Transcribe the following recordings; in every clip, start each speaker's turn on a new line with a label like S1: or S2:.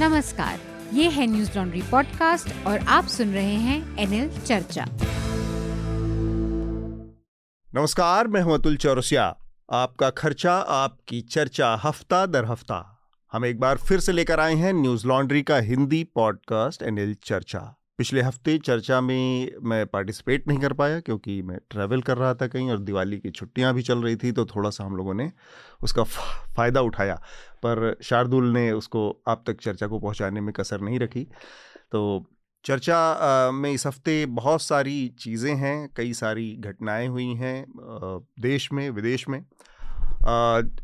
S1: नमस्कार, ये है न्यूज़ लॉन्ड्री पॉडकास्ट और आप सुन रहे हैं एनएल चर्चा।
S2: नमस्कार, मैं हूँ अतुल चौरसिया। आपका खर्चा, आपकी चर्चा, हफ़्ता दर हफ़्ता। हम एक बार फिर से लेकर आए हैं न्यूज़ लॉन्ड्री का हिंदी पॉडकास्ट एनएल चर्चा। पिछले हफ़्ते चर्चा में मैं पार्टिसिपेट नहीं कर पाया क्योंकि मैं ट्रैवल कर रहा था कहीं और दिवाली की छुट्टियाँ भी चल रही थी तो थोड़ा सा हम लोगों ने उसका फ़ायदा उठाया। पर शार्दुल ने उसको आप तक चर्चा को पहुँचाने में कसर नहीं रखी। तो चर्चा में इस हफ़्ते बहुत सारी चीज़ें हैं, कई सारी घटनाएँ हुई हैं देश में, विदेश में।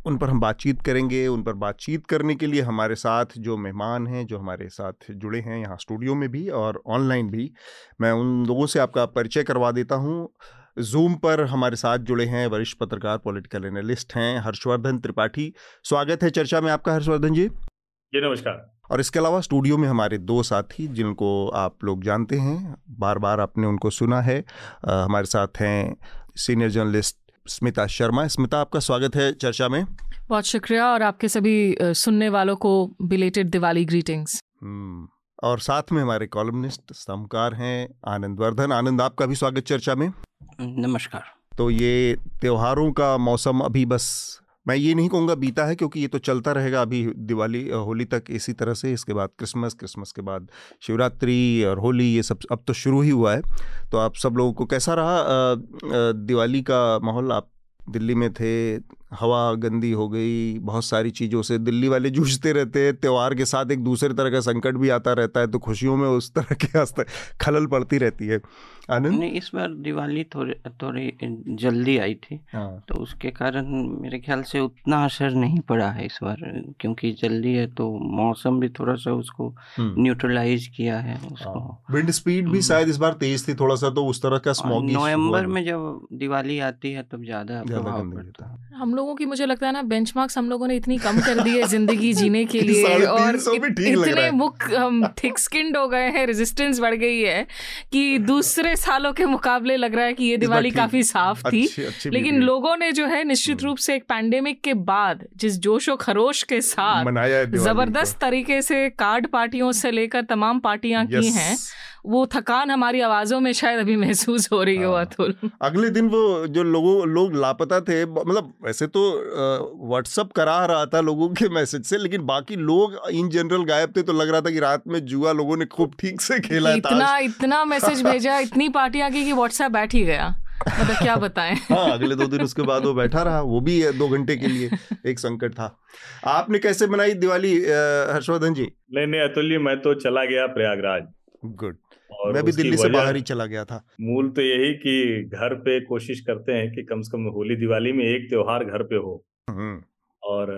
S2: उन पर हम बातचीत करेंगे, उन पर बातचीत करने के लिए हमारे साथ जो मेहमान हैं, जो हमारे साथ जुड़े हैं यहाँ स्टूडियो में भी और ऑनलाइन भी, मैं उन लोगों से आपका परिचय करवा देता हूँ। जूम पर हमारे साथ जुड़े हैं वरिष्ठ पत्रकार पॉलिटिकल एनालिस्ट हैं हर्षवर्धन त्रिपाठी। स्वागत है चर्चा में आपका हर्षवर्धन जी।
S3: जी नमस्कार।
S2: और इसके अलावा स्टूडियो में हमारे दो साथी जिनको आप लोग जानते हैं बार बार आपने उनको सुना है। आ, हमारे साथ हैं सीनियर जर्नलिस्ट स्मिता शर्मा। स्मिता आपका स्वागत है चर्चा में।
S4: बहुत शुक्रिया और आपके सभी सुनने वालों को बिलेटेड दिवाली ग्रीटिंग्स
S2: हम्म, और साथ में हमारे कॉलमनिस्ट स्तंभकार हैं आनंद वर्धन। आनंद आपका भी स्वागत चर्चा में।
S5: नमस्कार।
S2: तो ये त्योहारों का मौसम अभी बस, मैं ये नहीं कहूँगा बीता है क्योंकि ये तो चलता रहेगा अभी दिवाली होली तक इसी तरह से, इसके बाद क्रिसमस क्रिसमस के बाद शिवरात्रि और होली, ये सब अब तो शुरू ही हुआ है। तो आप सब लोगों को कैसा रहा दिवाली का माहौल? आप दिल्ली में थे, हवा गंदी हो गई, बहुत सारी चीज़ों से दिल्ली वाले जूझते रहते हैं, त्यौहार के साथ एक दूसरे तरह का संकट भी आता रहता है तो खुशियों में उस तरह के खलल पड़ती रहती है।
S5: आनंद? नहीं इस बार दिवाली थोड़ी थोड़ी जल्दी आई थी। हाँ। तो उसके कारण मेरे ख्याल से उतना असर नहीं पड़ा है इस बार क्योंकि जल्दी है तो मौसम भी थोड़ा सा उसको न्यूट्रलाइज किया है उसको।
S2: विंड स्पीड भी हम्म। शायद इस बार तेज थी थोड़ा सा तो उस तरह का स्मॉग
S5: नवंबर में जब दिवाली आती है तब ज़्यादा प्रभाव पड़ता
S4: है। हम लोगों की मुझे लगता है ना बेंचमार्क्स हम लोगों ने इतनी कम कर दी है ज़िंदगी जीने के लिए और इतने मुख हम थिक स्किन्ड हो गए हैं रेजिस्टेंस बढ़ गई है कि दूसरे सालों के मुकाबले लग रहा है कि ये दिवाली काफ़ी साफ़ थी। अच्छी, अच्छी लेकिन लोगों ने जो है निश्चित हम्म। रूप से एक पैंडेमिक के बाद जिस जोशो खरोश के साथ ज़बरदस्त तरीके से कार्ड पार्टियों से लेकर तमाम पार्टियाँ की हैं वो थकान हमारी आवाजों में शायद अभी महसूस हो रही हो हाँ। अतुल।
S2: अगले दिन वो जो लोगों लोग लापता थे मतलब वैसे तो व्हाट्सअप करा रहा था लोगों के मैसेज से लेकिन बाकी लोग इन जनरल गायब थे तो लग रहा था कि रात में जुआ लोगों ने खूब ठीक से खेला
S4: इतना इतना मैसेज भेजा इतनी पार्टियाँ की कि व्हाट्सएप बैठ ही गया। मतलब क्या बताएँ।
S2: हाँ अगले दो दिन उसके बाद वो बैठा रहा वो भी दो घंटे के लिए एक संकट था। आपने कैसे बनाई दिवाली हर्षवर्धन जी?
S3: नहीं नहीं अतुल जी मैं तो चला गया प्रयागराज।
S2: गुड और मैं भी दिल्ली से बाहर ही चला गया था
S3: मूल तो यही कि घर पे कोशिश करते हैं कि कम से कम होली दिवाली में एक त्योहार घर पे हो हम्म। और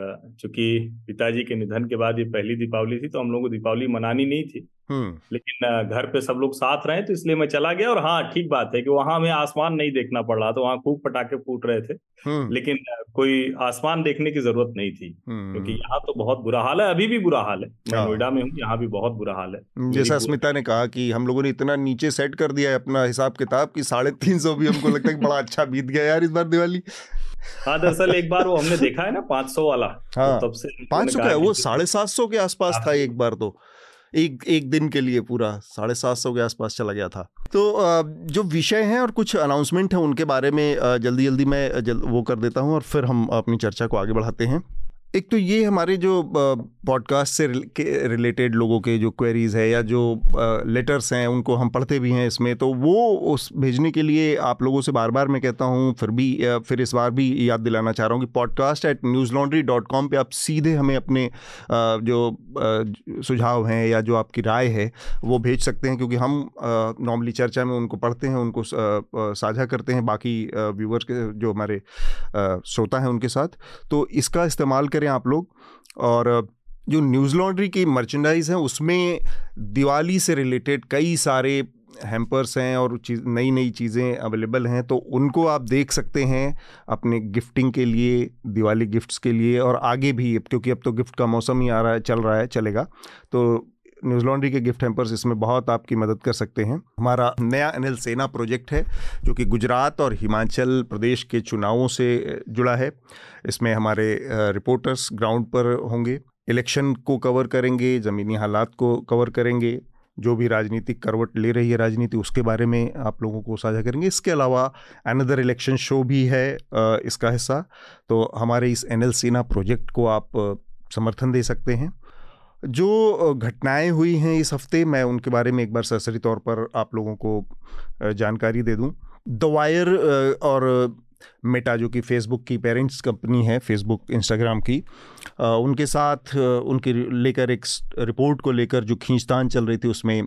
S3: चूँकि पिताजी के निधन के बाद ये पहली दीपावली थी तो हम लोगों को दीपावली मनानी नहीं थी। लेकिन घर पे सब लोग साथ रहे तो इसलिए मैं चला गया और हाँ ठीक बात है कि वहाँ हमें आसमान नहीं देखना पड़ रहा था वहाँ खूब पटाखे फूट रहे थे। हम्म। लेकिन कोई आसमान देखने की ज़रूरत नहीं थी। हम्म। क्योंकि यहाँ तो बहुत बुरा हाल है अभी भी बुरा हाल है। मैं हाँ। नोएडा में हूँ यहाँ भी बहुत बुरा हाल है।
S2: जैसा स्मिता ने कहा कि हम लोगों ने इतना नीचे सेट कर दिया है अपना हिसाब किताब की साढ़े तीन सौ भी हमको लगता है बड़ा अच्छा बीत गया यार इस बार दिवाली।
S3: हाँ दरअसल एक बार वो हमने देखा है ना पाँच सौ वाला।
S2: हाँ, तो तब से पाँच सौ का है वो साढ़े सात सौ के आसपास था एक बार तो। एक एक दिन के लिए पूरा साढ़े सात सौ के आसपास चला गया था। तो जो विषय हैं और कुछ अनाउंसमेंट हैं उनके बारे में जल्दी जल्दी मैं जल, वो कर देता हूँ और फिर हम अपनी चर्चा को आगे बढ़ाते हैं। एक तो ये हमारे जो पॉडकास्ट से रिलेटेड लोगों के जो क्वेरीज है या जो लेटर्स हैं, उनको हम पढ़ते भी हैं इसमें तो वो उस भेजने के लिए आप लोगों से बार बार मैं कहता हूँ, फिर भी फिर इस बार भी याद दिलाना चाह रहा हूँ कि podcast at newslaundry dot com पर आप सीधे हमें अपने जो सुझाव हैं या जो आपकी राय है, वो भेज सकते हैं, क्योंकि हम नॉर्मली चर्चा में उनको पढ़ते हैं, उनको साझा करते हैं, बाकी व्यूवर्स के जो हमारे श्रोता हैं उनके साथ तो इसका इस्तेमाल करें आप लोग। और, जो न्यूज़ लॉन्ड्री की मर्चेंडाइज है, उसमें दिवाली से रिलेटेड कई सारे हैम्पर्स हैं और चीज़ नई नई चीज़ें अवेलेबल हैं तो उनको आप देख सकते हैं अपने गिफ्टिंग के लिए, दिवाली गिफ्ट्स के लिए और आगे भी, क्योंकि अब तो गिफ्ट का मौसम ही आ रहा है, चल रहा है, चलेगा। तो न्यूज़ लॉन्ड्री के गिफ्ट हैम्पर्स इसमें बहुत आपकी मदद कर सकते हैं। हमारा नया अनिल सेना प्रोजेक्ट है, जो कि गुजरात और हिमाचल प्रदेश के चुनावों से जुड़ा है। इसमें हमारे रिपोर्टर्स ग्राउंड पर होंगे। इलेक्शन को कवर करेंगे, ज़मीनी हालात को कवर करेंगे, जो भी राजनीतिक करवट ले रही है राजनीति, उसके बारे में आप लोगों को साझा करेंगे। इसके अलावा अनदर इलेक्शन शो भी है इसका हिस्सा। तो हमारे इस एन एल प्रोजेक्ट को आप समर्थन दे सकते हैं। जो घटनाएँ हुई हैं इस हफ़्ते, मैं उनके बारे में एक बार सरसरी तौर पर आप लोगों को जानकारी दे दूँ। द वायर और मेटा जो कि फेसबुक की पेरेंट्स कंपनी है फेसबुक इंस्टाग्राम की उनके साथ उनकी लेकर एक रिपोर्ट को लेकर जो खींचतान चल रही थी, उसमें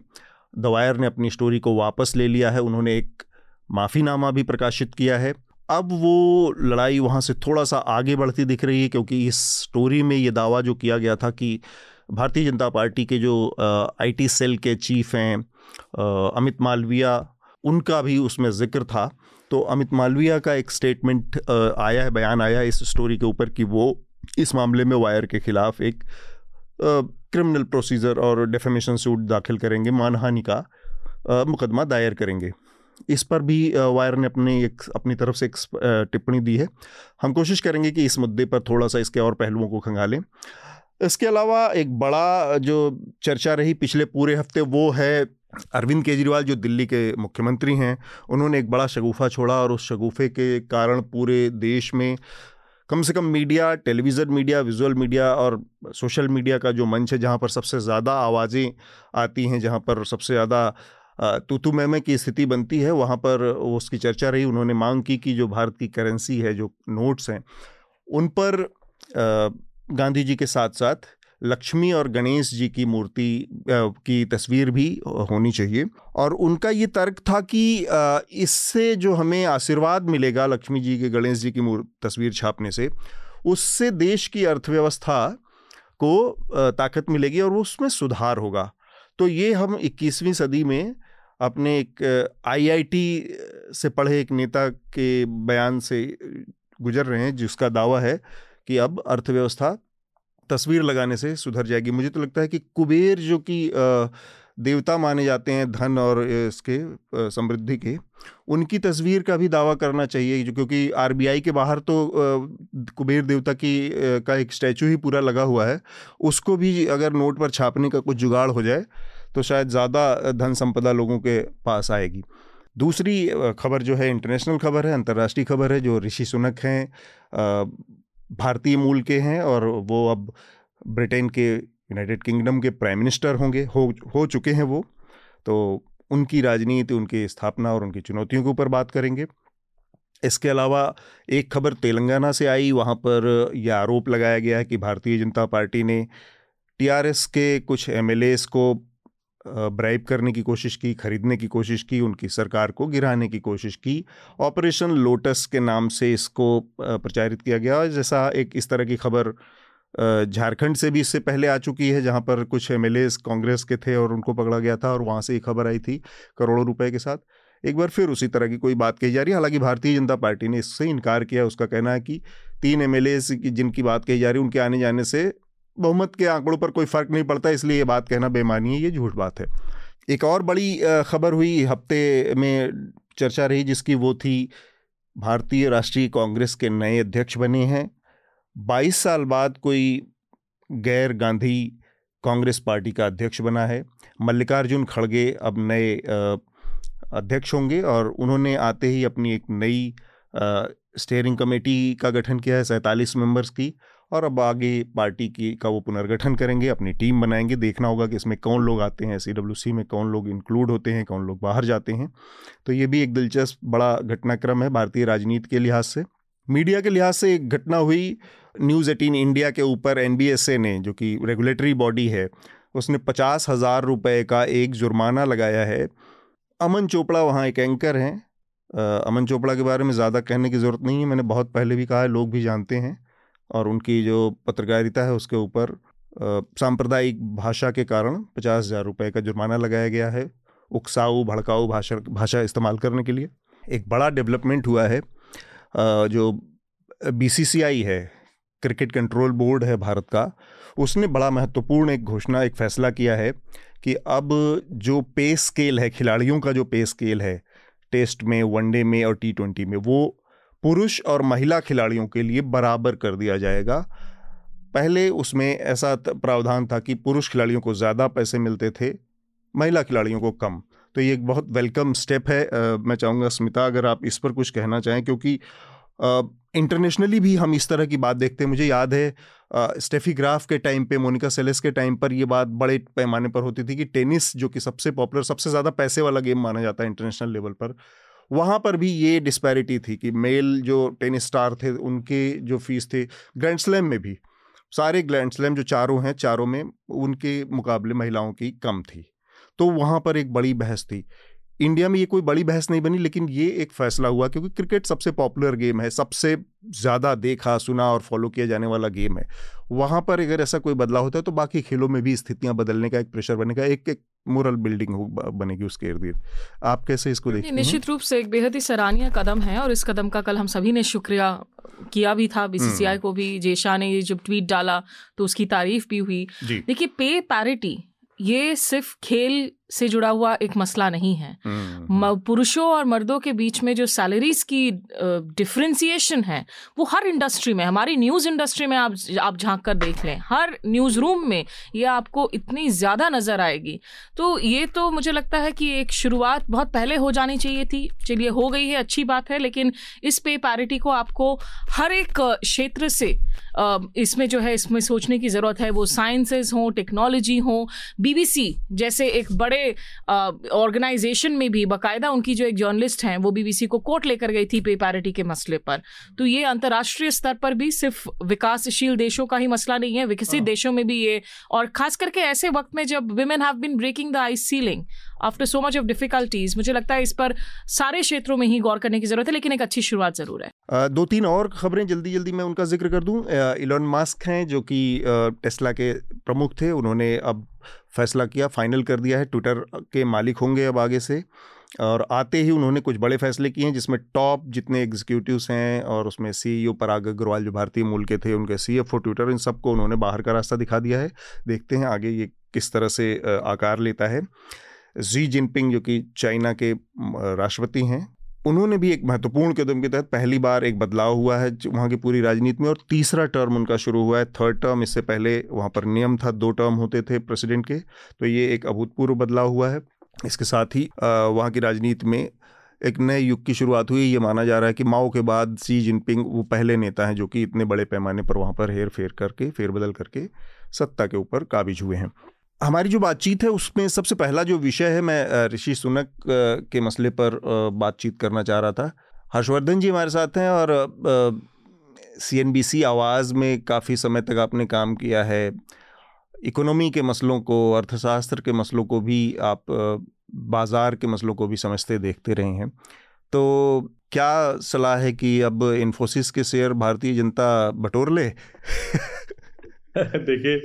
S2: द वायर ने अपनी स्टोरी को वापस ले लिया है। उन्होंने एक माफ़ीनामा भी प्रकाशित किया है। अब वो लड़ाई वहाँ से थोड़ा सा आगे बढ़ती दिख रही है, क्योंकि इस स्टोरी में ये दावा जो किया गया था कि भारतीय जनता पार्टी के जो आईटी सेल के चीफ हैं अमित मालविया, उनका भी उसमें ज़िक्र था। तो अमित मालविया का एक स्टेटमेंट आया है, बयान आया है इस स्टोरी के ऊपर कि वो इस मामले में वायर के खिलाफ एक क्रिमिनल प्रोसीजर और डेफेमेशन सूट दाखिल करेंगे, मानहानि का मुकदमा दायर करेंगे। इस पर भी वायर ने अपने एक, अपनी तरफ़ से एक टिप्पणी दी है। हम कोशिश करेंगे कि इस मुद्दे पर थोड़ा सा इसके और पहलुओं को खंगालें। इसके अलावा एक बड़ा जो चर्चा रही पिछले पूरे हफ़्ते वो है अरविंद केजरीवाल, जो दिल्ली के मुख्यमंत्री हैं। उन्होंने एक बड़ा शगुफा छोड़ा और उस शगुफे के कारण पूरे देश में कम से कम media, television media, visual media और सोशल मीडिया का जो मंच है, जहाँ पर सबसे ज़्यादा आवाज़ें आती हैं, जहाँ पर सबसे ज़्यादा तू तू मैं की स्थिति बनती है, वहाँ पर उसकी चर्चा रही। उन्होंने मांग की कि जो भारत की करेंसी है, जो नोट्स हैं, उन पर गांधी जी के साथ साथ लक्ष्मी और गणेश जी की मूर्ति की तस्वीर भी होनी चाहिए। और उनका ये तर्क था कि इससे जो हमें आशीर्वाद मिलेगा लक्ष्मी जी के, गणेश जी की तस्वीर छापने से, उससे देश की अर्थव्यवस्था को ताकत मिलेगी और उसमें सुधार होगा। तो ये हम 21वीं सदी में अपने एक आईआईटी से पढ़े एक नेता के बयान से गुजर रहे हैं, जिसका दावा है कि अब अर्थव्यवस्था तस्वीर लगाने से सुधर जाएगी। मुझे तो लगता है कि कुबेर जो कि देवता माने जाते हैं धन और इसके समृद्धि के, उनकी तस्वीर का भी दावा करना चाहिए, जो क्योंकि आरबीआई के बाहर तो कुबेर देवता की का एक स्टैचू ही पूरा लगा हुआ है। उसको भी अगर नोट पर छापने का कुछ जुगाड़ हो जाए तो शायद ज़्यादा धन संपदा लोगों के पास आएगी। दूसरी खबर जो है, इंटरनेशनल खबर है, अंतर्राष्ट्रीय खबर है, जो ऋषि सुनक हैं भारतीय मूल के हैं और वो अब ब्रिटेन के, यूनाइटेड किंगडम के प्राइम मिनिस्टर होंगे, हो हो चुके हैं वो। तो उनकी राजनीति, उनकी स्थापना और उनकी चुनौतियों के ऊपर बात करेंगे। इसके अलावा एक खबर तेलंगाना से आई, वहाँ पर यह आरोप लगाया गया है कि भारतीय जनता पार्टी ने टीआरएस के कुछ एमएलएस को ब्राइब करने की कोशिश की, खरीदने की कोशिश की, उनकी सरकार को गिराने की कोशिश की। ऑपरेशन लोटस के नाम से इसको प्रचारित किया गया। जैसा एक इस तरह की खबर झारखंड से भी इससे पहले आ चुकी है, जहाँ पर कुछ एमएलएस कांग्रेस के थे और उनको पकड़ा गया था और वहाँ से ये खबर आई थी करोड़ों रुपए के साथ। एक बार फिर उसी तरह की कोई बात कही जा रही है। हालाँकि भारतीय जनता पार्टी ने इससे इनकार किया, उसका कहना है कि तीन एम जिनकी बात कही जा रही है, उनके आने जाने से बहुमत के आंकड़ों पर कोई फ़र्क नहीं पड़ता, इसलिए ये बात कहना बेमानी है, ये झूठ बात है। एक और बड़ी खबर हुई हफ़्ते में चर्चा रही, जिसकी वो थी, भारतीय राष्ट्रीय कांग्रेस के नए अध्यक्ष बने हैं। 22 साल बाद कोई गैर गांधी कांग्रेस पार्टी का अध्यक्ष बना है। मल्लिकार्जुन खड़गे अब नए अध्यक्ष होंगे और उन्होंने आते ही अपनी एक नई स्टेयरिंग कमेटी का गठन किया है, सैंतालीस मेंबर्स की। और अब आगे पार्टी की का वो पुनर्गठन करेंगे, अपनी टीम बनाएँगे। देखना होगा कि इसमें कौन लोग आते हैं सी में कौन लोग इंक्लूड होते हैं, कौन लोग बाहर जाते हैं। तो ये भी एक दिलचस्प बड़ा घटनाक्रम है भारतीय राजनीति के लिहाज से। मीडिया के लिहाज से एक घटना हुई न्यूज़ एटीन इंडिया के ऊपर एनबीएसए ने, जो कि रेगुलेटरी बॉडी है, उसने पचास हज़ार रुपये का एक जुर्माना लगाया है। अमन चोपड़ा वहाँ एक एंकर हैं। अमन चोपड़ा के बारे में ज़्यादा कहने की ज़रूरत नहीं है, मैंने बहुत पहले भी कहा है, लोग भी जानते हैं। और उनकी जो पत्रकारिता है उसके ऊपर सांप्रदायिक भाषा के कारण पचास हज़ार रुपये का जुर्माना लगाया गया है उकसाऊ, भड़काऊ भाषा भाषा इस्तेमाल करने के लिए। एक बड़ा डेवलपमेंट हुआ है जो बीसीसीआई है, क्रिकेट कंट्रोल बोर्ड है भारत का, उसने बड़ा महत्वपूर्ण एक घोषणा, एक फैसला किया है कि अब जो पे स्केल है, खिलाड़ियों का जो पे स्केल है, टेस्ट में, वनडे में और टी ट्वेंटी में, वो पुरुष और महिला खिलाड़ियों के लिए बराबर कर दिया जाएगा। पहले उसमें ऐसा प्रावधान था कि पुरुष खिलाड़ियों को ज़्यादा पैसे मिलते थे महिला खिलाड़ियों को कम। तो ये एक बहुत वेलकम स्टेप है। आ, मैं चाहूँगा स्मिता अगर आप इस पर कुछ कहना चाहें क्योंकि इंटरनेशनली भी हम इस तरह की बात देखते हैं। मुझे याद है स्टेफी ग्राफ के टाइम पे मोनिका सेलेस के टाइम पर ये बात बड़े पैमाने पर होती थी कि टेनिस जो कि सबसे पॉपुलर सबसे ज़्यादा पैसे वाला गेम माना जाता है इंटरनेशनल लेवल पर वहाँ पर भी ये डिस्पैरिटी थी कि मेल जो टेनिस स्टार थे, उनके जो फ़ीस थे ग्रैंड स्लैम में भी, सारे ग्रैंड स्लैम जो चारों हैं, चारों में उनके मुकाबले महिलाओं की कम थी। तो वहाँ पर एक बड़ी बहस थी। इंडिया में ये कोई बड़ी बहस नहीं बनी, लेकिन ये एक फैसला हुआ क्योंकि क्रिकेट सबसे पॉपुलर गेम है, सबसे ज़्यादा देखा, सुना और फॉलो किया जाने वाला गेम है। वहाँ पर अगर ऐसा कोई बदलाव होता है तो बाकी खेलों में भी स्थितियाँ बदलने का, एक प्रेशर बनेगा एक एक मोरल बिल्डिंग हो बनेगी उसके इर्द गिर्द। आप कैसे इसको देखते हैं?
S4: निश्चित रूप से एक बेहद ही सराहनीय कदम है और इस कदम का कल हम सभी ने शुक्रिया किया भी था। BCCI hmm. को भी जेशा ने ये जब ट्वीट डाला तो उसकी तारीफ़ भी हुई। देखिए पे पैरिटी ये सिर्फ़ खेल से जुड़ा हुआ एक मसला नहीं है। हम्म। पुरुषों और मर्दों के बीच में जो सैलरीज की डिफ्रेंसिएशन है वो हर इंडस्ट्री में हमारी न्यूज़ इंडस्ट्री में आप आप झाँक कर देख लें हर न्यूज़ रूम में ये आपको इतनी ज़्यादा नज़र आएगी। तो ये तो मुझे लगता है कि एक शुरुआत बहुत पहले हो जानी चाहिए थी। चलिए हो गई है अच्छी बात है लेकिन इस पे पैरिटी को आपको हर एक क्षेत्र से इसमें जो है इसमें सोचने की ज़रूरत है। वो साइंसेज हों टेक्नोलॉजी हो बीबीसी जैसे एक बड़े ऑर्गेनाइजेशन में भी बाकायदा उनकी जो एक जर्नलिस्ट हैं वो बीबीसी को कोर्ट लेकर गई थी पे पैरिटी के मसले पर। तो ये अंतर्राष्ट्रीय स्तर पर भी सिर्फ़ विकासशील देशों का ही मसला नहीं है विकसित हाँ। देशों में भी ये और खास करके ऐसे वक्त में जब women have been breaking the ice ceiling after so much of difficulties मुझे लगता है इस पर सारे क्षेत्रों में ही गौर करने की ज़रूरत है लेकिन एक अच्छी शुरुआत ज़रूर
S2: है। दो तीन और खबरें जल्दी जल्दी मैं उनका ज़िक्र कर दूँ। इलॉन मास्क हैं जो कि टेस्ला के प्रमुख थे उन्होंने अब फैसला किया, फाइनल कर दिया है, ट्विटर के मालिक होंगे अब आगे से। और आते ही उन्होंने कुछ बड़े फैसले किए हैं, जिसमें टॉप जितने एग्जीक्यूटिव्स हैं और उसमें सीईओ पराग अग्रवाल जो भारतीय मूल के थे, उनके सीएफओ ट्विटर, इन सबको उन्होंने बाहर का रास्ता दिखा दिया है। देखते हैं आगे ये किस तरह से आकार लेता है। जी जिनपिंग जो कि चाइना के राष्ट्रपति हैं उन्होंने भी एक महत्वपूर्ण कदम के तहत पहली बार एक बदलाव हुआ है वहाँ की पूरी राजनीति में, और तीसरा टर्म उनका शुरू हुआ है। थर्ड टर्म, इससे पहले वहाँ पर नियम था, दो टर्म होते थे प्रेसिडेंट के तो ये एक अभूतपूर्व बदलाव हुआ है। इसके साथ ही वहाँ की राजनीति में एक नए युग की शुरुआत हुई, ये माना जा रहा है कि माओ के बाद सी जिनपिंग, वो पहले नेता हैं जो कि इतने बड़े पैमाने पर वहाँ पर हेर फेर करके, फेरबदल करके सत्ता के ऊपर काबिज हुए हैं। हमारी जो बातचीत है, उसमें सबसे पहला जो विषय है, मैं ऋषि सुनक के मसले पर बातचीत करना चाह रहा था। हर्षवर्धन जी हमारे साथ हैं और सी एन बी सी आवाज़ में काफ़ी समय तक आपने काम किया है। इकोनॉमी के मसलों को, अर्थशास्त्र के मसलों को भी आप बाज़ार के मसलों को भी समझते, देखते रहे हैं। तो क्या सलाह है कि अब इन्फोसिस के शेयर भारतीय जनता बटोर ले?
S3: देखिए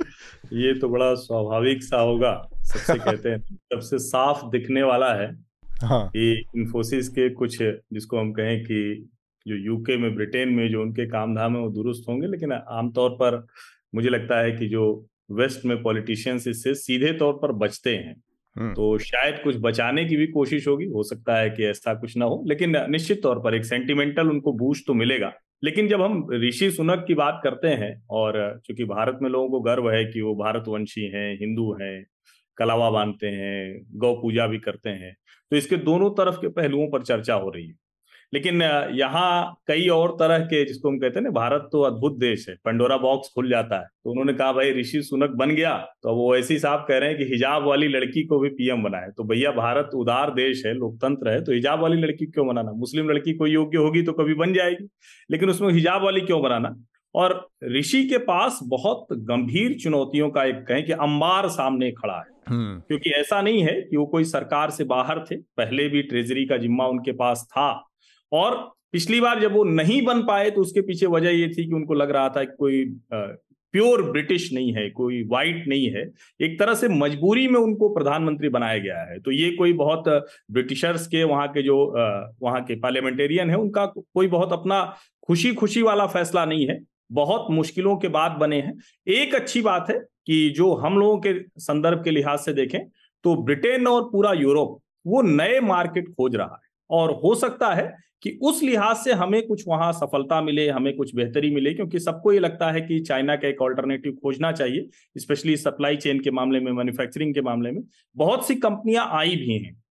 S3: ये तो बड़ा स्वाभाविक सा होगा सबसे कहते हैं सबसे साफ़ दिखने वाला है हाँ. कि इन्फोसिस के कुछ जिसको हम कहें कि जो यूके में ब्रिटेन में जो उनके काम धाम है वो दुरुस्त होंगे लेकिन आमतौर पर मुझे लगता है कि जो वेस्ट में पॉलिटिशियंस इससे सीधे तौर पर बचते हैं हम्म। तो शायद कुछ बचाने की भी कोशिश होगी हो सकता है कि ऐसा कुछ ना हो लेकिन निश्चित तौर पर एक सेंटिमेंटल उनको बूस्ट तो मिलेगा लेकिन जब हम ऋषि सुनक की बात करते हैं, और चूँकि भारत में लोगों को गर्व है कि वो भारतवंशी हैं, हिंदू हैं, कलावा बांधते हैं, गौ पूजा भी करते हैं तो इसके दोनों तरफ़ के पहलुओं पर चर्चा हो रही है। लेकिन यहाँ कई और तरह के जिसको हम कहते हैं ना भारत तो अद्भुत देश है पंडोरा बॉक्स खुल जाता है। तो उन्होंने कहा भाई ऋषि सुनक बन गया। तो वो ऐसी साहब कह रहे हैं कि हिजाब वाली लड़की को भी पीएम बनाए। तो भैया भारत उदार देश है लोकतंत्र है तो हिजाब वाली लड़की क्यों बनाना? मुस्लिम लड़की कोई योग्य होगी तो कभी बन जाएगी। लेकिन उसमें हिजाब वाली क्यों बनाना? और ऋषि के पास बहुत गंभीर चुनौतियों का एक कहें कि अंबार सामने खड़ा है। हम्म। क्योंकि ऐसा नहीं है कि वो कोई सरकार से बाहर थे पहले भी ट्रेजरी का जिम्मा उनके पास था। और पिछली बार जब वो नहीं बन पाए तो उसके पीछे वजह ये थी कि उनको लग रहा था कि कोई प्योर ब्रिटिश नहीं है, कोई वाइट नहीं है। एक तरह से मजबूरी में उनको प्रधानमंत्री बनाया गया है। तो ये कोई बहुत ब्रिटिशर्स के, वहाँ के जो वहाँ के पार्लियामेंटेरियन है, उनका कोई बहुत अपना खुशी खुशी वाला फैसला नहीं है। बहुत मुश्किलों के बाद बने हैं। एक अच्छी बात है कि जो हम लोगों के संदर्भ के लिहाज से देखें तो ब्रिटेन और पूरा यूरोप, वो नए मार्केट खोज रहा है। और हो सकता है कि उस लिहाज से हमें कुछ वहाँ सफलता मिले, हमें कुछ बेहतरी मिले, क्योंकि सबको ये लगता है कि चाइना का एक ऑल्टरनेटिव खोजना चाहिए स्पेशली सप्लाई चेन के मामले में मैन्युफैक्चरिंग के मामले में। बहुत सी कंपनियाँ आई भी हैं।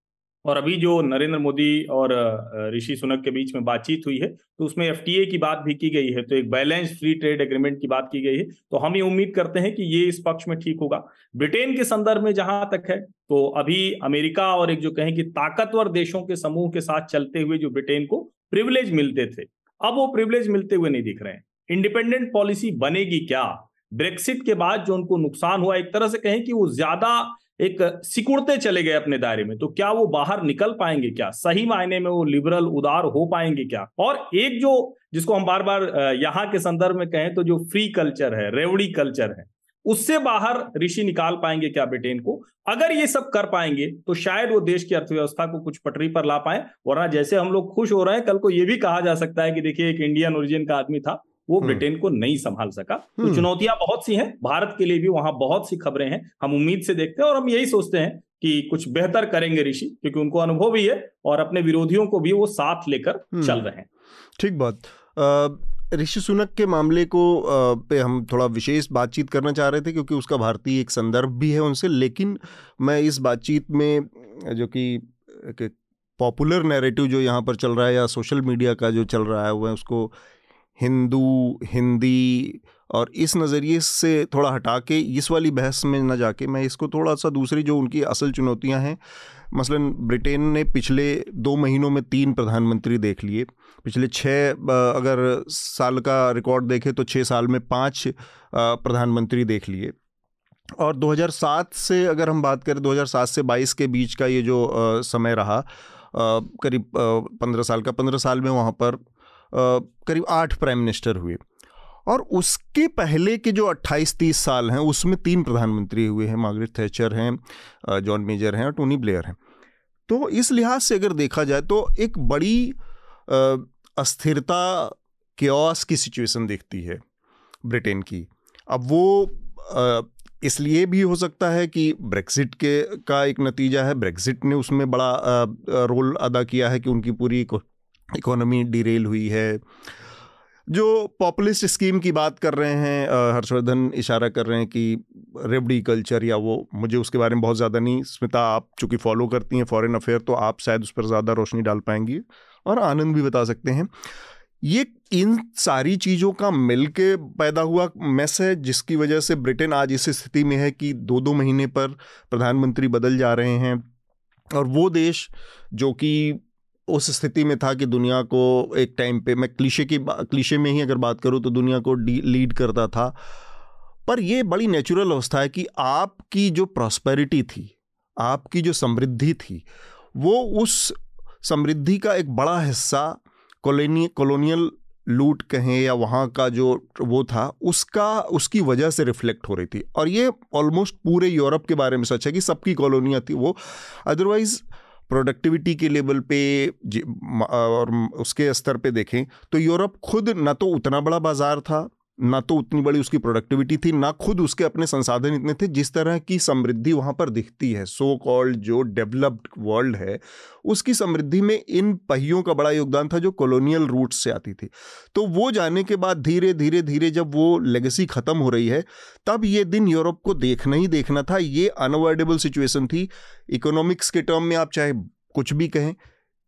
S3: और अभी जो नरेंद्र मोदी और ऋषि सुनक के बीच में बातचीत हुई है तो उसमें एफटीए की बात भी की गई है तो एक बैलेंस फ्री ट्रेड एग्रीमेंट की बात की गई है तो हम ये उम्मीद करते हैं कि ये इस पक्ष में ठीक होगा। ब्रिटेन के संदर्भ में जहाँ तक है तो अभी अमेरिका और एक जो कहें कि ताकतवर देशों के समूह के साथ चलते हुए जो ब्रिटेन को प्रिविलेज मिलते थे, अब वो प्रिविलेज मिलते हुए नहीं दिख रहे हैं। इंडिपेंडेंट पॉलिसी बनेगी क्या? ब्रेक्सिट के बाद जो उनको नुकसान हुआ, एक तरह से कहें कि वो ज़्यादा एक सिकुड़ते चले गए अपने दायरे में तो क्या वो बाहर निकल पाएँगे क्या? सही मायने में वो लिबरल उदार हो पाएँगे क्या? और एक जो, जिसको हम बार बार यहाँ के संदर्भ में कहें तो जो फ्री कल्चर है रेवड़ी कल्चर है, उससे बाहर ऋषि निकाल पाएँगे क्या ब्रिटेन को? अगर ये सब कर पाएँगे तो शायद वो देश की अर्थव्यवस्था को कुछ पटरी पर ला पाए, वरना जैसे हम लोग खुश हो रहे हैं, कल को ये भी कहा जा सकता है कि देखिए एक इंडियन ओरिजिन का आदमी था वो हम्म। ब्रिटेन को नहीं संभाल सका तो हम्म। चुनौतियाँ बहुत सी हैं भारत के लिए भी वहाँ बहुत सी खबरें हैं हम उम्मीद से देखते हैं और हम यही सोचते हैं कि कुछ बेहतर करेंगे ऋषि क्योंकि उनको अनुभव भी है और अपने विरोधियों को भी वो साथ लेकर हम्म। चल रहे हैं
S2: ठीक बात ऋषि सुनक के मामले को पे हम थोड़ा विशेष बातचीत करना चाह रहे थे क्योंकि उसका भारतीय एक संदर्भ भी है उनसे लेकिन मैं इस बातचीत में जो कि पॉपुलर नैरेटिव जो यहाँ पर चल रहा है या सोशल मीडिया का जो चल रहा है वह उसको हिंदू, हिंदी और इस नज़रिए से थोड़ा हटा के इस वाली बहस में न जाके मैं इसको थोड़ा सा दूसरी जो उनकी असल चुनौतियाँ हैं, मसलन ब्रिटेन ने पिछले दो महीनों में तीन प्रधानमंत्री देख लिए। पिछले छः अगर साल का रिकॉर्ड देखें तो छः साल में पाँच प्रधानमंत्री देख लिए। और 2007 से अगर हम बात करें 2007 से 22 के बीच का ये जो समय रहा करीब पंद्रह साल का, पंद्रह साल में वहाँ पर करीब आठ प्राइम मिनिस्टर हुए। और उसके पहले के जो 28-30 साल हैं, उसमें तीन प्रधानमंत्री हुए हैं, मार्गरेट थैचर हैं जॉन मेजर हैं और टोनी ब्लेयर हैं। तो इस लिहाज से अगर देखा जाए तो एक बड़ी अस्थिरता, क्योस की सिचुएशन देखती है ब्रिटेन की। अब वो इसलिए भी हो सकता है कि ब्रेक्सिट के, का एक नतीजा है। ब्रेक्सिट ने उसमें बड़ा रोल अदा किया है कि उनकी पूरी इकोनॉमी डिरेल हुई है। जो पॉपुलिस्ट स्कीम की बात कर रहे हैं हर्षवर्धन इशारा कर रहे हैं कि रेबडी कल्चर या वो, मुझे उसके बारे में बहुत ज़्यादा नहीं, स्मिता, आप चूँकि फॉलो करती हैं फॉरेन अफेयर तो आप शायद उस पर ज़्यादा रोशनी डाल पाएँगी और आनंद भी बता सकते हैं। ये, इन सारी चीज़ों का मिल के पैदा हुआ मैस है, जिसकी वजह से ब्रिटेन आज इस स्थिति में है कि दो दो महीने पर प्रधानमंत्री बदल जा रहे हैं और वो देश, जो कि उस स्थिति में था कि दुनिया को एक टाइम पे, मैं क्लीशे की क्लीशे में ही अगर बात करूँ तो दुनिया को लीड करता था। पर यह बड़ी नेचुरल अवस्था है कि आपकी जो प्रॉस्पेरिटी थी, आपकी जो समृद्धि थी, वो उस समृद्धि का एक बड़ा हिस्सा कॉलोनी कॉलोनियल लूट कहें या वहाँ का जो वो था, उसका, उसकी वजह से रिफ्लेक्ट हो रही थी। और ये ऑलमोस्ट पूरे यूरोप के बारे में सच है कि सबकी कॉलोनियाँ थी वो। अदरवाइज़ प्रोडक्टिविटी के लेवल पे और उसके स्तर पे देखें तो यूरोप खुद ना तो उतना बड़ा बाज़ार था ना तो उतनी बड़ी उसकी प्रोडक्टिविटी थी, ना खुद उसके अपने संसाधन इतने थे जिस तरह की समृद्धि वहाँ पर दिखती है। सो so कॉल्ड जो डेवलप्ड वर्ल्ड है, उसकी समृद्धि में इन पहियों का बड़ा योगदान था जो कॉलोनियल रूट्स से आती थी। तो वो जाने के बाद धीरे धीरे धीरे जब वो लेगेसी ख़त्म हो रही है, तब ये दिन यूरोप को देखना ही देखना था। ये अनअवॉइडेबल सिचुएशन थी। इकोनॉमिक्स के टर्म में आप चाहे कुछ भी कहें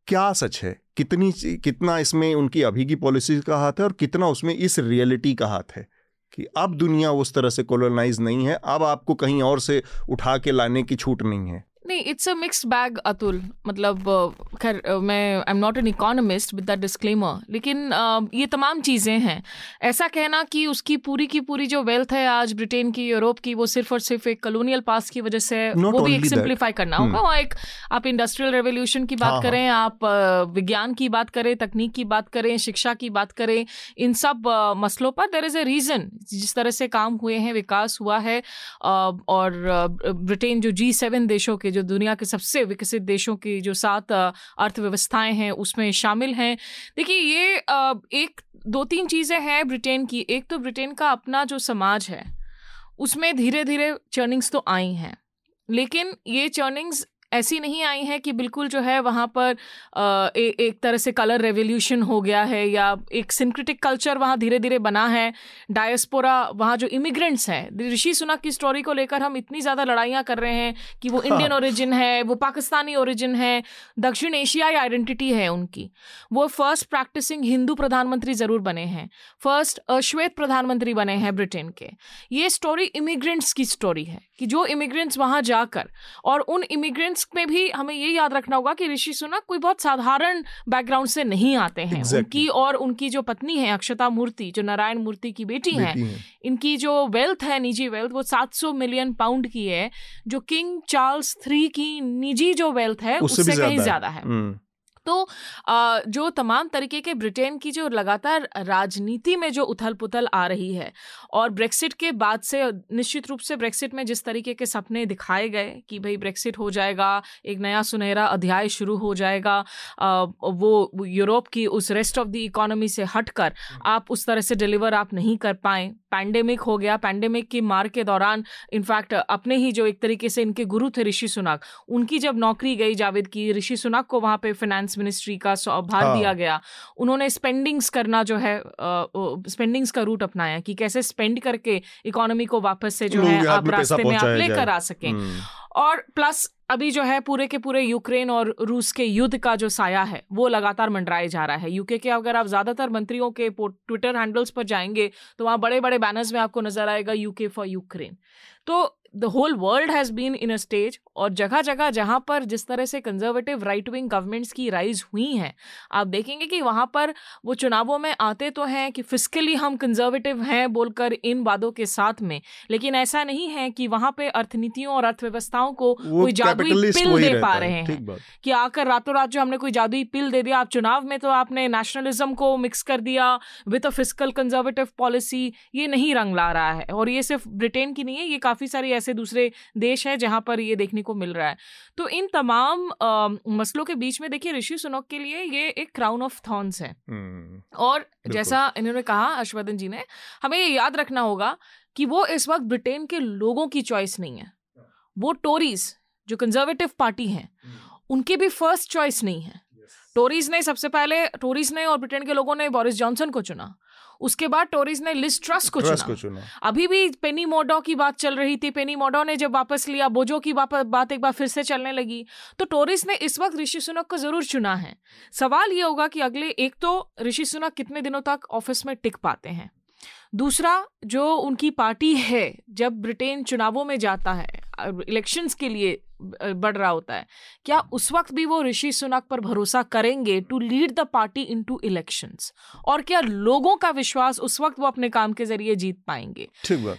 S2: क्या सच है? कितनी कितना इसमें उनकी अभी की पॉलिसी का हाथ है और कितना उसमें इस रियलिटी का हाथ है? कि अब दुनिया उस तरह से कोलोनाइज नहीं है, अब आपको कहीं और से उठा के लाने की छूट नहीं है।
S4: नहीं it's a mixed bag Atul मतलब खैर मैं I am not an economist with that disclaimer लेकिन ये तमाम चीज़ें हैं। ऐसा कहना कि उसकी पूरी की पूरी जो वेल्थ है आज ब्रिटेन की यूरोप की वो सिर्फ़ और सिर्फ़ एक कलोनियल पास की वजह से Not वो भी एक सिंप्लीफाई करना hmm. होगा। वहाँ एक आप इंडस्ट्रियल रेवोल्यूशन की बात हाँ, हाँ। करें आप विज्ञान की बात करें तकनीक की बात करें शिक्षा की बात करें इन सब मसलों पर देर इज़ अ रीज़न जिस तरह से काम हुए हैं विकास हुआ है और ब्रिटेन जो जी सेवन देशों के जो दुनिया के सबसे विकसित देशों की जो सात अर्थव्यवस्थाएँ हैं, उसमें शामिल हैं। देखिए, ये एक दो तीन चीज़ें हैं ब्रिटेन की। एक तो ब्रिटेन का अपना जो समाज है, उसमें धीरे धीरे चर्निंग्स तो आई हैं। लेकिन ये चर्निंग्स ऐसी नहीं आई हैं कि बिल्कुल जो है वहाँ पर ए, एक तरह से कलर रेवोल्यूशन हो गया है या एक सिंक्रेटिक कल्चर वहाँ धीरे धीरे बना है। डायस्पोरा वहाँ जो इमिग्रेंट्स हैं ऋषि सुनक की स्टोरी को लेकर हम इतनी ज़्यादा लड़ाइयाँ कर रहे हैं कि वो इंडियन हाँ। ओरिजिन है वो पाकिस्तानी ओरिजिन है दक्षिण एशियाई आइडेंटिटी है उनकी। वो फ़र्स्ट प्रैक्टिसिंग हिंदू प्रधानमंत्री ज़रूर बने हैं। फ़र्स्ट अश्वेत प्रधानमंत्री बने हैं ब्रिटेन के। ये स्टोरी इमिग्रेंट्स की स्टोरी है। कि जो इमिग्रेंट्स वहाँ जाकर और उन इमिग्रेंट्स में भी हमें ये याद रखना होगा कि ऋषि सुनक कोई बहुत साधारण बैकग्राउंड से नहीं आते हैं exactly. उनकी और उनकी जो पत्नी है अक्षता मूर्ति जो नारायण मूर्ति की बेटी, बेटी है, है इनकी जो वेल्थ है निजी वेल्थ वो 700 मिलियन पाउंड की है जो किंग चार्ल्स थ्री की निजी जो वेल्थ है उससे कहीं ज़्यादा है, है। हम्म। तो जो तमाम तरीके के ब्रिटेन की जो लगातार राजनीति में जो उथल पुथल आ रही है और ब्रेक्सिट के बाद से निश्चित रूप से ब्रेक्सिट में जिस तरीके के सपने दिखाए गए कि भाई ब्रेक्सिट हो जाएगा एक नया सुनहरा अध्याय शुरू हो जाएगा वो यूरोप की उस रेस्ट ऑफ़ द इकोनॉमी से हटकर आप उस तरह से डिलीवर आप नहीं कर पाए। पैंडेमिक हो गया। पैंडेमिक की मार के दौरान इनफैक्ट अपने ही जो एक तरीके से इनके गुरु थे ऋषि सुनाक उनकी जब नौकरी गई जावेद की ऋषि सुनाक को वहाँ पे फाइनेंस मिनिस्ट्री का भार हाँ। दिया गया। उन्होंने स्पेंडिंग्स करना जो है स्पेंडिंग्स का रूट अपनाया कि कैसे स्पेंड करके इकोनॉमी को वापस से जो है आप रास्ते में आप लेकर आ सकें। हम्म। और प्लस अभी जो है पूरे के पूरे यूक्रेन और रूस के युद्ध का जो साया है वो लगातार मंडराया जा रहा है। यूके के अगर आप ज़्यादातर मंत्रियों के ट्विटर हैंडल्स पर जाएँगे तो वहाँ बड़े बड़े बैनर्स में आपको नज़र आएगा यूके फॉर यूक्रेन तो the whole world has been in a stage और जगह जगह जहाँ पर जिस तरह से कंजर्वेटिव राइट विंग गवर्नमेंट्स की राइज हुई हैं आप देखेंगे कि वहाँ पर वो चुनावों में आते तो हैं कि फिजिकली हम कंजर्वेटिव हैं बोलकर इन वादों के साथ में लेकिन ऐसा नहीं है कि वहाँ पे अर्थनीतियों और अर्थव्यवस्थाओं को कोई जादुई पिल दे पा रहे हैं कि आकर रातों रात जो हमने कोई जादुई पिल दे दिया आप चुनाव में तो आपने नेशनलिज्म को मिक्स कर दिया with a physical conservative policy ये नहीं रंग ला रहा है और ये सिर्फ़ ब्रिटेन की नहीं है ये काफ़ी सारी ऐसे दूसरे देश हैं जहाँ पर ये देखने को मिल रहा है। तो इन तमाम आ, मसलों के बीच में देखिए ऋषि सुनोक के लिए ये एक क्राउन ऑफ़ थॉर्न्स है। हम्म, और जैसा इन्होंने कहा हर्षवर्धन जी ने हमें ये याद रखना होगा कि वो इस वक्त ब्रिटेन के लोगों की चॉइस नहीं है। वो टोरीज जो कंजर्वेटिव पार्टी हैं हम्म। उनकी भी फ़र्स्ट चॉइस नहीं है। टोरीज ने सबसे पहले टोरीज ने और ब्रिटेन के लोगों ने बोरिस जॉनसन को चुना। उसके बाद टोरीज ने लिस्ट ट्रस्ट को चुना, को चुना। अभी भी पेनी मोडो की बात चल रही थी। पेनी मोडो ने जब वापस लिया बोजो की बात एक बार फिर से चलने लगी। तो टोरीज ने इस वक्त ऋषि सुनक को ज़रूर चुना है। सवाल ये होगा कि अगले एक तो ऋषि सुनक कितने दिनों तक ऑफ़िस में टिक पाते हैं? दूसरा जो उनकी पार्टी है जब ब्रिटेन चुनावों में जाता है इलेक्शंस के लिए बढ़ रहा होता है क्या उस वक्त भी वो ऋषि सुनक पर भरोसा करेंगे to lead the party into election और क्या लोगों का विश्वास उस वक्त वो अपने काम के ज़रिए जीत पाएँगे?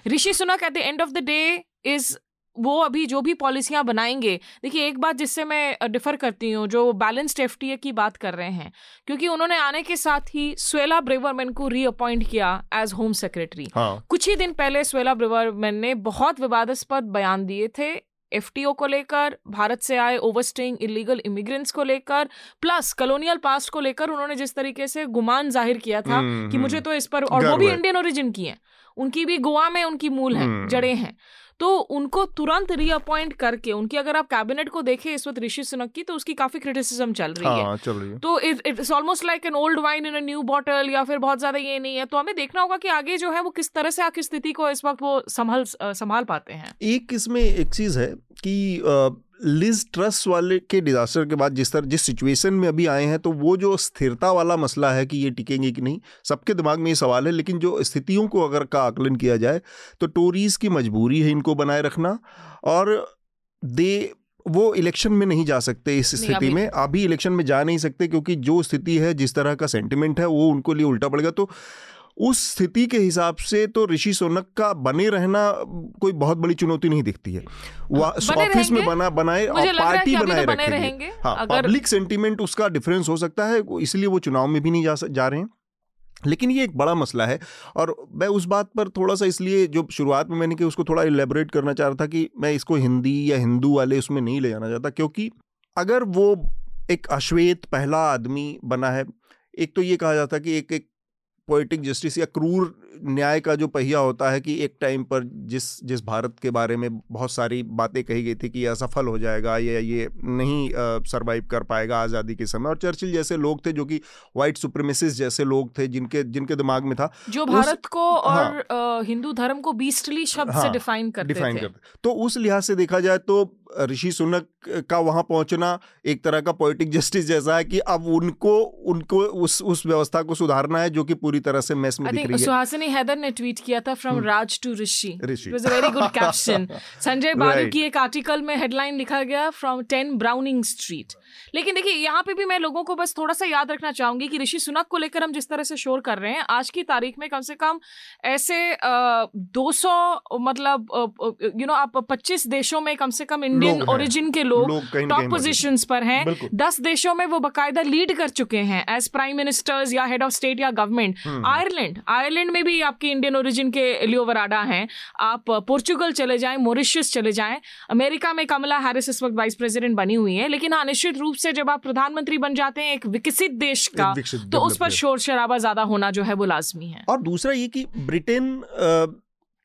S4: Rishi Sunak at the end of the day is वो अभी जो भी पॉलिसियाँ बनाएँगे देखिए एक बात जिससे मैं डिफर करती हूँ जो बैलेंस्ड एफ़ की बात कर रहे हैं क्योंकि उन्होंने आने के साथ ही स्वेला ब्रेवरमैन को रीअपॉइंट किया एज होम सेक्रेटरी कुछ ही दिन पहले स्वेला ब्रेवरमैन ने बहुत विवादास्पद बयान दिए थे एफटीओ को लेकर भारत से आए ओवरस्टेइंग इलीगल इमिग्रेंट्स को लेकर प्लस कलोनियल पास्ट को लेकर उन्होंने जिस तरीके से गुमान ज़ाहिर किया था कि मुझे हम्म, तो इस पर और वो भी इंडियन ओरिजिन की है उनकी भी गोवा में उनकी मूल है हम्म। जड़े हैं। तो उनको तुरंत रीअपॉइंट करके उनकी अगर आप कैबिनेट को देखें इस वक्त ऋषि सुनक की तो उसकी काफ़ी क्रिटिसिज्म चल रही है। हाँ, चल रही है। तो it it's almost like an old wine in a new bottle या फिर बहुत ज़्यादा ये नहीं है। तो हमें देखना होगा कि आगे जो है वो किस तरह से आखिर स्थिति को इस वक्त वो संभाल संभाल पाते हैं।
S2: एक इसमें एक चीज़ है कि लिज ट्रस्ट वाले के डिज़ास्टर के बाद जिस तरह जिस सिचुएशन में अभी आए हैं तो वो जो स्थिरता वाला मसला है कि ये टिकेंगे कि नहीं सबके दिमाग में ये सवाल है लेकिन जो स्थितियों को अगर का आकलन किया जाए तो टोरीज की मजबूरी है इनको बनाए रखना और दे वो इलेक्शन में नहीं जा सकते इस स्थिति में अभी इलेक्शन में जा नहीं सकते क्योंकि जो स्थिति है जिस तरह का सेंटिमेंट है वो उनको लिए उल्टा पड़ेगा तो उस स्थिति के हिसाब से तो ऋषि सोनक का बने रहना कोई बहुत बड़ी चुनौती नहीं दिखती है। ऑफ़िस में बना बनाए और पार्टी बनाए तो रखेंगे। हाँ पब्लिक सेंटीमेंट उसका डिफरेंस हो सकता है इसलिए वो चुनाव में भी नहीं जा जा रहे हैं। लेकिन ये एक बड़ा मसला है और मैं उस बात पर थोड़ा सा इसलिए जो शुरुआत में मैंने कि उसको थोड़ा इलेबोरेट करना चाह रहा था कि मैं इसको हिंदी या हिंदू वाले उसमें नहीं ले जाना चाहता क्योंकि अगर वो एक अश्वेत पहला आदमी बना है एक तो ये कहा जाता कि एक एक पोइटिक जस्टिस या क्रूर न्याय का जो पहिया होता है कि एक टाइम पर जिस जिस भारत के बारे में बहुत सारी बातें कही गई थी कि यह असफल हो जाएगा या ये नहीं सरवाइव कर पाएगा आज़ादी के समय। और चर्चिल जैसे लोग थे जो कि वाइट सुप्रीमेसिस जैसे लोग थे जिनके जिनके दिमाग में था
S4: जो भारत उस, को और हाँ, हिंदू धर्म को बीस्टली शब्द हाँ, से डिफाइन करते डिफाइन करते।
S2: तो उस लिहाज से देखा जाए तो ऋषि सुनक का वहाँ पहुँचना एक तरह का पोइटिक जस्टिस जैसा है कि अब उनको उनको उस उस व्यवस्था को सुधारना है जो कि पूरी तरह से मैस में दिख रही है।
S4: सुहासिनी हैदर ने ट्वीट किया था from Raj to Rishi it was a very good caption Sanjay Balu की एक आर्टिकल में हेडलाइन लिखा गया फ्रॉम 10 ब्राउनिंग स्ट्रीट लेकिन देखिए यहाँ पे भी मैं लोगों को बस थोड़ा सा याद रखना चाहूँगी कि ऋषि सुनक को लेकर हम जिस तरह से शोर कर रहे हैं आज की तारीख में कम से कम ऐसे दो सौ मतलब यू नो आप पच्चीस देशों में कम से कम इंडियन ओरिजिन के लोग टॉप पोजिशन पर हैं। दस देशों में वो बाकायदा लीड कर चुके हैं एज प्राइम मिनिस्टर्स या हेड ऑफ़ स्टेट या गवर्नमेंट आयरलैंड आयरलैंड में भी आपकी इंडियन ओरिजिन के लियो वराडा हैं। आप पोर्चुगल चले जाएँ मॉरिशस चले जाएँ। अमेरिका में कमला हैरिस इस वक्त वाइस प्रेसिडेंट बनी हुई है। लेकिन हाँ निश्चित रूप से जब आप प्रधानमंत्री बन जाते हैं एक विकसित देश का तो उस पर शोर शराबा ज़्यादा होना जो है वो लाजमी है।
S2: और दूसरा ये कि ब्रिटेन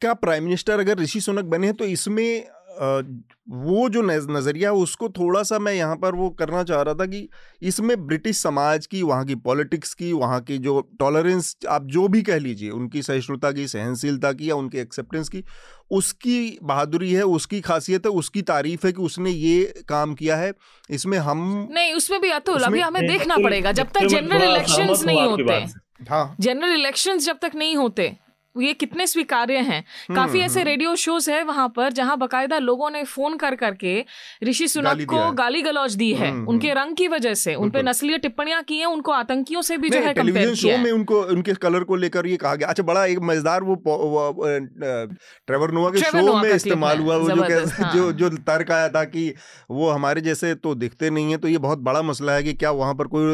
S2: का प्राइम मिनिस्टर अगर ऋषि सुनक बने हैं तो इसमें वो जो नज़रिया उसको थोड़ा सा मैं यहाँ पर वो करना चाह रहा था कि इसमें ब्रिटिश समाज की वहाँ की पॉलिटिक्स की वहाँ की जो टॉलरेंस आप जो भी कह लीजिए उनकी सहिष्णुता की सहनशीलता की या उनकी एक्सेप्टेंस की उसकी बहादुरी है उसकी खासियत है उसकी तारीफ़ है कि उसने ये काम किया है। इसमें हम
S4: नहीं उसमें भी अतुल अभी हमें देखना पड़ेगा जब तक जनरल इलेक्शंस नहीं होते। हाँ। जनरल इलेक्शंस जब तक नहीं होते ये कितने स्वीकार्य हैं। काफ़ी हम्म, ऐसे रेडियो हम्म। शोज़ है वहाँ पर जहाँ बकायदा लोगों ने फ़ोन कर करके ऋषि सुनक को गाली गलौज दी है। हम्म, उनके रंग की वजह से उनपे नस्लीय टिप्पणियाँ की हैं उनको आतंकियों से भी जो है टेलीविज़न शो
S2: में उनको उनके कलर को लेकर ये कहा गया। अच्छा बड़ा एक मज़ेदार वो ट्रेवर नोवा के शो में इस्तेमाल हुआ वो जो हाँ। जो जो तर्क आया था कि वो हमारे जैसे तो दिखते नहीं है तो ये बहुत बड़ा मसला है कि क्या वहाँ पर कोई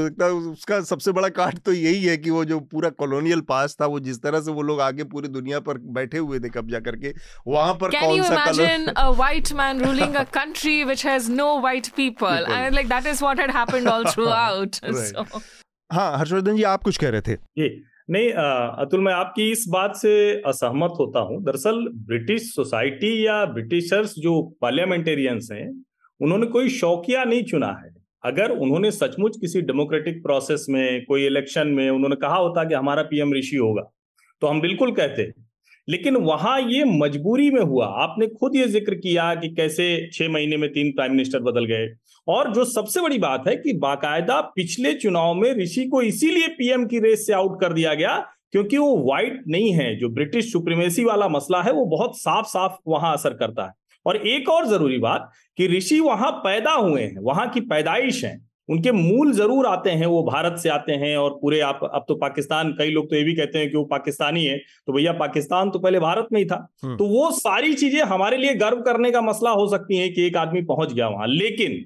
S2: उसका सबसे बड़ा काट तो यही है कि वो जो पूरा कॉलोनियल पास था वो जिस तरह से वो लोग आगे पूरी दुनिया पर बैठे हुए थे कब्जा करके वहाँ पर
S4: Can कौन सा colour a white man ruling a country which has no white people, people. and like that is what had happened all throughout right. so.
S2: हाँ हर्षवर्धन जी आप कुछ कह रहे थे
S3: ये नहीं अतुल मैं आपकी इस बात से असहमत होता हूँ दरअसल ब्रिटिश सोसाइटी या ब्रिटिशर्स जो पार्लियामेंटेरियंस हैं उन्होंने कोई शौकिया नहीं चुना है अगर उन्होंने सचमुच किसी डेमोक्रेटिक प्रोसेस में कोई इलेक्शन में उन्होंने कहा होता कि हमारा पीएम ऋषि होगा तो हम बिल्कुल कहते लेकिन वहाँ ये मजबूरी में हुआ। आपने खुद ये ज़िक्र किया कि कैसे छह महीने में तीन प्राइम मिनिस्टर बदल गए। और जो सबसे बड़ी बात है कि बाकायदा पिछले चुनाव में ऋषि को इसीलिए पीएम की रेस से आउट कर दिया गया क्योंकि वो व्हाइट नहीं है। जो ब्रिटिश सुप्रीमेसी वाला मसला है वो बहुत साफ़ साफ़ वहाँ असर करता है। और एक और ज़रूरी बात कि ऋषि वहाँ पैदा हुए हैं, वहाँ की पैदाइश है। उनके मूल ज़रूर आते हैं वो भारत से आते हैं और पूरे आप अब तो पाकिस्तान कई लोग तो ये भी कहते हैं कि वो पाकिस्तानी है तो भैया पाकिस्तान तो पहले भारत में ही था। हम्म। तो वो सारी चीज़ें हमारे लिए गर्व करने का मसला हो सकती है कि एक आदमी पहुँच गया वहाँ। लेकिन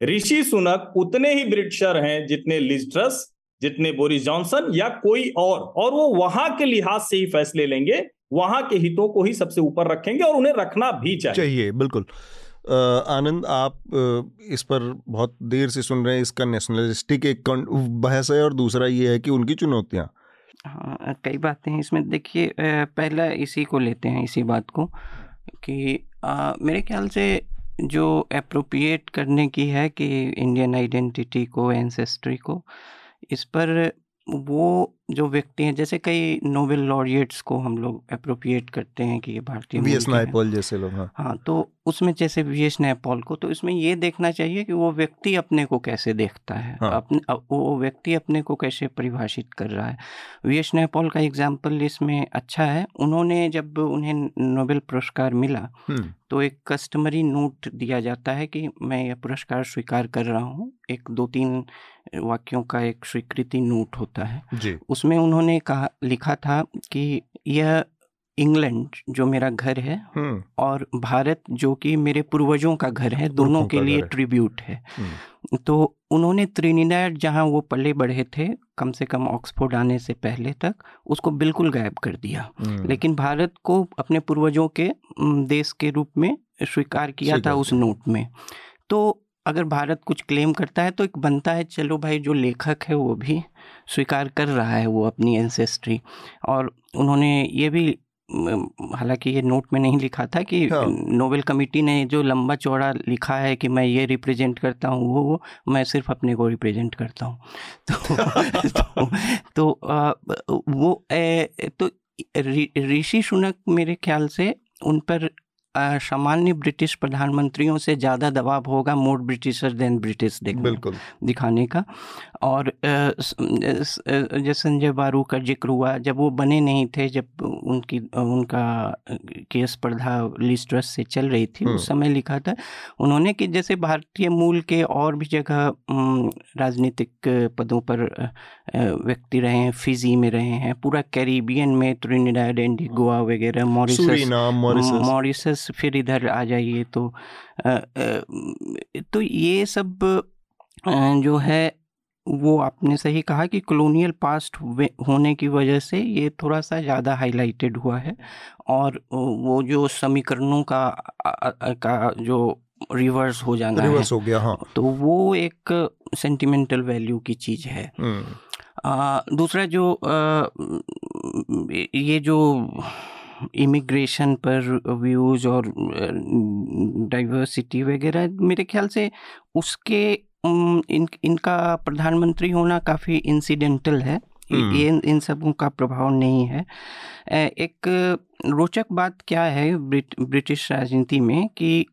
S3: ऋषि सुनक उतने ही ब्रिटिशर हैं जितने लिस्ट्रस जितने बोरिस जॉनसन या कोई और और वो वहाँ के लिहाज से ही फैसले लेंगे वहाँ के हितों को ही सबसे ऊपर रखेंगे और उन्हें रखना भी चाहिए।
S2: चाहिए बिल्कुल। आनंद आप इस पर बहुत देर से सुन रहे हैं इसका नेशनलिस्टिक एक बहस है और दूसरा ये है कि उनकी चुनौतियाँ।
S5: हाँ कई बातें हैं इसमें। देखिए पहला इसी को लेते हैं इसी बात को कि आ, मेरे ख्याल से जो अप्रोप्रिएट करने की है कि इंडियन आइडेंटिटी को एंसेस्ट्री को इस पर वो जो व्यक्ति हैं जैसे कई नोबेल लॉरिएट्स को हम लोग अप्रोप्रिएट करते हैं कि ये भारतीय
S2: वी एस नायपॉल जैसे लोग हाँ।
S5: हाँ तो उसमें जैसे वी एस नायपॉल को तो इसमें ये देखना चाहिए कि वो व्यक्ति अपने को कैसे देखता है हाँ। अपने वो व्यक्ति अपने को कैसे परिभाषित कर रहा है। वी एस नायपॉल का एग्ज़ाम्पल इसमें अच्छा है। उन्होंने जब उन्हें नोबेल पुरस्कार मिला। तो एक कस्टमरी नोट दिया जाता है कि मैं यह पुरस्कार स्वीकार कर रहा हूँ। एक दो तीन वाक्यों का एक स्वीकृति नोट होता है। जी। उसमें उन्होंने कहा लिखा था कि यह इंग्लैंड जो मेरा घर है हम्म। और भारत जो कि मेरे पूर्वजों का घर है दोनों के लिए ट्रिब्यूट है। हम्म। तो उन्होंने त्रिनिडाड जहाँ वो पले बढ़े थे कम से कम ऑक्सफोर्ड आने से पहले तक उसको बिल्कुल गायब कर दिया। हम्म। लेकिन भारत को अपने पूर्वजों के देश के रूप में स्वीकार किया था उस नोट में। तो अगर भारत कुछ क्लेम करता है तो एक बनता है चलो भाई जो लेखक है वो भी स्वीकार कर रहा है वो अपनी एंसेस्ट्री और उन्होंने ये भी हालाँकि ये नोट में नहीं लिखा था कि हाँ। नोबेल कमेटी ने जो लंबा चौड़ा लिखा है कि मैं ये रिप्रेजेंट करता हूँ वो वो मैं सिर्फ़ अपने को रिप्रेजेंट करता हूँ तो, तो, तो आ, वो ए, तो ऋषि सुनक मेरे ख्याल से उन पर सामान्य ब्रिटिश प्रधानमंत्रियों से ज़्यादा दबाव होगा मोर ब्रिटिशर देन ब्रिटिश बिल्कुल। दिखाने का। और जैसे संजय बारू का ज़िक्र हुआ जब वो बने नहीं थे जब उनकी उनका की स्पर्धा लिस्ट्रस से चल रही थी उस समय लिखा था उन्होंने कि जैसे भारतीय मूल के और भी जगह राजनीतिक पदों पर व्यक्ति रहे हैं फिजी में रहे हैं पूरा कैरिबियन में त्रिनिडाड गोवा वगैरह मॉरिसस मॉरिसस फिर इधर आ जाइए तो तो ये सब जो है वो आपने सही कहा कि कॉलोनियल पास्ट होने की वजह से ये थोड़ा सा ज़्यादा हाईलाइटेड हुआ है और वो जो समीकरणों का का जो रिवर्स हो जाना
S2: रिवर्स है, हो गया हाँ।
S5: तो वो एक सेंटिमेंटल वैल्यू की चीज़ है। आ, दूसरा जो आ, ये जो इमिग्रेशन पर व्यूज़ और डाइवर्सिटी वगैरह मेरे ख्याल से उसके इन इनका प्रधानमंत्री होना काफ़ी इंसिडेंटल है। ये इन सबों का प्रभाव नहीं है। एक रोचक बात क्या है ब्रिट, ब्रिटिश राजनीति में कि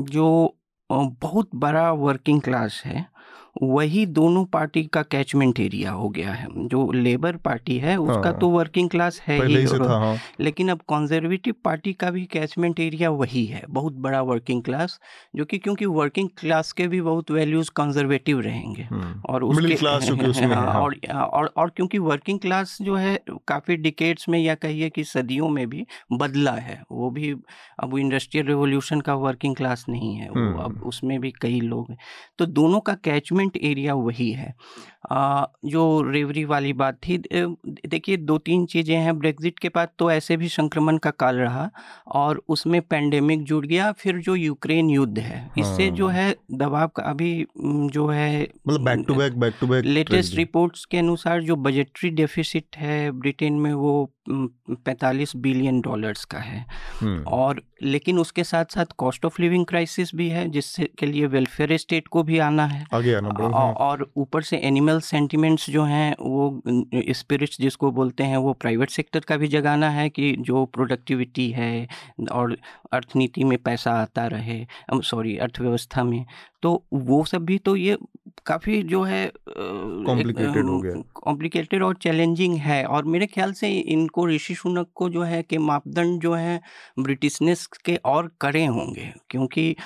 S5: जो बहुत बड़ा वर्किंग क्लास है वही दोनों पार्टी का कैचमेंट एरिया हो गया है जो लेबर पार्टी है उसका हाँ, तो वर्किंग क्लास है ही था, हाँ। लेकिन अब कंजर्वेटिव पार्टी का भी कैचमेंट एरिया वही है बहुत बड़ा वर्किंग क्लास जो कि क्योंकि वर्किंग क्लास के भी बहुत वैल्यूज़ कंजर्वेटिव रहेंगे
S2: हम्म। और उसके क्लास
S5: हाँ, और, और और क्योंकि वर्किंग क्लास जो है काफ़ी डिकेट्स में या कहिए कि सदियों में भी बदला है वो भी अब इंडस्ट्रियल रिवोल्यूशन का वर्किंग क्लास नहीं है वो अब हम्म। उसमें भी कई लोग हैं तो दोनों का कैचमेंट गवर्नमेंट एरिया वही है आ, जो रेवरी वाली बात थी देखिए दो तीन चीज़ें हैं ब्रेग्जिट के बाद तो ऐसे भी संक्रमण का काल रहा और उसमें पेंडेमिक जुड़ गया फिर जो यूक्रेन युद्ध है इससे जो हाँ। है दबाव का अभी जो है
S2: मतलब back to back back to back
S5: latest reports के अनुसार जो बजटरी डेफिसिट है ब्रिटेन में वो पैंतालीस बिलियन डॉलर्स का है। और लेकिन उसके साथ साथ कॉस्ट ऑफ़ लिविंग क्राइसिस भी है जिससे के लिए वेलफेयर स्टेट को भी आना है
S2: आगे आना हाँ।
S5: और ऊपर से एनिमल सेंटिमेंट्स जो हैं वो स्पिरिट्स जिसको बोलते हैं वो प्राइवेट सेक्टर का भी जगाना है कि जो प्रोडक्टिविटी है और अर्थनीति में पैसा आता रहे सॉरी अर्थव्यवस्था में तो वो सब भी तो ये काफ़ी जो है
S2: कॉम्प्लिकेटेड हो गया।
S5: कॉम्प्लिकेटेड और चैलेंजिंग है और मेरे ख्याल से इनको ऋषि सुनक को जो है कि मापदंड जो है ब्रिटिशनेस के और कड़े होंगे क्योंकि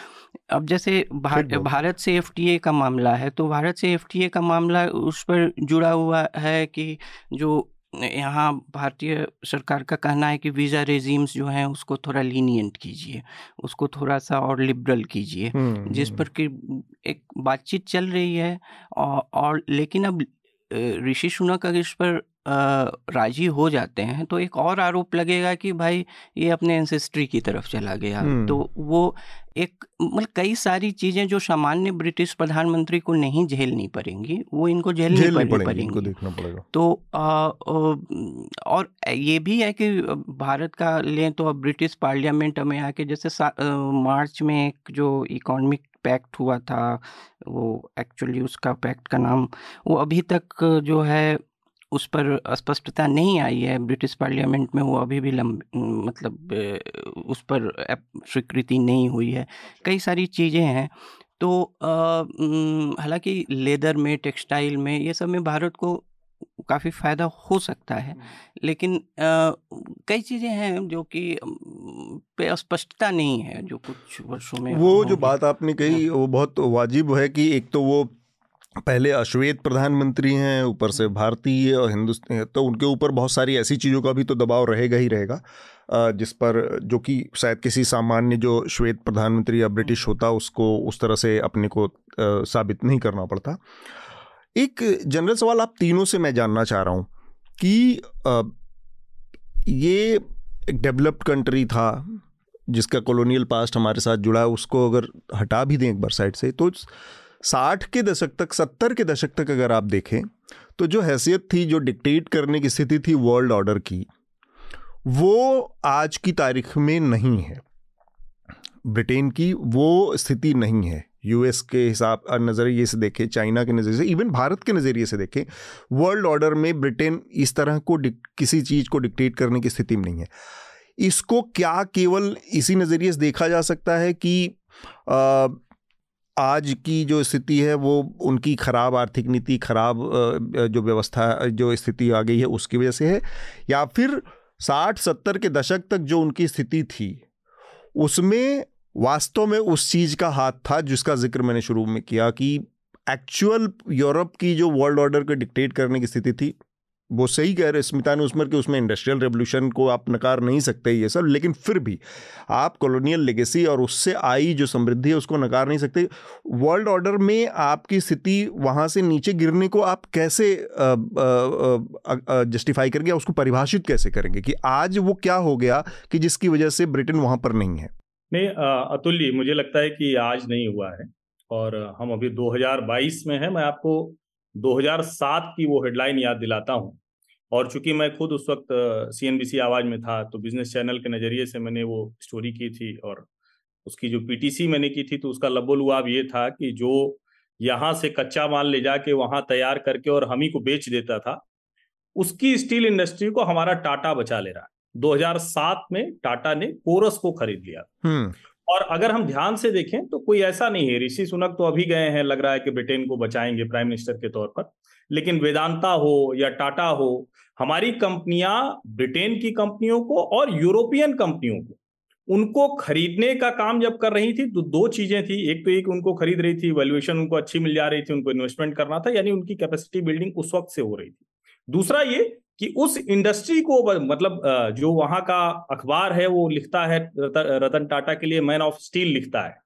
S5: अब जैसे भार, भारत से एफटीए का मामला है तो भारत से एफटीए का मामला उस पर जुड़ा हुआ है कि जो यहाँ भारतीय सरकार का कहना है कि वीज़ा रेजीम्स जो हैं उसको थोड़ा लीनियंट कीजिए उसको थोड़ा सा और लिबरल कीजिए जिस पर कि एक बातचीत चल रही है और, और लेकिन अब ऋषि सुनक अगर इस पर राज़ी हो जाते हैं तो एक और आरोप लगेगा कि भाई ये अपने एंसेस्ट्री की तरफ़ चला गया। तो वो एक मतलब कई सारी चीज़ें जो सामान्य ब्रिटिश प्रधानमंत्री को नहीं झेलनी पड़ेंगी वो इनको झेलनी झेल पड़ेंगी, पड़ेंगी इनको
S2: देखना पड़ेगा।
S5: तो आ, और ये भी है कि भारत का लें तो अब ब्रिटिश पार्लियामेंट में आके जैसे मार्च में एक जो इकोनॉमिक पैक्ट हुआ था वो एक्चुअली उसका पैक्ट का नाम वो अभी तक जो है उस पर स्पष्टता नहीं आई है ब्रिटिश पार्लियामेंट में वो अभी भी लंब मतलब उस पर स्वीकृति नहीं हुई है। कई सारी चीज़ें हैं। तो हालाँकि लेदर में टेक्सटाइल में ये सब में भारत को काफ़ी फ़ायदा हो सकता है। लेकिन आ, कई चीज़ें हैं जो कि पे स्पष्टता नहीं है जो कुछ वर्षों में
S2: वो जो बात आपने कही हाँ। वो बहुत वाजिब है कि एक तो वो पहले अश्वेत प्रधानमंत्री हैं, ऊपर से भारतीय और हिंदुस्तान तो उनके ऊपर बहुत सारी ऐसी चीज़ों का भी तो दबाव रहेगा ही रहेगा जिस पर जो कि शायद किसी सामान्य जो श्वेत प्रधानमंत्री या ब्रिटिश होता उसको उस तरह से अपने को साबित नहीं करना पड़ता। एक जनरल सवाल आप तीनों से मैं जानना चाह रहा हूँ कि ये एक डेवलप्ड कंट्री था, जिसका कॉलोनियल पास्ट हमारे साथ जुड़ा है उसको अगर हटा भी दें एक बार साइड से तो साठ के दशक तक, सत्तर के दशक तक अगर आप देखें तो जो हैसियत थी, जो डिक्टेट करने की स्थिति थी वर्ल्ड ऑर्डर की, वो आज की तारीख में नहीं है। ब्रिटेन की वो स्थिति नहीं है। यूएस के हिसाब नज़रिए से देखें चाइना के नज़रिए से इवन भारत के नज़रिए से देखें वर्ल्ड ऑर्डर में ब्रिटेन इस तरह को किसी चीज़ को डिक्टेट करने की स्थिति में नहीं है। इसको क्या केवल इसी नज़रिए से देखा जा सकता है कि आज की जो स्थिति है, वो उनकी ख़राब आर्थिक नीति, ख़राब जो व्यवस्था, जो स्थिति आ गई है, उसकी वजह से है। या फिर साठ, सत्तर के दशक तक जो उनकी स्थिति थी, उसमें वास्तव में उस चीज़ का हाथ था जिसका ज़िक्र मैंने शुरू में किया कि एक्चुअल यूरोप की जो वर्ल्ड ऑर्डर को डिक्टेट करने की स्थिति थी वो सही कह रहे स्मिता ने उसमें कि उसमें इंडस्ट्रियल रेवोल्यूशन को आप नकार नहीं सकते ये सब, लेकिन फिर भी आप कॉलोनियल लेगेसी और उससे आई जो समृद्धि है, उसको नकार नहीं सकते। वर्ल्ड ऑर्डर में आपकी स्थिति वहाँ से नीचे गिरने को आप कैसे जस्टिफाई करेंगे उसको परिभाषित कैसे करेंगे कि आज वो क्या हो गया कि जिसकी वजह से ब्रिटेन वहाँ पर नहीं है?
S3: नहीं अतुल्य मुझे लगता है कि आज नहीं हुआ है और हम अभी 2022 में है। मैं आपको 2007 की वो हेडलाइन याद दिलाता हूँ। और चूँकि मैं खुद उस वक्त सीएनबीसी आवाज़ में था तो बिज़नेस चैनल के नज़रिए से मैंने वो स्टोरी की थी और उसकी जो पीटीसी मैंने की थी तो उसका लबोलुआब ये था कि जो यहाँ से कच्चा माल ले जाके वहाँ तैयार करके और हम ही को बेच देता था उसकी स्टील इंडस्ट्री को हमारा टाटा बचा ले रहा है 2007 में टाटा ने कोरस को खरीद लिया हम्म। और अगर हम ध्यान से देखें तो कोई ऐसा नहीं है ऋषि सुनक तो अभी गए हैं लग रहा है कि ब्रिटेन को बचाएँगे प्राइम मिनिस्टर के तौर पर लेकिन वेदांता हो या टाटा हो हमारी कंपनियाँ ब्रिटेन की कंपनियों को और यूरोपियन कंपनियों को, उनको खरीदने का काम जब कर रही थी तो दो चीज़ें थी। एक तो एक उनको खरीद रही थी वैल्यूएशन उनको अच्छी मिल जा रही थी, उनको इन्वेस्टमेंट करना था, यानी उनकी कैपेसिटी बिल्डिंग उस वक्त से हो रही थी। दूसरा ये कि उस इंडस्ट्री को मतलब जो वहाँ का अखबार है, वो लिखता है रतन टाटा के लिए मैन ऑफ़ स्टील लिखता है।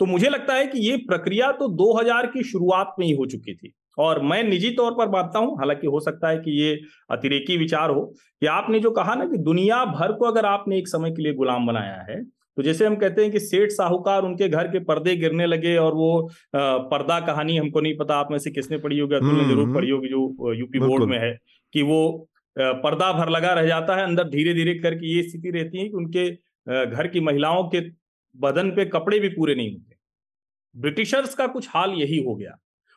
S3: तो मुझे लगता है कि ये प्रक्रिया तो 2000 की शुरुआत में ही हो चुकी थी। और मैं निजी तौर पर मानता हूँ हालाँकि हो सकता है कि ये अतिरेकी विचार हो कि आपने जो कहा ना कि दुनिया भर को अगर आपने एक समय के लिए गुलाम बनाया है तो जैसे हम कहते हैं कि सेठ साहूकार उनके घर के पर्दे गिरने लगे और वो पर्दा कहानी हमको नहीं पता आप में से किसने पढ़ी होगी अतुल ने ज़रूर पढ़ी होगी जो यूपी बोर्ड में है कि वो पर्दा भर लगा रह जाता है अंदर धीरे धीरे करके ये स्थिति रहती है कि उनके घर की महिलाओं के बदन पे कपड़े भी पूरे नहीं होते। ब्रिटिशर्स का कुछ हाल यही हो गया।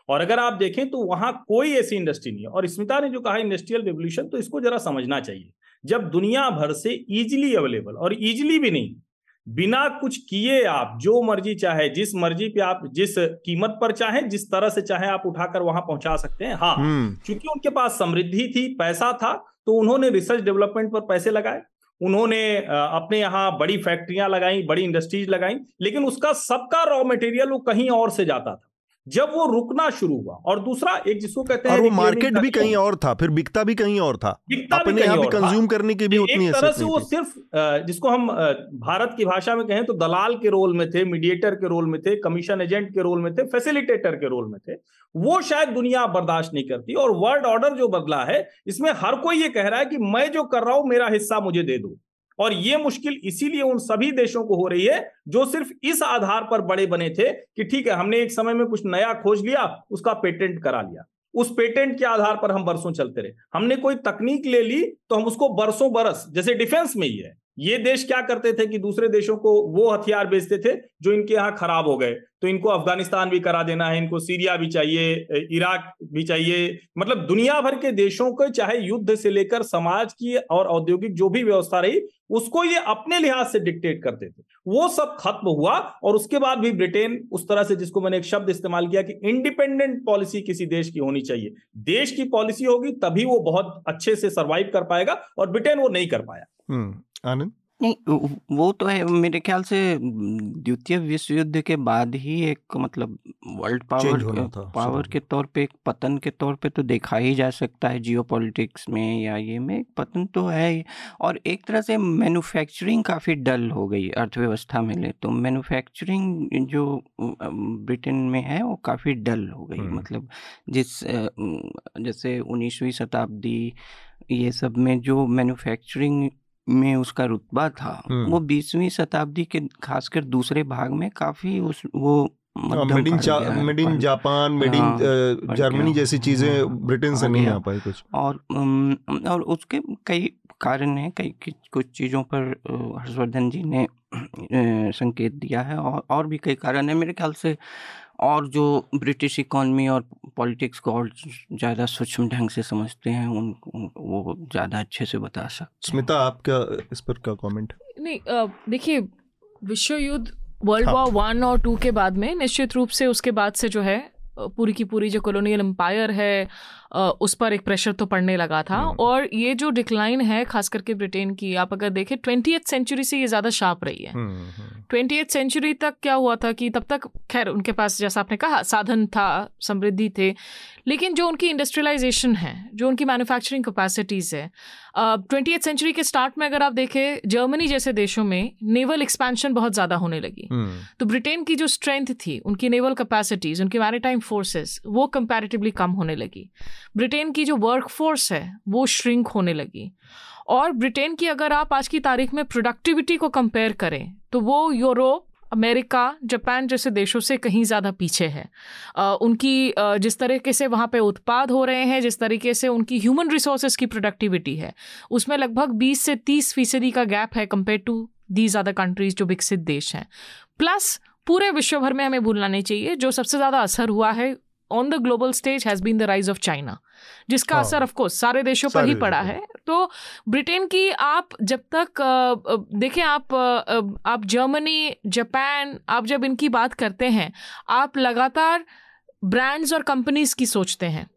S3: और अगर आप देखें तो वहाँ कोई ऐसी इंडस्ट्री नहीं है। और स्मिता ने जो कहा इंडस्ट्रियल रेवोल्यूशन तो इसको जरा समझना चाहिए। जब दुनिया भर से इजिली अवेलेबल और इजिली भी नहीं बिना कुछ किए आप जो मर्ज़ी चाहे जिस मर्ज़ी पे आप जिस कीमत पर चाहे जिस तरह से चाहे आप उठाकर वहाँ पहुँचा सकते हैं। हाँ हम्म। क्योंकि उनके पास समृद्धि थी पैसा था तो उन्होंने रिसर्च डेवलपमेंट पर पैसे लगाए। उन्होंने अपने यहाँ बड़ी फैक्ट्रियाँ लगाई बड़ी इंडस्ट्रीज़ लगाई लेकिन उसका सबका रॉ मटेरियल वो कहीं और से जाता था। जब वो रुकना शुरू हुआ और दूसरा एक जिसको कहते हैं
S2: मार्केट भी कहीं और था फिर बिकता भी कहीं और था। अपने यहाँ भी कंज्यूम करने की भी उतनी
S3: तरह से वो सिर्फ़ जिसको हम भारत की भाषा में कहें तो दलाल के रोल में थे मीडिएटर के रोल में थे कमीशन एजेंट के रोल में थे फैसिलिटेटर के रोल में थे। वो शायद दुनिया बर्दाश्त नहीं करती और वर्ल्ड ऑर्डर जो बदला है इसमें हर कोई ये कह रहा है कि मैं जो कर रहा हूँ मेरा हिस्सा मुझे दे दो। और ये मुश्किल इसीलिए उन सभी देशों को हो रही है जो सिर्फ़ इस आधार पर बड़े बने थे कि ठीक है, हमने एक समय में कुछ नया खोज लिया, उसका पेटेंट करा लिया। उस पेटेंट के आधार पर हम बरसों चलते रहे। हमने कोई तकनीक ले ली तो हम उसको बरसों बरस, जैसे डिफेंस में ही है। ये देश क्या करते थे कि दूसरे देशों को वो हथियार बेचते थे जो इनके यहाँ खराब हो गए। तो इनको अफ़गानिस्तान भी करा देना है इनको सीरिया भी चाहिए इराक भी चाहिए। मतलब दुनिया भर के देशों को चाहे युद्ध से लेकर समाज की और औद्योगिक जो भी व्यवस्था रही उसको ये अपने लिहाज से डिक्टेट करते थे। वो सब खत्म हुआ और उसके बाद भी ब्रिटेन उस तरह से जिसको मैंने एक शब्द इस्तेमाल किया कि इंडिपेंडेंट पॉलिसी किसी देश की होनी चाहिए। देश की पॉलिसी होगी तभी वो बहुत अच्छे से सर्वाइव कर पाएगा और ब्रिटेन वो नहीं कर पाया।
S2: हम्म, आनंद?
S5: नहीं, वो तो है मेरे ख्याल से द्वितीय विश्व युद्ध के बाद ही एक मतलब वर्ल्ड पावर पावर के तौर पे एक पतन के तौर पे तो देखा ही जा सकता है जियोपॉलिटिक्स में या ये में एक पतन तो है ही। और एक तरह से मैन्युफैक्चरिंग काफ़ी डल हो गई अर्थव्यवस्था में ले तो मैन्युफैक्चरिंग जो ब्रिटेन में है वो काफ़ी डल हो गई। मतलब जिस जैसे उन्नीसवीं शताब्दी ये सब में जो मैन्युफैक्चरिंग में उसका रुतबा था वो बीसवीं शताब्दी के खासकर दूसरे भाग में काफ़ी उस वो
S2: made in made in Japan made in Germany जैसी चीज़ें ब्रिटेन से नहीं आ पाई कुछ।
S5: और और उसके कई कारण हैं कई कुछ चीज़ों पर हर्षवर्धन जी ने संकेत दिया है और और भी कई कारण है। मेरे ख्याल से और जो ब्रिटिश इकॉनमी और पॉलिटिक्स को और ज़्यादा सूक्ष्म ढंग से समझते हैं उन वो ज़्यादा अच्छे से बता सकते
S2: स्मिता आप क्या इस पर क्या कमेंट
S4: नहीं देखिए विश्व युद्ध वर्ल्ड वॉर वन और टू के बाद में निश्चित रूप से उसके बाद से जो है पूरी की पूरी जो कॉलोनियल एम्पायर है उस पर एक प्रेशर तो पड़ने लगा था। हम्म। और ये जो डिक्लाइन है खास करके ब्रिटेन की आप अगर देखें ट्वेंटी सेंचुरी से ये ज़्यादा शार्प रही है। Twenty hmm, century hmm. तक क्या हुआ था कि तब तक खैर उनके पास जैसा आपने कहा साधन था समृद्धि थे। लेकिन जो उनकी इंडस्ट्रियलाइजेशन है जो उनकी मैन्युफैक्चरिंग कैपेसिटीज़ है ट्वेंटी सेंचुरी के स्टार्ट में अगर आप देखें जर्मनी जैसे देशों में नेवल एक्सपेंशन बहुत ज़्यादा होने लगी। तो ब्रिटेन की जो स्ट्रेंथ थी उनकी नेवल कैपेसिटीज़ उनकी मैरिटाइम फोर्सेस वो कंपैरेटिवली कम होने लगी। ब्रिटेन की जो वर्कफोर्स है वो श्रिंक होने लगी। और ब्रिटेन की अगर आप आज की तारीख में प्रोडक्टिविटी को कंपेयर करें तो वो यूरोप अमेरिका जापान जैसे देशों से कहीं ज़्यादा पीछे है। आ, उनकी आ, जिस तरीके से वहाँ पे उत्पाद हो रहे हैं जिस तरीके से उनकी ह्यूमन रिसोर्सेज की प्रोडक्टिविटी है उसमें लगभग 20 से 30 फ़ीसदी का गैप है compare to these other countries जो विकसित देश हैं। प्लस पूरे विश्व भर में हमें भूलना नहीं चाहिए जो सबसे ज़्यादा असर हुआ है on the global stage has been the rise of China जिसका असर ऑफ़ कोर्स सारे देशों पर ही पड़ा है। तो ब्रिटेन की आप जब तक देखें आप आप जर्मनी जापान आप जब इनकी बात करते हैं आप लगातार ब्रांड्स और कंपनीज़ की सोचते हैं।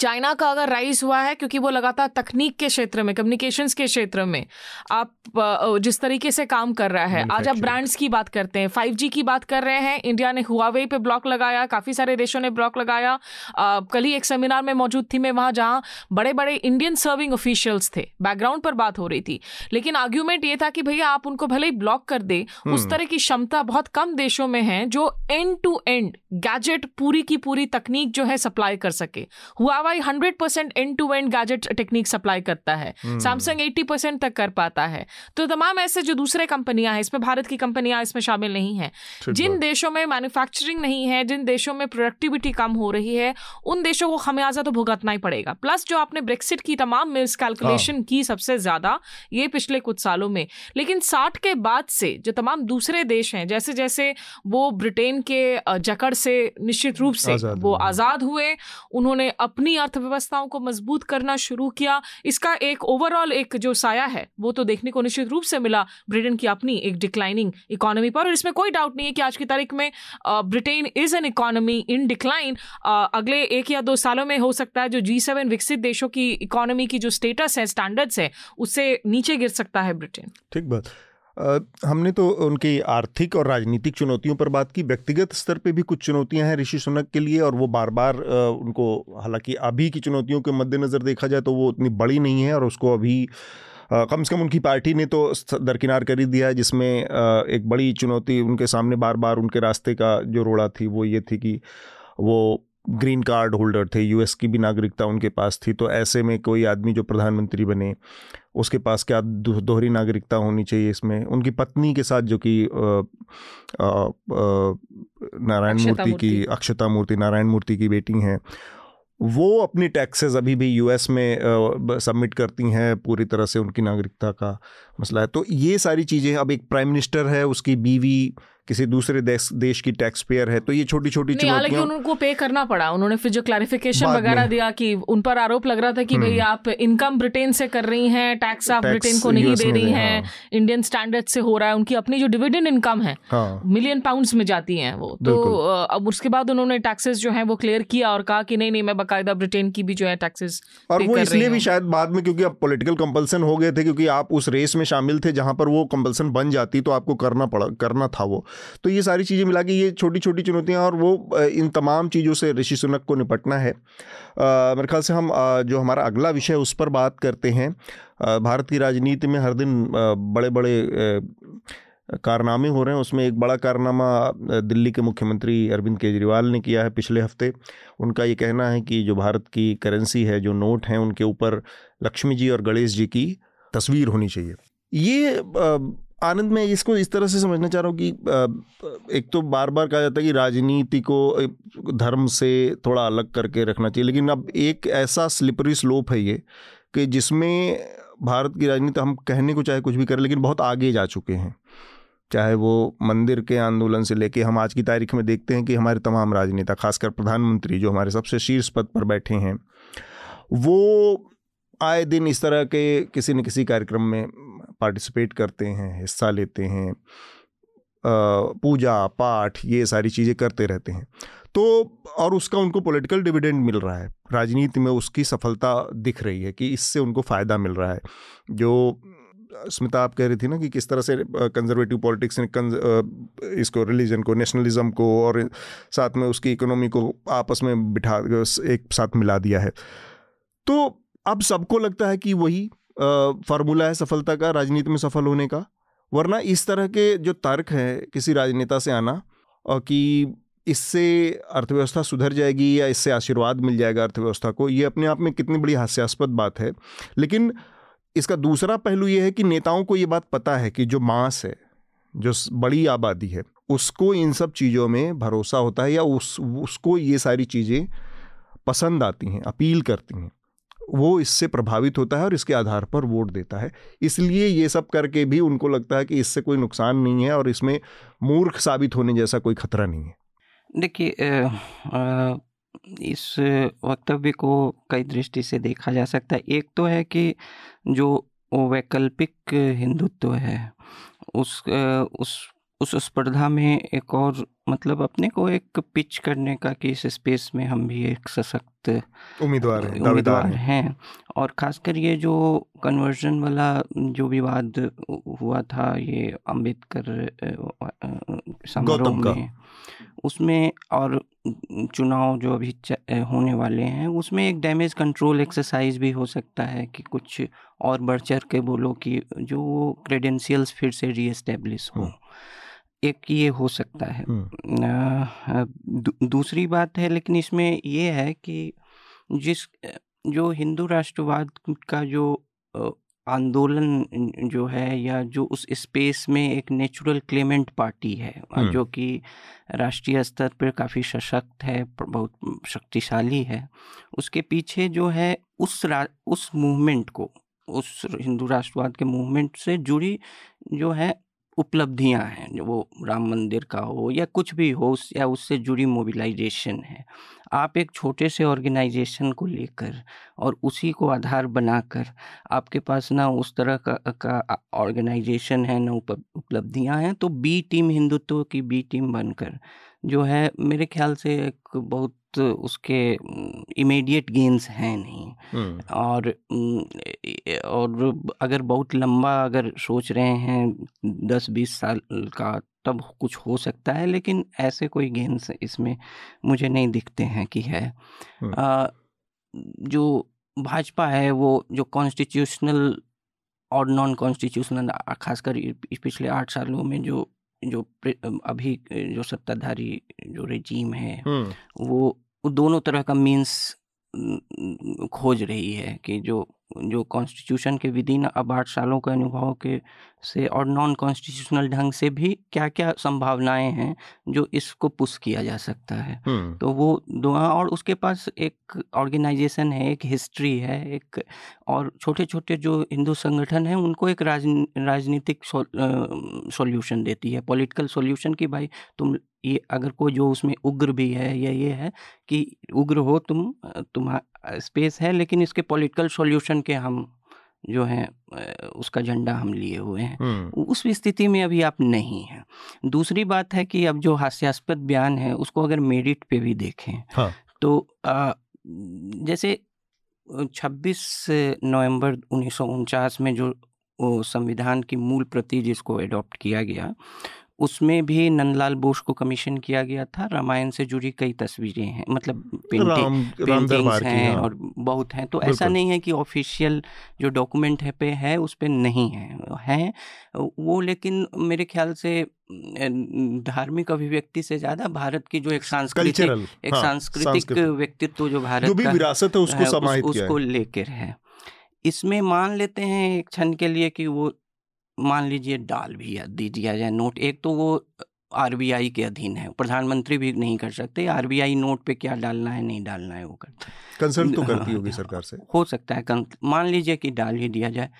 S4: चाइना का अगर राइज हुआ है क्योंकि वो लगातार तकनीक के क्षेत्र में कम्युनिकेशंस के क्षेत्र में आप जिस तरीके से काम कर रहा है आज आप ब्रांड्स की बात करते हैं फाइव की बात कर रहे हैं इंडिया ने हुआवे पे ब्लॉक लगाया काफ़ी सारे देशों ने ब्लॉक लगाया कल ही एक सेमिनार में मौजूद थी मैं वहाँ जहाँ बड़े बड़े इंडियन सर्विंग ऑफिशियल्स थे बैकग्राउंड पर बात हो रही थी। लेकिन आर्ग्यूमेंट ये था कि भैया आप उनको भले ही ब्लॉक कर दे उस हम्म। तरह की क्षमता बहुत कम देशों में है जो एंड टू एंड गैजेट पूरी की पूरी तकनीक जो है सप्लाई कर सके। हुआ Huawei hundred percent end to end gadget technique supply करता है। सैमसंग एट्टी परसेंट तक कर पाता है। तो तमाम ऐसे जो दूसरे कंपनियाँ हैं इसमें भारत की कंपनियाँ इसमें शामिल नहीं है। जिन देशों में मैन्युफैक्चरिंग नहीं है जिन देशों में प्रोडक्टिविटी कम हो रही है उन देशों को खमियाजा तो भुगतना ही पड़ेगा। प्लस जो आपने ब्रेक्सिट की तमाम मिस कैलकुलेशन हाँ। की सबसे ज़्यादा ये पिछले कुछ सालों में। लेकिन साठ के बाद से जो तमाम दूसरे देश हैं जैसे जैसे वो ब्रिटेन के जकड़ से निश्चित रूप से वो आज़ाद हुए उन्होंने अपनी अर्थव्यवस्थाओं को मज़बूत करना शुरू किया। इसका एक ओवरऑल एक जो साया है, वो तो देखने को निश्चित रूप से मिला ब्रिटेन की अपनी एक डिक्लाइनिंग इकोनॉमी पर। और इसमें कोई डाउट नहीं है कि आज की तारीख में Britain is an economy in decline अगले एक या दो सालों में हो सकता है जो जी सेवन विकसित देशों की इकोनॉमी की जो स्टेटस है स्टैंडर्ड्स है, उससे नीचे गिर सकता है ब्रिटेन।
S2: ठीक बात। हमने तो उनकी आर्थिक और राजनीतिक चुनौतियों पर बात की, व्यक्तिगत स्तर पे भी कुछ चुनौतियाँ हैं ऋषि सुनक के लिए और वो बार बार उनको, हालाँकि अभी की चुनौतियों के मद्देनज़र देखा जाए तो वो उतनी बड़ी नहीं है और उसको अभी कम से कम उनकी पार्टी ने तो दरकिनार कर ही दिया है, जिसमें एक बड़ी चुनौती उनके सामने बार बार उनके रास्ते का जो रोड़ा थी वो ये थी कि वो ग्रीन कार्ड होल्डर थे, यूएस की भी नागरिकता उनके पास थी तो ऐसे में कोई आदमी जो प्रधानमंत्री बने उसके पास क्या दोहरी नागरिकता होनी चाहिए इसमें? उनकी पत्नी के साथ जो कि नारायण मूर्ति की अक्षता मूर्ति नारायण मूर्ति की बेटी हैं वो अपनी टैक्सेस अभी भी यूएस में सबमिट करती हैं पूरी तरह से उनकी नागरिकता का मसला है। तो ये सारी चीज़ें अब एक प्राइम मिनिस्टर है उसकी बीवी किसी दूसरे देश देश की टैक्स पेयर है तो ये छोटी छोटी
S4: चुनौतियाँ उनको पे करना पड़ा। उन्होंने फिर जो क्लैरिफिकेशन वगैरह दिया कि उन पर आरोप लग रहा था कि भाई हम्म। आप इनकम ब्रिटेन से कर रही हैं टैक्स आप ब्रिटेन को नहीं दे रही हैं इंडियन स्टैंडर्ड से हो रहा है उनकी अपनी जो डिविडेंड इनकम है मिलियन पाउंड में जाती है वो। तो अब उसके बाद उन्होंने टैक्सेस जो है वो क्लियर किया और कहा कि नहीं नहीं मैं बाकायदा ब्रिटेन की भी जो है टैक्सेस
S2: और वो इसलिए भी शायद बाद में क्योंकि अब पोलिटिकल कंपल्सन हो गए थे क्योंकि आप उस रेस में शामिल थे जहाँ पर वो कंपल्सन बन जाती तो आपको करना पड़ा करना था वो। तो ये सारी चीज़ें मिला के ये छोटी छोटी चुनौतियाँ और वो इन तमाम चीज़ों से ऋषि सुनक को निपटना है। मेरे ख्याल से हम जो हमारा अगला विषय उस पर बात करते हैं। भारत की राजनीति में हर दिन बड़े बड़े कारनामे हो रहे हैं। उसमें एक बड़ा कारनामा दिल्ली के मुख्यमंत्री अरविंद केजरीवाल ने किया है पिछले हफ़्ते। उनका ये कहना है कि जो भारत की करेंसी है, जो नोट हैं, उनके ऊपर लक्ष्मी जी और गणेश जी की तस्वीर होनी चाहिए। ये आनंद, मैं इसको इस तरह से समझना चाह रहा हूँ कि एक तो बार बार कहा जाता है कि राजनीति को धर्म से थोड़ा अलग करके रखना चाहिए, लेकिन अब एक ऐसा स्लिपरी स्लोप है ये कि जिसमें भारत की राजनीति, हम कहने को चाहे कुछ भी करें, लेकिन बहुत आगे जा चुके हैं। चाहे वो मंदिर के आंदोलन से लेके हम आज की तारीख में देखते हैं कि हमारे तमाम राजनेता, खासकर प्रधानमंत्री जो हमारे सबसे शीर्ष पद पर बैठे हैं, वो आए दिन इस तरह के किसी न किसी कार्यक्रम में पार्टिसिपेट करते हैं हिस्सा लेते हैं पूजा पाठ ये सारी चीज़ें करते रहते हैं। तो और उसका उनको पॉलिटिकल डिविडेंड मिल रहा है। राजनीति में उसकी सफलता दिख रही है कि इससे उनको फ़ायदा मिल रहा है। जो स्मिता आप कह रही थी ना कि किस तरह से कंजर्वेटिव पॉलिटिक्स ने कंज, इसको रिलीजन को नेशनलिज्म को और साथ में उसकी इकोनॉमी को आपस में बिठा एक साथ मिला दिया है। तो अब सबको लगता है कि वही फार्मूला है सफलता का, राजनीति में सफल होने का। वरना इस तरह के जो तर्क हैं किसी राजनेता से आना और कि इससे अर्थव्यवस्था सुधर जाएगी या इससे आशीर्वाद मिल जाएगा अर्थव्यवस्था को, ये अपने आप में कितनी बड़ी हास्यास्पद बात है। लेकिन इसका दूसरा पहलू ये है कि नेताओं को ये बात पता है कि जो मास है, जो बड़ी आबादी है, उसको इन सब चीज़ों में भरोसा होता है या उस, उसको ये सारी चीज़ें पसंद आती हैं, अपील करती हैं। वो इससे प्रभावित होता है और इसके आधार पर वोट देता है। इसलिए ये सब करके भी उनको लगता है कि इससे कोई नुकसान नहीं है और इसमें मूर्ख साबित होने जैसा कोई खतरा नहीं है।
S5: देखिए इस वक्तव्य को कई दृष्टि से देखा जा सकता है। एक तो है कि जो वैकल्पिक हिंदुत्व है, उस उस उस स्पर्धा में एक और मतलब अपने को एक पिच करने का कि इस स्पेस में हम भी एक सशक्त
S2: उम्मीदवार
S5: हैं उम्मीदवार हैं। और खासकर ये जो कन्वर्जन वाला जो विवाद हुआ था ये अंबेडकर समारोह में उसमें और चुनाव जो अभी होने वाले हैं उसमें एक डैमेज कंट्रोल एक्सरसाइज भी हो सकता है कि कुछ और बढ़ चढ़ के बोलो कि जो क्रेडेंशियल्स फिर से री एस्टेब्लिश हो। एक ये हो सकता है। दू, दूसरी बात है लेकिन इसमें ये है कि जिस जो हिंदू राष्ट्रवाद का जो आंदोलन जो है या जो उस स्पेस में एक नेचुरल क्लेमेंट पार्टी है जो कि राष्ट्रीय स्तर पर काफ़ी सशक्त है बहुत शक्तिशाली है उसके पीछे जो है उस रा, उस मूवमेंट को उस हिंदू राष्ट्रवाद के मूवमेंट से जुड़ी जो है उपलब्धियाँ हैं वो राम मंदिर का हो या कुछ भी हो, उस या उससे जुड़ी मोबिलाइजेशन है। आप एक छोटे से ऑर्गेनाइजेशन को लेकर और उसी को आधार बनाकर आपके पास ना उस तरह का का ऑर्गेनाइजेशन है, ना उपलब्धियाँ हैं तो बी टीम हिंदुत्व की बी टीम बनकर जो है मेरे ख्याल से एक बहुत उसके इमीडिएट गेंस हैं नहीं। और और अगर बहुत लंबा अगर सोच रहे हैं दस बीस साल का तब कुछ हो सकता है लेकिन ऐसे कोई गेंस इसमें मुझे नहीं दिखते हैं कि है। आ, जो भाजपा है वो जो कॉन्स्टिट्यूशनल और नॉन कॉन्स्टिट्यूशनल खासकर पिछले आठ सालों में जो जो अभी जो सत्ताधारी जो रेजीम है वो दोनों तरह का मीन्स खोज रही है कि जो जो कॉन्स्टिट्यूशन के विधि अब आठ सालों के अनुभव के से और नॉन कॉन्स्टिट्यूशनल ढंग से भी क्या क्या संभावनाएँ हैं जो इसको पुश किया जा सकता है? तो वो दो और उसके पास एक ऑर्गेनाइजेशन है एक हिस्ट्री है एक और छोटे छोटे जो हिंदू संगठन हैं उनको एक राज राजनीतिक सॉल्यूशन देती है। पॉलिटिकल सॉल्यूशन की भाई तुम ये अगर कोई जो उसमें उग्र भी है या ये है कि उग्र हो तुम तुम्हारा स्पेस है लेकिन इसके पॉलिटिकल सॉल्यूशन के हम जो है उसका झंडा हम लिए हुए हैं। उस स्थिति में अभी आप नहीं हैं। दूसरी बात है कि अब जो हास्यास्पद बयान है उसको अगर मेरिट पे भी देखें हाँ. तो आ, जैसे 26 नवंबर उन्नीस सौ उनचास में जो संविधान की मूल प्रति जिसको एडॉप्ट किया गया उसमें भी नंदलाल बोस को कमीशन किया गया था। रामायण से जुड़ी कई तस्वीरें हैं मतलब पेंटिंग पेंटिंग्स हैं हाँ। और बहुत हैं। तो ऐसा नहीं है कि ऑफिशियल जो डॉक्यूमेंट है पे है उस पर नहीं है हैं। वो लेकिन मेरे ख्याल से धार्मिक अभिव्यक्ति से ज़्यादा भारत की जो एक सांस्कृतिक एक हाँ, सांस्कृतिक व्यक्तित्व जो भारत
S2: जो भी विरासत है उसको
S5: उस, उसको लेकर है। इसमें मान लेते हैं एक क्षण के लिए कि वो मान लीजिए डाल भी दी दिया जाए नोट एक तो वो आरबीआई के अधीन है प्रधानमंत्री भी नहीं कर सकते आरबीआई नोट पे क्या डालना है नहीं डालना है वो करता
S2: कंसल्ट तो करती होगी सरकार से।
S5: हो सकता है मान लीजिए कि डाल ही दिया जाए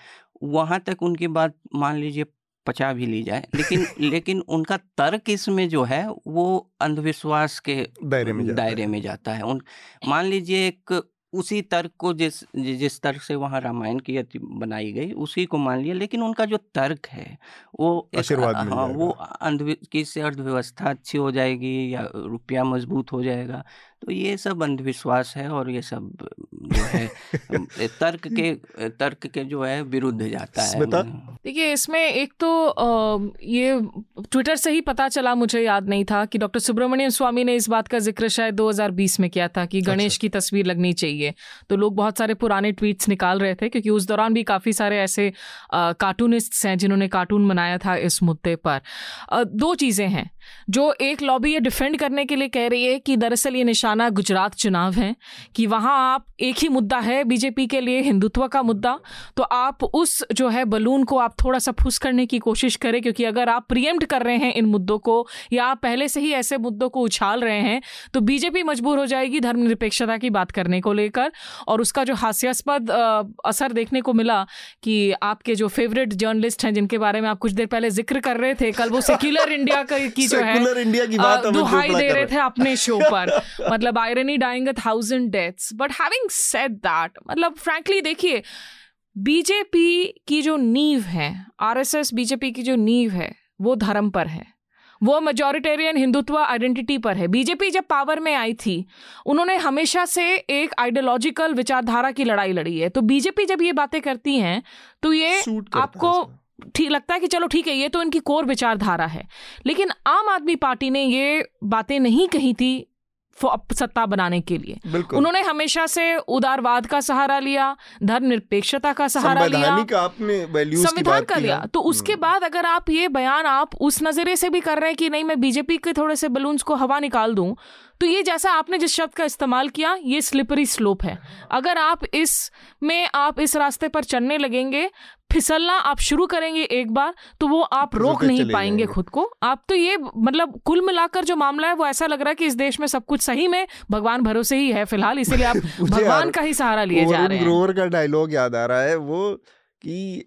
S5: वहाँ तक उनकी बात मान लीजिए पचा भी ली जाए लेकिन लेकिन उनका तर्क इसमें जो है वो अंधविश्वास के दायरे में जाता दायरे में जाता है। उन मान लीजिए एक उसी तर्क को जिस जिस तर्क से वहाँ रामायण की अति बनाई गई उसी को मान लिया। लेकिन उनका जो तर्क है वो हाँ वो अंध किससे अर्थव्यवस्था अच्छी हो जाएगी या रुपया मज़बूत हो जाएगा। तो ये सब अंधविश्वास है और ये सब जो है तर्क के तर्क के जो है विरुद्ध जाता है।
S4: देखिए इसमें एक तो ये ट्विटर से ही पता चला मुझे याद नहीं था कि डॉक्टर सुब्रमण्यम स्वामी ने इस बात का ज़िक्र शायद 2020 में किया था कि अच्छा। गणेश की तस्वीर लगनी चाहिए। तो लोग बहुत सारे पुराने ट्वीट्स निकाल रहे थे, क्योंकि उस दौरान भी काफ़ी सारे ऐसे कार्टूनिस्ट्स हैं जिन्होंने कार्टून बनाया था इस मुद्दे पर। दो चीज़ें हैं। जो एक लॉबी ये डिफेंड करने के लिए कह रही है कि दरअसल ये निशाना गुजरात चुनाव है, कि वहाँ आप एक ही मुद्दा है बीजेपी के लिए, हिंदुत्व का मुद्दा। तो आप उस जो है बलून को आप थोड़ा सा फुस करने की कोशिश करें, क्योंकि अगर आप प्रियम्प्ट कर रहे हैं इन मुद्दों को, या आप पहले से ही ऐसे मुद्दों को उछाल रहे हैं तो बीजेपी मजबूर हो जाएगी धर्मनिरपेक्षता की बात करने को लेकर। और उसका जो हास्यास्पद असर देखने को मिला कि आपके जो फेवरेट जर्नलिस्ट हैं, जिनके बारे में आप कुछ देर पहले ज़िक्र कर रहे थे, कल वो सेक्युलर इंडिया की जो है इंडिया की बात दुहाई दे रहे थे अपने शो पर। मतलब irony dying a thousand deaths but having said that मतलब फ्रैंकली देखिए बीजेपी की जो नींव है आरएसएस बीजेपी की जो नींव है वो धर्म पर है। वो मेजोरिटेरियन हिंदुत्व आइडेंटिटी पर है। बीजेपी जब पावर में आई थी उन्होंने हमेशा से एक आइडियोलॉजिकल विचारधारा की लड़ाई लड़ी है। तो बीजेपी जब ये बातें करती हैं तो ये आपको ठीक लगता है कि चलो ठीक है ये तो इनकी कोर विचारधारा है। लेकिन आम आदमी पार्टी ने ये बातें नहीं कही थी सत्ता बनाने के लिए। उन्होंने हमेशा से उदारवाद का सहारा लिया धर्म निरपेक्षता का सहारा लिया।
S2: का आपने
S4: संविधान का लिया। तो उसके हम्म। बाद अगर आप ये बयान आप उस नजरे से भी कर रहे हैं कि नहीं मैं बीजेपी के थोड़े से बलून्स को हवा निकाल दूँ तो ये जैसा आपने जिस शब्द का इस्तेमाल किया ये स्लिपरी स्लोप है। अगर आप इस में आप इस रास्ते पर चलने लगेंगे फिसलना आप शुरू करेंगे एक बार तो वो आप रोक नहीं पाएँगे खुद को। आप तो ये मतलब कुल मिलाकर जो मामला है वो ऐसा लग रहा है कि इस देश में सब कुछ सही में भगवान भरोसे ही है फ़िलहाल इसीलिए आप भगवान का ही सहारा लिए जा रहे हैं।
S2: का डायलॉग याद आ रहा है वो कि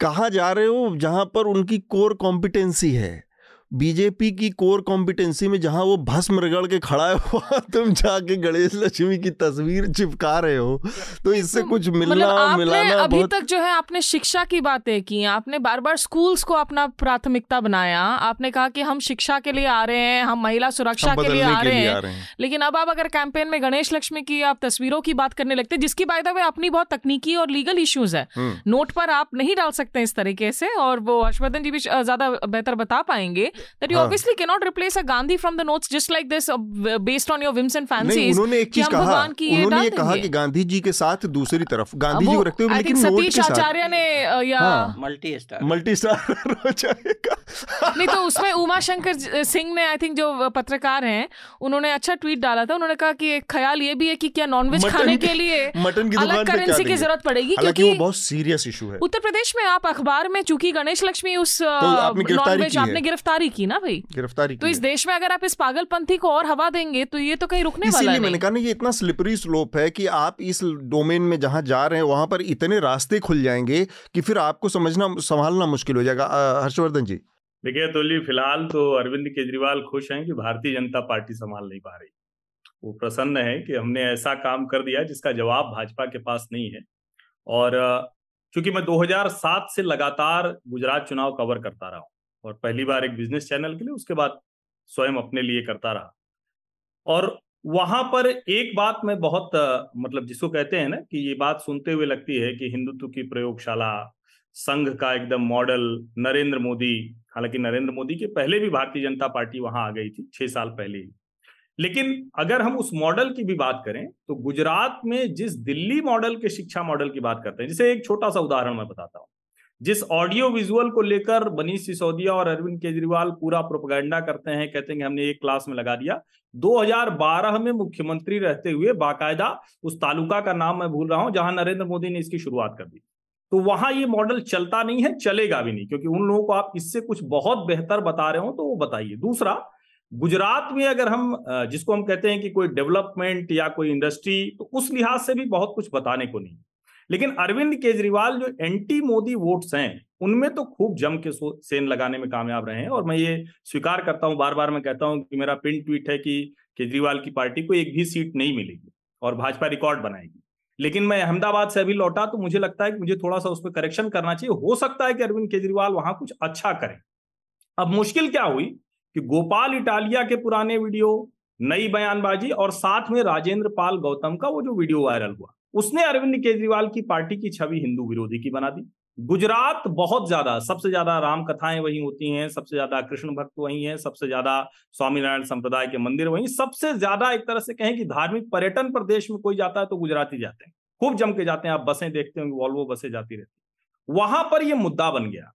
S2: कहा जा रहे हो जहाँ पर उनकी कोर कॉम्पिटेंसी है। बीजेपी की कोर कॉम्पिटेंसी में जहाँ वो भस्म रगड़ के खड़ा है वहाँ तुम जाके गणेश लक्ष्मी की तस्वीर चिपका रहे हो। तो इससे तो कुछ मिलना मतलब मिलाना
S4: अभी बहुत... तक जो है आपने शिक्षा की बातें की आपने बार बार स्कूल्स को अपना प्राथमिकता बनाया आपने कहा कि हम शिक्षा के लिए आ रहे हैं हम महिला सुरक्षा हम के लिए आ रहे हैं। लेकिन अब आप अगर कैंपेन में गणेश लक्ष्मी की आप तस्वीरों की बात करने लगते जिसकी बाय द वे अपनी बहुत तकनीकी और लीगल इश्यूज़ है हम्म। नोट पर आप नहीं डाल सकते इस तरीके से और वो हर्षवर्धन जी भी ज़्यादा बेहतर बता पाएँगे। That you हाँ. obviously cannot replace a Gandhi from the notes just like this uh, based on your whims and fancies.
S2: उन्होंने एक चीज़ कहा उन्होंने ये कहा कि गांधी जी के साथ दूसरी तरफ़ गांधी जी को रखते हुए लेकिन नोट के साथ।
S4: आचार्य ने या
S5: मल्टी स्टार
S2: मल्टी स्टार हो जाएगा।
S4: नहीं तो उसमें उमा शंकर सिंह ने आई थिंक जो पत्रकार हैं उन्होंने अच्छा ट्वीट डाला था उन्होंने कहा कि एक ख्याल ये भी है कि क्या नॉनवेज खाने के लिए
S2: मटन की
S4: अलग करेंसी की ज़रूरत पड़ेगी क्योंकि
S2: वो बहुत सीरियस इशू है।
S4: उत्तर प्रदेश में आप अखबार में चूँकि गणेश लक्ष्मी उस नॉनवेज तो आपने गिरफ्तारी की ना भाई?
S2: गिरफ्तारी
S4: तो इस देश में अगर आप इस पागलपंथी को और हवा देंगे तो ये तो कहीं रुकने वाला नहीं
S2: मैंने कहा ना ये इतना स्लिपरी स्लोप है कि आप इस डोमेन में जहाँ जा रहे हैं वहाँ पर इतने रास्ते खुल जाएँगे कि फिर आपको समझना संभालना मुश्किल हो जाएगा। हर्षवर्धन जी।
S3: देखिए अतुल जी फ़िलहाल तो अरविंद केजरीवाल खुश हैं कि भारतीय जनता पार्टी संभाल नहीं पा रही। वो प्रसन्न है कि हमने ऐसा काम कर दिया जिसका जवाब भाजपा के पास नहीं है। और चूँकि मैं 2007 से लगातार गुजरात चुनाव कवर करता रहा हूँ और पहली बार एक बिज़नेस चैनल के लिए, उसके बाद स्वयं अपने लिए करता रहा। और वहाँ पर एक बात में बहुत मतलब जिसको कहते हैं ना कि ये बात सुनते हुए लगती है कि हिंदुत्व की प्रयोगशाला, संघ का एकदम मॉडल नरेंद्र मोदी, हालाँकि नरेंद्र मोदी के पहले भी भारतीय जनता पार्टी वहाँ आ गई थी, छह साल पहले ही। लेकिन अगर हम उस मॉडल की भी बात करें तो गुजरात में जिस दिल्ली मॉडल के शिक्षा मॉडल की बात करते हैं, जिसे एक छोटा सा उदाहरण मैं बताता हूँ जिस ऑडियो विजुअल को लेकर मनीष सिसोदिया और अरविंद केजरीवाल पूरा प्रोपगेंडा करते हैं, कहते हैं कि हमने एक क्लास में लगा दिया। 2012 में मुख्यमंत्री रहते हुए बाकायदा उस तालुका का नाम मैं भूल रहा हूँ, जहाँ नरेंद्र मोदी ने इसकी शुरुआत कर दी। तो वहाँ ये मॉडल चलता नहीं है, चलेगा भी नहीं, क्योंकि उन लोगों को आप इससे कुछ बहुत बेहतर बता रहे हो तो वो बताइए। दूसरा, गुजरात में अगर हम जिसको हम कहते हैं कि कोई डेवलपमेंट या कोई इंडस्ट्री तो उस लिहाज से भी बहुत कुछ बताने को नहीं। लेकिन अरविंद केजरीवाल जो एंटी मोदी वोट्स हैं, उनमें तो खूब जम के सेन लगाने में कामयाब रहे हैं। और मैं ये स्वीकार करता हूँ बार बार मैं कहता हूँ कि मेरा पिन ट्वीट है कि केजरीवाल की पार्टी को एक भी सीट नहीं मिलेगी और भाजपा रिकॉर्ड बनाएगी। लेकिन मैं अहमदाबाद से अभी लौटा तो मुझे लगता है कि मुझे थोड़ा सा उस पर करेक्शन करना चाहिए। हो सकता है कि अरविंद केजरीवाल वहाँ कुछ अच्छा करें। अब मुश्किल क्या हुई कि गोपाल इटालिया के पुराने वीडियो, नई बयानबाजी और साथ में राजेंद्र पाल गौतम का वो जो वीडियो वायरल हुआ उसने अरविंद केजरीवाल की पार्टी की छवि हिंदू विरोधी की बना दी। गुजरात बहुत ज़्यादा, सबसे ज़्यादा राम कथाएँ वही होती हैं, सबसे ज़्यादा कृष्ण भक्त वही हैं, सबसे ज़्यादा स्वामीनारायण संप्रदाय के मंदिर वही, सबसे ज़्यादा एक तरह से कहें कि धार्मिक पर्यटन प्रदेश में कोई जाता है तो गुजरात ही जाते हैं। खूब जम के जाते हैं, आप बसें देखते होंगे, वॉल्वो बसें जाती रहती वहाँ पर यह मुद्दा बन गया।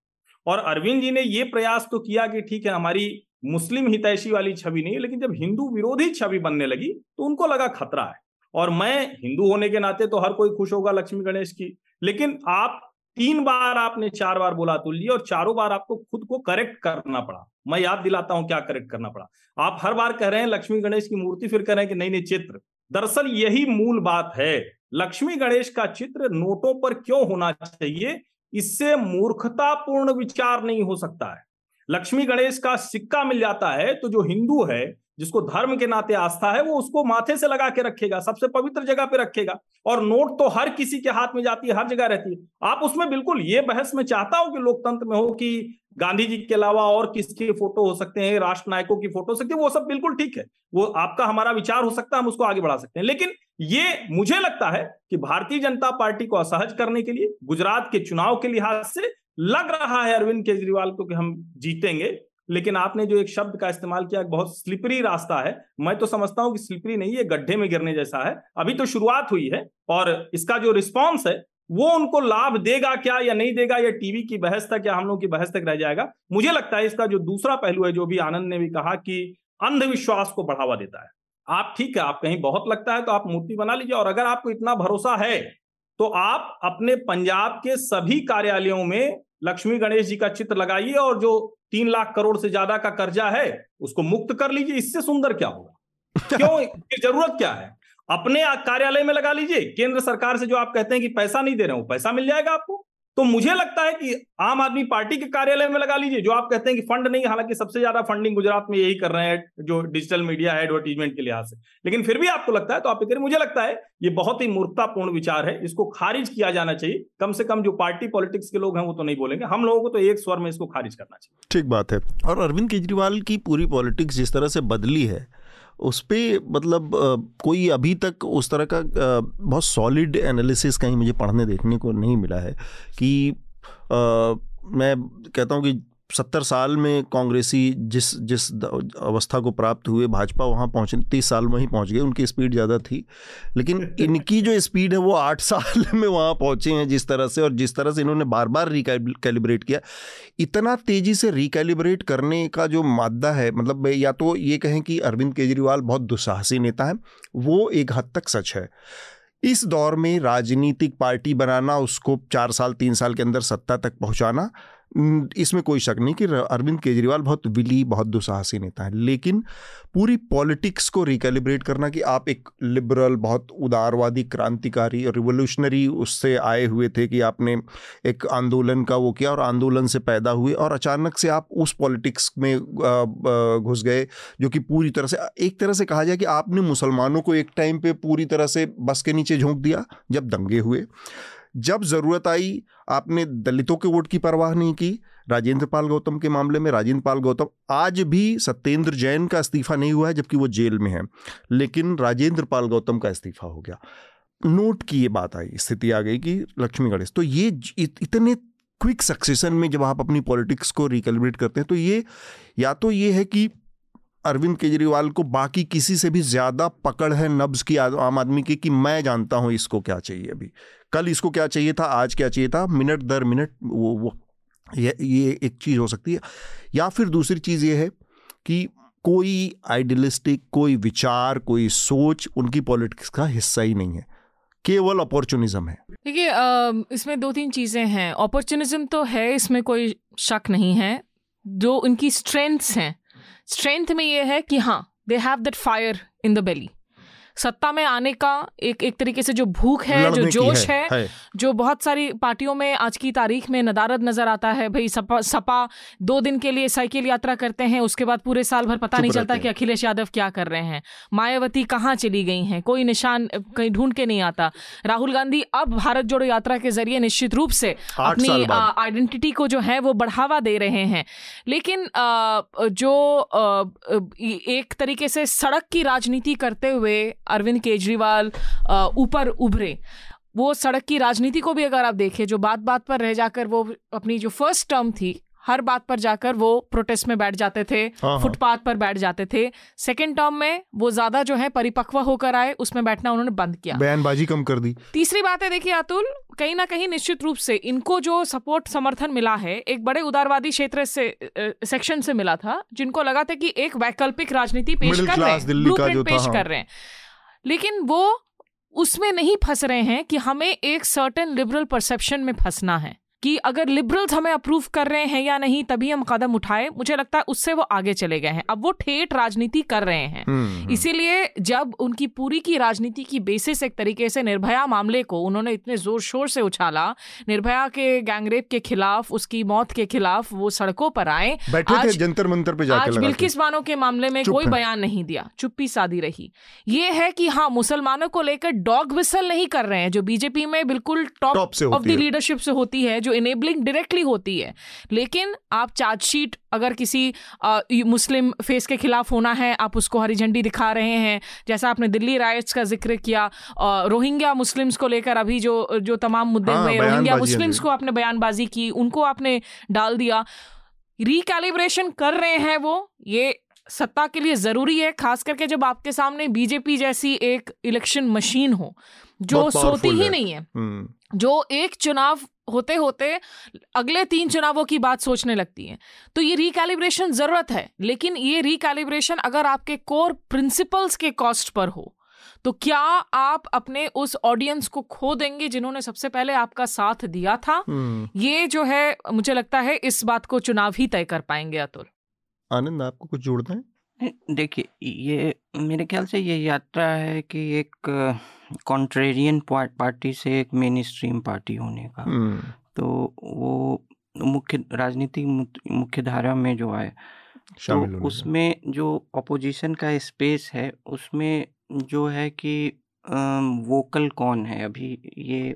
S3: और अरविंद जी ने यह प्रयास तो किया कि ठीक है, हमारी मुस्लिम हितैषी वाली छवि नहीं, लेकिन जब हिंदू विरोधी छवि बनने लगी तो उनको लगा खतरा है। और मैं हिंदू होने के नाते तो हर कोई खुश होगा लक्ष्मी गणेश की। लेकिन आप तीन बार आपने चार बार बोला तुल्य और चारों बार आपको खुद को करेक्ट करना पड़ा। मैं याद दिलाता हूँ क्या करेक्ट करना पड़ा। आप हर बार कह रहे हैं लक्ष्मी गणेश की मूर्ति फिर कह रहे हैं कि नहीं नहीं, चित्र। दरअसल यही मूल बात है। लक्ष्मी गणेश का चित्र नोटों पर क्यों होना चाहिए? इससे मूर्खतापूर्ण विचार नहीं हो सकता है। लक्ष्मी गणेश का सिक्का मिल जाता है तो जो हिंदू है जिसको धर्म के नाते आस्था है, वो उसको माथे से लगा के रखेगा, सबसे पवित्र जगह पे रखेगा। और नोट तो हर किसी के हाथ में जाती है, हर जगह रहती है। आप उसमें बिल्कुल ये बहस में चाहता हूँ कि लोकतंत्र में हो कि गांधी जी के अलावा और किसके फ़ोटो हो सकते हैं राष्ट्र नायकों की फ़ोटो हो सकती है, वो सब बिल्कुल ठीक है। वो आपका हमारा विचार हो सकता है, हम उसको आगे बढ़ा सकते हैं। लेकिन ये मुझे लगता है कि भारतीय जनता पार्टी को असहज करने के लिए, गुजरात के चुनाव के लिहाज से लग रहा है अरविंद केजरीवाल को कि हम जीतेंगे। लेकिन आपने जो एक शब्द का इस्तेमाल किया, बहुत स्लिपरी रास्ता है। मैं तो समझता हूँ कि स्लिपरी नहीं है, गड्ढे में गिरने जैसा है। अभी तो शुरुआत हुई है और इसका जो रिस्पॉन्स है, वो उनको लाभ देगा क्या या नहीं देगा, या टीवी की बहस तक या हम लोग की बहस तक रह जाएगा? मुझे लगता है इसका जो दूसरा पहलू है, जो भी आनंद ने भी कहा कि अंधविश्वास को बढ़ावा देता है। आप ठीक है, आप कहीं बहुत लगता है तो आप मूर्ति बना लीजिए और अगर आपको इतना भरोसा है तो आप अपने पंजाब के सभी कार्यालयों में लक्ष्मी गणेश जी का चित्र लगाइए और जो तीन लाख करोड़ से ज़्यादा का कर्जा है उसको मुक्त कर लीजिए इससे सुंदर क्या होगा? क्यों? ज़रूरत क्या है? अपने कार्यालय में लगा लीजिए केंद्र सरकार से जो आप कहते हैं कि पैसा नहीं दे रहे हो पैसा मिल जाएगा आपको। तो मुझे लगता है कि आम आदमी पार्टी के कार्यालय में लगा लीजिए जो आप कहते हैं कि फंड नहीं हालाँकि सबसे ज़्यादा फंडिंग गुजरात में यही कर रहे हैं जो डिजिटल मीडिया है एडवर्टीजमेंट के लिहाज से। लेकिन फिर भी आपको लगता है तो आप कह मुझे लगता है ये बहुत ही मूर्खतापूर्ण विचार है इसको खारिज किया जाना चाहिए। कम से कम जो पार्टी पॉलिटिक्स के लोग हैं वो तो नहीं बोलेंगे। हम लोगों को तो एक स्वर में इसको खारिज करना चाहिए।
S2: ठीक बात है। और अरविंद केजरीवाल की पूरी पॉलिटिक्स जिस तरह से बदली है उस पर मतलब कोई अभी तक उस तरह का बहुत सॉलिड एनालिसिस कहीं मुझे पढ़ने देखने को नहीं मिला है कि मैं कहता हूँ कि सत्तर साल में कांग्रेसी जिस जिस अवस्था को प्राप्त हुए भाजपा वहाँ पहुँच तीस साल में ही पहुँच गए उनकी स्पीड ज़्यादा थी। लेकिन इनकी जो स्पीड है वो आठ साल में वहाँ पहुँचे हैं जिस तरह से और जिस तरह से इन्होंने बार बार रिकैलिब्रेट किया। इतना तेज़ी से रिकैलिब्रेट करने का जो मादा है मतलब या तो ये कहें कि अरविंद केजरीवाल बहुत दुस्साहसी नेता है वो एक हद तक सच है। इस दौर में राजनीतिक पार्टी बनाना उसको चार साल तीन साल के अंदर सत्ता तक पहुंचाना इसमें कोई शक नहीं कि अरविंद केजरीवाल बहुत विली, बहुत दुसाहसी नेता है। लेकिन पूरी पॉलिटिक्स को रिकैलिब्रेट करना कि आप एक लिबरल बहुत उदारवादी, क्रांतिकारी और रिवोल्यूशनरी उससे आए हुए थे कि आपने एक आंदोलन का वो किया और आंदोलन से पैदा हुए और अचानक से आप उस पॉलिटिक्स में घुस गए जो कि पूरी तरह से, एक तरह से कहा जाए कि आपने मुसलमानों को एक टाइम पे पूरी तरह से बस के नीचे झोंक दिया जब दंगे हुए। जब ज़रूरत आई, आपने दलितों के वोट की परवाह नहीं की, राजेंद्र पाल गौतम के मामले में राजेंद्र पाल गौतम आज भी सत्येंद्र जैन का इस्तीफा नहीं हुआ है, जबकि वो जेल में है, लेकिन राजेंद्र पाल गौतम का इस्तीफा हो गया। नोट की ये बात आई, स्थिति आ गई कि लक्ष्मी गणेश तो ये इतने क्विक सक्सेशन में जब आप अपनी पॉलिटिक्स को रिकैलिब्रेट करते हैं तो ये, या तो ये है कि अरविंद केजरीवाल को बाकी किसी से भी ज़्यादा पकड़ है नब्ज की आम आदमी की कि मैं जानता हूँ इसको क्या चाहिए अभी। कल इसको क्या चाहिए था, आज क्या चाहिए था, मिनट दर मिनट वो वो, ये ये एक चीज़ हो सकती है। या फिर दूसरी चीज़ ये है कि कोई आइडियलिस्टिक, कोई विचार, कोई सोच उनकी पॉलिटिक्स का हिस्सा ही नहीं है। केवल अपॉर्चुनिज्म है।
S4: देखिए इसमें दो तीन चीज़ें हैं। अपॉर्चुनिज्म तो है, इसमें कोई शक नहीं है। जो उनकी स्ट्रेंथ्स हैं। स्ट्रेंथ में ये है कि हाँ they have that fire in the belly सत्ता में आने का एक एक तरीके से जो भूख है जो जोश है, है, है। जो बहुत सारी पार्टियों में आज की तारीख में नदारद नज़र आता है भाई सपा सपा दो दिन के लिए साइकिल यात्रा करते हैं उसके बाद पूरे साल भर पता नहीं चलता कि अखिलेश यादव क्या कर रहे हैं। मायावती कहाँ चली गई हैं? कोई निशान कहीं ढूंढ के नहीं आता। राहुल गांधी अब भारत जोड़ो यात्रा के ज़रिए निश्चित रूप से अपनी आइडेंटिटी को जो है वो बढ़ावा दे रहे हैं। लेकिन जो एक तरीके से सड़क की राजनीति करते हुए अरविंद केजरीवाल ऊपर उभरे। वो सड़क की राजनीति को भी अगर आप देखें जो बात बात पर रह जाकर वो अपनी जो फ़र्स्ट टर्म थी हर बात पर जाकर वो प्रोटेस्ट में बैठ जाते थे हाँ, हाँ। फुटपाथ पर बैठ जाते थे। सेकेंड टर्म में वो ज़्यादा जो है परिपक्व होकर आए उसमें बैठना उन्होंने बंद किया।
S2: बयानबाजी कम कर दी।
S4: तीसरी बात है देखिए अतुल कहीं ना कहीं निश्चित रूप से इनको जो सपोर्ट समर्थन मिला है एक बड़े उदारवादी क्षेत्र से सेक्शन से मिला था जिनको लगा था कि एक वैकल्पिक राजनीति पेश कर रहे हैं पेश हाँ। कर रहे हैं। लेकिन वो उसमें नहीं फंस रहे हैं कि हमें एक सर्टेन लिबरल परसेप्शन में फंसना है। कि अगर लिबरल्स हमें अप्रूव कर रहे हैं या नहीं तभी हम कदम उठाए। मुझे लगता है उससे वो आगे चले गए हैं। अब वो ठेठ राजनीति कर रहे हैं। हम्म, हम्म। इसीलिए जब उनकी पूरी की राजनीति की बेसिस एक तरीके से निर्भया मामले को उन्होंने इतने ज़ोर शोर से उछाला निर्भया के गैंगरेप के खिलाफ उसकी मौत के खिलाफ वो सड़कों पर आए।
S2: आज, जंतर मंतर पे
S4: आज बिल्किस बानो के मामले में कोई बयान नहीं दिया। चुप्पी सादी रही। ये है कि हाँ मुसलमानों को लेकर डॉग विसल नहीं कर रहे हैं जो बीजेपी में बिल्कुल टॉप ऑफ़ द लीडरशिप से होती है जो जो इनेबलिंग डायरेक्टली होती है लेकिन आप चार्जशीट अगर किसी आ, मुस्लिम फेस के खिलाफ होना है आप उसको हरी झंडी दिखा रहे हैं जैसा आपने दिल्ली राइट्स का ज़िक्र किया रोहिंग्या मुस्लिम्स को लेकर अभी जो जो तमाम मुद्दे हुए हाँ, रोहिंग्या मुस्लिम्स को आपने बयानबाजी की उनको आपने डाल दिया रिकैलिब्रेशन कर रहे हैं वो ये सत्ता के लिए ज़रूरी है खास करके जब आपके सामने बीजेपी जैसी एक इलेक्शन मशीन हो जो सोती ही है। नहीं है हम्म। जो एक चुनाव होते होते अगले तीन चुनावों की बात सोचने लगती है। तो ये रिकैलिब्रेशन ज़रूरत है लेकिन ये रिकैलिब्रेशन अगर आपके कोर प्रिंसिपल्स के कॉस्ट पर हो तो क्या आप अपने उस ऑडियंस को खो देंगे जिन्होंने सबसे पहले आपका साथ दिया था? हम्म। ये जो है मुझे लगता है इस बात को चुनाव ही तय कर पाएँगे अतुल।
S2: आनंद आपको कुछ जोड़ना है?
S5: देखिए ये मेरे ख्याल से ये यात्रा है कि एक कॉन्ट्रेरियन पार्टी से एक मेन स्ट्रीम पार्टी होने का। तो वो मुख्य राजनीतिक मुख्य धारा में जो आए तो उसमें जो अपोजिशन का स्पेस है उसमें जो है कि वोकल कौन है? अभी ये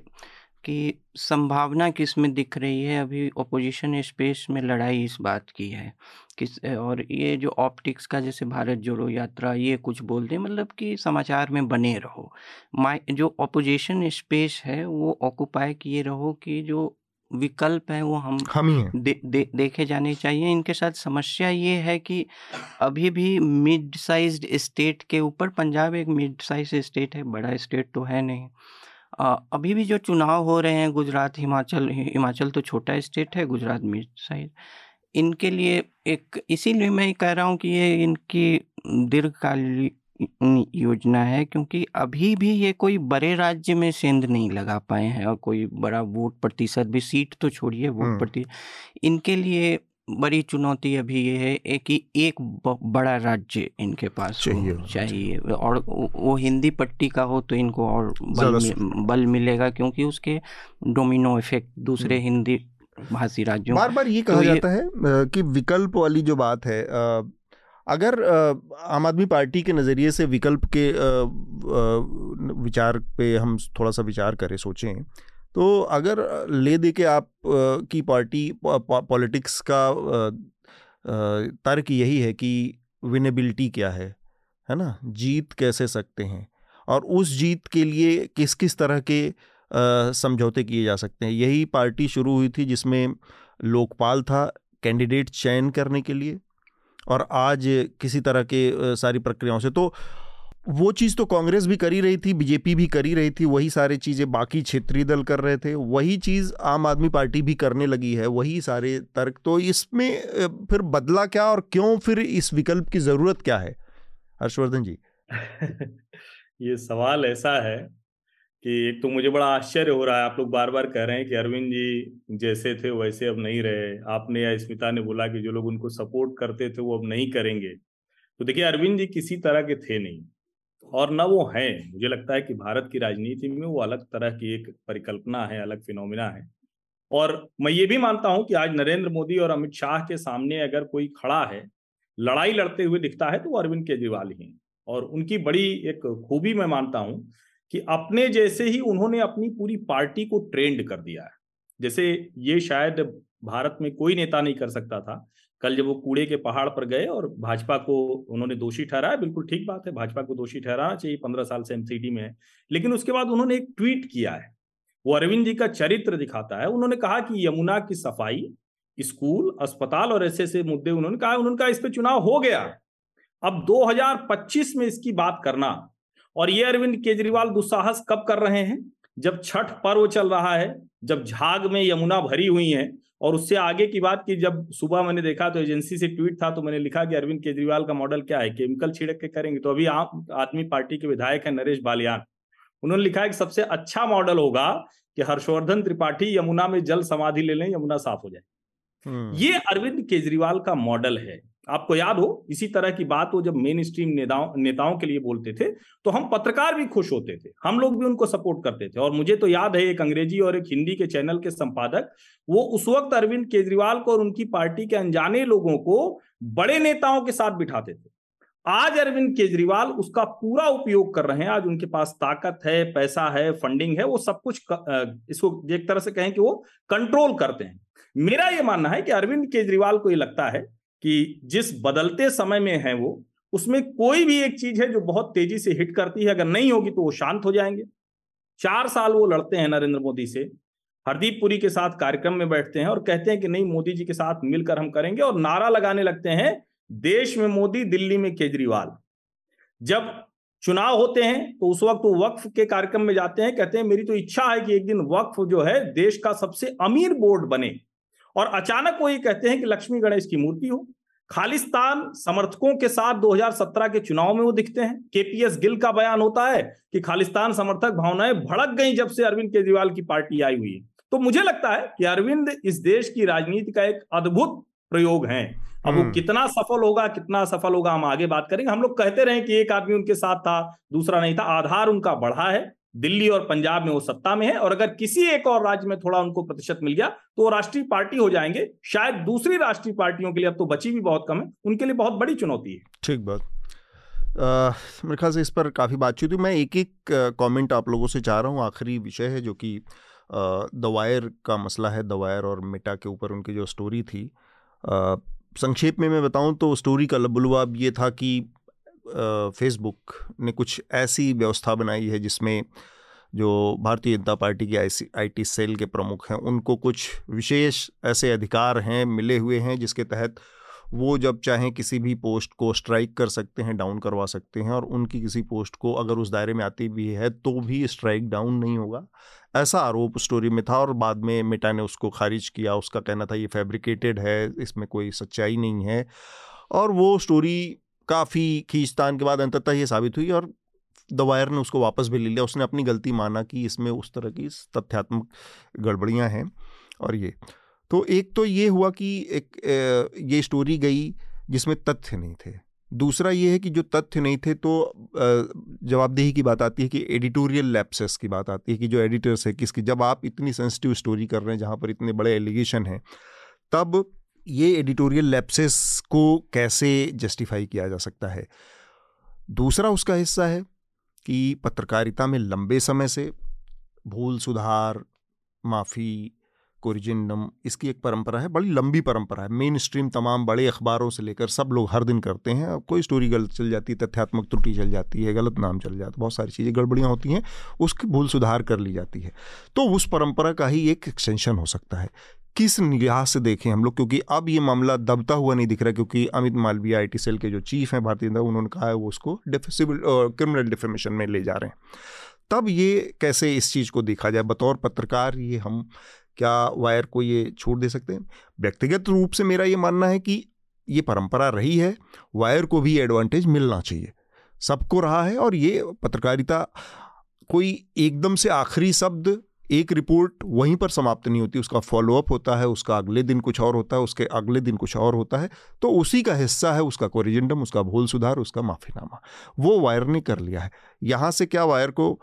S5: कि संभावना किसमें दिख रही है? अभी ओपोजिशन स्पेस में लड़ाई इस बात की है। किस और ये जो ऑप्टिक्स का जैसे भारत जोड़ो यात्रा ये कुछ बोलते मतलब कि समाचार में बने रहो। माइ जो अपोजिशन स्पेस है वो ऑक्यूपाई किए रहो कि जो विकल्प है वो हम
S2: हम ही हैं।
S5: दे, दे, देखे जाने चाहिए। इनके साथ समस्या ये है कि अभी भी मिड साइज़ स्टेट के ऊपर पंजाब एक मिड साइज़ स्टेट है बड़ा स्टेट तो है नहीं। अभी भी जो चुनाव हो रहे हैं गुजरात हिमाचल हिमाचल तो छोटा स्टेट है गुजरात मिड साइड। इनके लिए एक इसीलिए मैं कह रहा हूँ कि ये इनकी दीर्घकालीन योजना है क्योंकि अभी भी ये कोई बड़े राज्य में सेंध नहीं लगा पाए हैं और कोई बड़ा वोट प्रतिशत भी सीट तो छोड़िए वोट प्रतिशत इनके लिए बड़ी चुनौती अभी ये है कि एक बड़ा राज्य इनके पास चाहिए चाहिए और वो हिंदी पट्टी का हो तो इनको और बल, बल मिलेगा क्योंकि उसके डोमिनो इफ़ेक्ट दूसरे हम्म। हिंदी भाषी राज्यों
S2: बार बार ये कहा तो जाता ये, है कि विकल्प वाली जो बात है अगर आम आदमी पार्टी के नज़रिए से विकल्प के विचार पे हम थोड़ा सा विचार करें सोचें तो अगर ले दे के आप की पार्टी पॉलिटिक्स का तर्क यही है कि विनेबिलिटी क्या है है ना? जीत कैसे सकते हैं? और उस जीत के लिए किस किस तरह के समझौते किए जा सकते हैं? यही पार्टी शुरू हुई थी जिसमें लोकपाल था, कैंडिडेट चयन करने के लिए। और आज किसी तरह के सारी प्रक्रियाओं से तो वो चीज़ तो कांग्रेस भी करी रही थी, बीजेपी भी करी रही थी, वही सारी चीज़ें बाकी क्षेत्रीय दल कर रहे थे, वही चीज़ आम आदमी पार्टी भी करने लगी है, वही सारे तर्क। तो इसमें फिर बदला क्या और क्यों फिर इस विकल्प की ज़रूरत क्या है? हर्षवर्धन जी।
S3: ये सवाल ऐसा है कि एक तो मुझे बड़ा आश्चर्य हो रहा है, आप लोग बार बार कह रहे हैं कि अरविंद जी जैसे थे वैसे अब नहीं रहे, आपने या स्मिता ने बोला कि जो लोग उनको सपोर्ट करते थे वो अब नहीं करेंगे। तो देखिए, अरविंद जी किसी तरह के थे नहीं। और न वो है। मुझे लगता है कि भारत की राजनीति में वो अलग तरह की एक परिकल्पना है, अलग फिनोमिना है। और मैं ये भी मानता हूँ कि आज नरेंद्र मोदी और अमित शाह के सामने अगर कोई खड़ा है, लड़ाई लड़ते हुए दिखता है तो वो अरविंद केजरीवाल ही और उनकी बड़ी एक खूबी मैं मानता हूँ कि अपने जैसे ही उन्होंने अपनी पूरी पार्टी को ट्रेंड कर दिया है। जैसे ये शायद भारत में कोई नेता नहीं कर सकता था कल जब वो कूड़े के पहाड़ पर गए और भाजपा को उन्होंने दोषी ठहराया, बिल्कुल ठीक बात है, भाजपा को दोषी ठहराना चाहिए, पंद्रह साल से एमसीडी में है। लेकिन उसके बाद उन्होंने एक ट्वीट किया है, वो अरविंद जी का चरित्र दिखाता है। उन्होंने कहा कि यमुना की सफ़ाई, स्कूल, अस्पताल और ऐसे ऐसे मुद्दे उन्होंने कहा उन्होंने कहा इस पर चुनाव हो गया। अब 2025 में इसकी बात करना, और ये अरविंद केजरीवाल दुस्साहस कब कर रहे हैं? जब छठ पर्व चल रहा है, जब झाग में यमुना भरी हुई है और उससे आगे की बात की जब सुबह मैंने देखा तो एजेंसी से ट्वीट था तो मैंने लिखा कि अरविंद केजरीवाल का मॉडल क्या है केमिकल छिड़क के करेंगे। तो अभी आम आदमी पार्टी के विधायक है नरेश बालियान। उन्होंने लिखा है कि सबसे अच्छा मॉडल होगा कि हर्षवर्धन त्रिपाठी यमुना में जल समाधि ले लें यमुना साफ़ हो जाए। हम्म। ये अरविंद केजरीवाल का मॉडल है। आपको याद हो, इसी तरह की बात वो जब मेन स्ट्रीम नेताओं नेताओं के लिए बोलते थे तो हम पत्रकार भी खुश होते थे। हम लोग भी उनको सपोर्ट करते थे। और मुझे तो याद है एक अंग्रेज़ी और एक हिंदी के चैनल के संपादक, वो उस वक्त अरविंद केजरीवाल को और उनकी पार्टी के अनजाने लोगों को बड़े नेताओं के साथ बिठाते थे। आज अरविंद केजरीवाल उसका पूरा उपयोग कर रहे हैं। आज उनके पास ताकत है, पैसा है फंडिंग है, वो सब कुछ इसको एक तरह से कहें कि वो कंट्रोल करते हैं। मेरा ये मानना है कि अरविंद केजरीवाल को ये लगता है कि जिस बदलते समय में है वो, उसमें कोई भी एक चीज़ है जो बहुत तेज़ी से हिट करती है। अगर नहीं होगी तो वो शांत हो जाएँगे। चार साल वो लड़ते हैं नरेंद्र मोदी से, हरदीप पुरी के साथ कार्यक्रम में बैठते हैं और कहते हैं कि नहीं, मोदी जी के साथ मिलकर हम करेंगे और नारा लगाने लगते हैं देश में मोदी, दिल्ली में केजरीवाल। जब चुनाव होते हैं तो उस वक्त वो वक्फ के कार्यक्रम में जाते हैं, कहते हैं, मेरी तो इच्छा है कि एक दिन वक्फ जो है देश का सबसे अमीर बोर्ड बने। और अचानक वो ये कहते हैं कि लक्ष्मी गणेश की मूर्ति हो। खालिस्तान समर्थकों के साथ 2017 के चुनाव में वो दिखते हैं। केपीएस गिल का बयान होता है कि खालिस्तान समर्थक भावनाएँ भड़क गई जब से अरविंद केजरीवाल की पार्टी आई हुई है। तो मुझे लगता है कि अरविंद इस देश की राजनीति का एक अद्भुत प्रयोग है। अब वो हम्म। कितना सफल होगा कितना सफल होगा हम आगे बात करेंगे। हम लोग कहते रहे कि एक आदमी उनके साथ था दूसरा नहीं था। आधार उनका बढ़ा है। दिल्ली और पंजाब में वो सत्ता में है, और अगर किसी एक और राज्य में थोड़ा उनको प्रतिशत मिल गया तो वो राष्ट्रीय पार्टी हो जाएँगे। शायद दूसरी राष्ट्रीय पार्टियों के लिए अब तो बची भी बहुत कम है, उनके लिए बहुत बड़ी चुनौती है।
S2: ठीक बात। मेरे ख्याल से इस पर काफ़ी बातचीत हुई। मैं एक एक कमेंट आप लोगों से चाह रहा हूँ। आखिरी विषय है जो कि दवायर का मसला है। दवायर और मिटा के ऊपर उनकी जो स्टोरी थी। संक्षेप में मैं बताऊँ तो स्टोरी का लबुलवाब ये था कि फेसबुक ने कुछ ऐसी व्यवस्था बनाई है जिसमें जो भारतीय जनता पार्टी की आई आईटी सेल के प्रमुख हैं, उनको कुछ विशेष ऐसे अधिकार हैं, मिले हुए हैं, जिसके तहत वो जब चाहें किसी भी पोस्ट को स्ट्राइक कर सकते हैं डाउन करवा सकते हैं, और उनकी किसी पोस्ट को अगर उस दायरे में आती भी है तो भी स्ट्राइक डाउन नहीं होगा। ऐसा आरोप स्टोरी में था और बाद में मिटा ने उसको खारिज किया। उसका कहना था, ये फैब्रिकेटेड है, इसमें कोई सच्चाई नहीं है। और वो स्टोरी काफ़ी खींचतान के बाद अंततः ये साबित हुई और दवायर ने उसको वापस भी ले लिया। उसने अपनी गलती माना कि इसमें उस तरह की तथ्यात्मक गड़बड़ियाँ हैं और ये। तो एक तो ये हुआ कि एक ये स्टोरी गई जिसमें तथ्य नहीं थे। दूसरा ये है कि जो तथ्य नहीं थे तो जवाबदेही की बात आती है कि एडिटोरियल लैप्सेस की बात आती है कि जो एडिटर्स है किसकी। जब आप इतनी सेंसिटिव स्टोरी कर रहे हैं जहाँ पर इतने बड़े एलिगेशन हैं, तब ये एडिटोरियल लैप्सेस को कैसे जस्टिफाई किया जा सकता है? दूसरा उसका हिस्सा है कि पत्रकारिता में लंबे समय से भूल सुधार, माफ़ी कोरिजिनम इसकी एक परंपरा है, बड़ी लंबी परंपरा है। मेन स्ट्रीम तमाम बड़े अखबारों से लेकर सब लोग हर दिन करते हैं। अब कोई स्टोरी गलत चल जाती है, तथ्यात्मक त्रुटि चल जाती है, गलत नाम चल जाता है, बहुत सारी चीज़ें गड़बड़ियाँ होती हैं, उसकी भूल सुधार कर ली जाती है। तो उस परंपरा का ही एक एक्सटेंशन हो सकता है। किस निगाह से देखें हम लोग, क्योंकि अब ये मामला दबता हुआ नहीं दिख रहा, क्योंकि अमित मालवीय आई सेल के जो चीफ हैं भारतीय जनता, उन्होंने कहा है वो उसको डिफेसिबल क्रिमिनल डिफेमेशन में ले जा रहे हैं। तब ये कैसे इस चीज़ को देखा जाए? बतौर पत्रकार ये हम क्या वायर को ये छोड़ दे सकते हैं? व्यक्तिगत रूप से मेरा ये मानना है कि ये परंपरा रही है, वायर को भी एडवांटेज मिलना चाहिए। सबको रहा है और ये पत्रकारिता कोई एकदम से आखिरी शब्द, एक रिपोर्ट वहीं पर समाप्त नहीं होती। उसका फॉलोअप होता है, उसका अगले दिन कुछ और होता है, उसके अगले दिन कुछ और होता है तो उसी का हिस्सा है, उसका कोरिजेंडम, उसका भूल सुधार, उसका माफ़ीनामा। वो वायर ने कर लिया है। यहाँ से क्या वायर को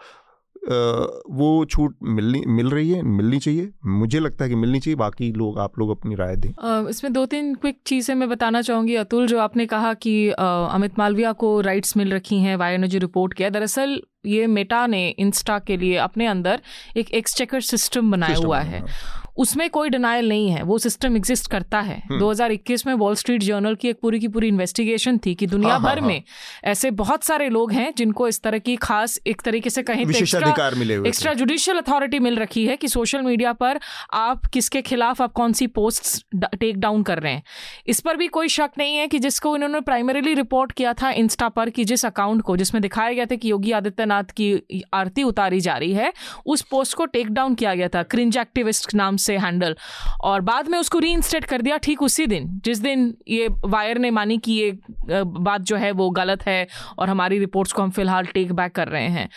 S2: वो छूट मिलनी मिल रही है मिलनी चाहिए। मुझे लगता है कि मिलनी चाहिए बाकी लोग आप लोग अपनी राय दें।
S4: इसमें दो तीन क्विक चीज़ें मैं बताना चाहूँगी। अतुल जो आपने कहा कि अमित मालविया को राइट्स मिल रखी हैं वाई ने जो रिपोर्ट किया दरअसल ये मेटा ने इंस्टा के लिए अपने अंदर एक एक्सचेकर सिस्टम बनाया हुआ है। हाँ। उसमें कोई डिनाइल नहीं है वो सिस्टम एग्जिस्ट करता है। 2021 हम्म। में वॉल स्ट्रीट जर्नल की एक पूरी की पूरी इन्वेस्टिगेशन थी कि दुनिया हाँ, हाँ, भर हाँ, में ऐसे बहुत सारे लोग हैं जिनको इस तरह की खास एक तरीके से कहें एक्स्ट्रा एक्स्ट्रा जुडिशियल अथॉरिटी मिल रखी है कि सोशल मीडिया पर आप किसके खिलाफ आप कौन सी पोस्ट टेक डाउन कर रहे हैं। इस पर भी कोई शक नहीं है कि जिसको इन्होंने प्राइमरीली रिपोर्ट किया था इंस्टा पर कि जिस अकाउंट को जिसमें दिखाया गया था कि योगी आदित्यनाथ की आरती उतारी जा रही है उस पोस्ट को टेक डाउन किया गया था। क्रिंज एक्टिविस्ट नाम से हैंडल और बाद में उसको री कर दिया ठीक उसी दिन, जिस दिन ये वायर ने मानी कि ये बात जो है वो गलत है और हमारी रिपोर्ट्स को हम फ़िलहाल टेक बैक कर रहे हैं।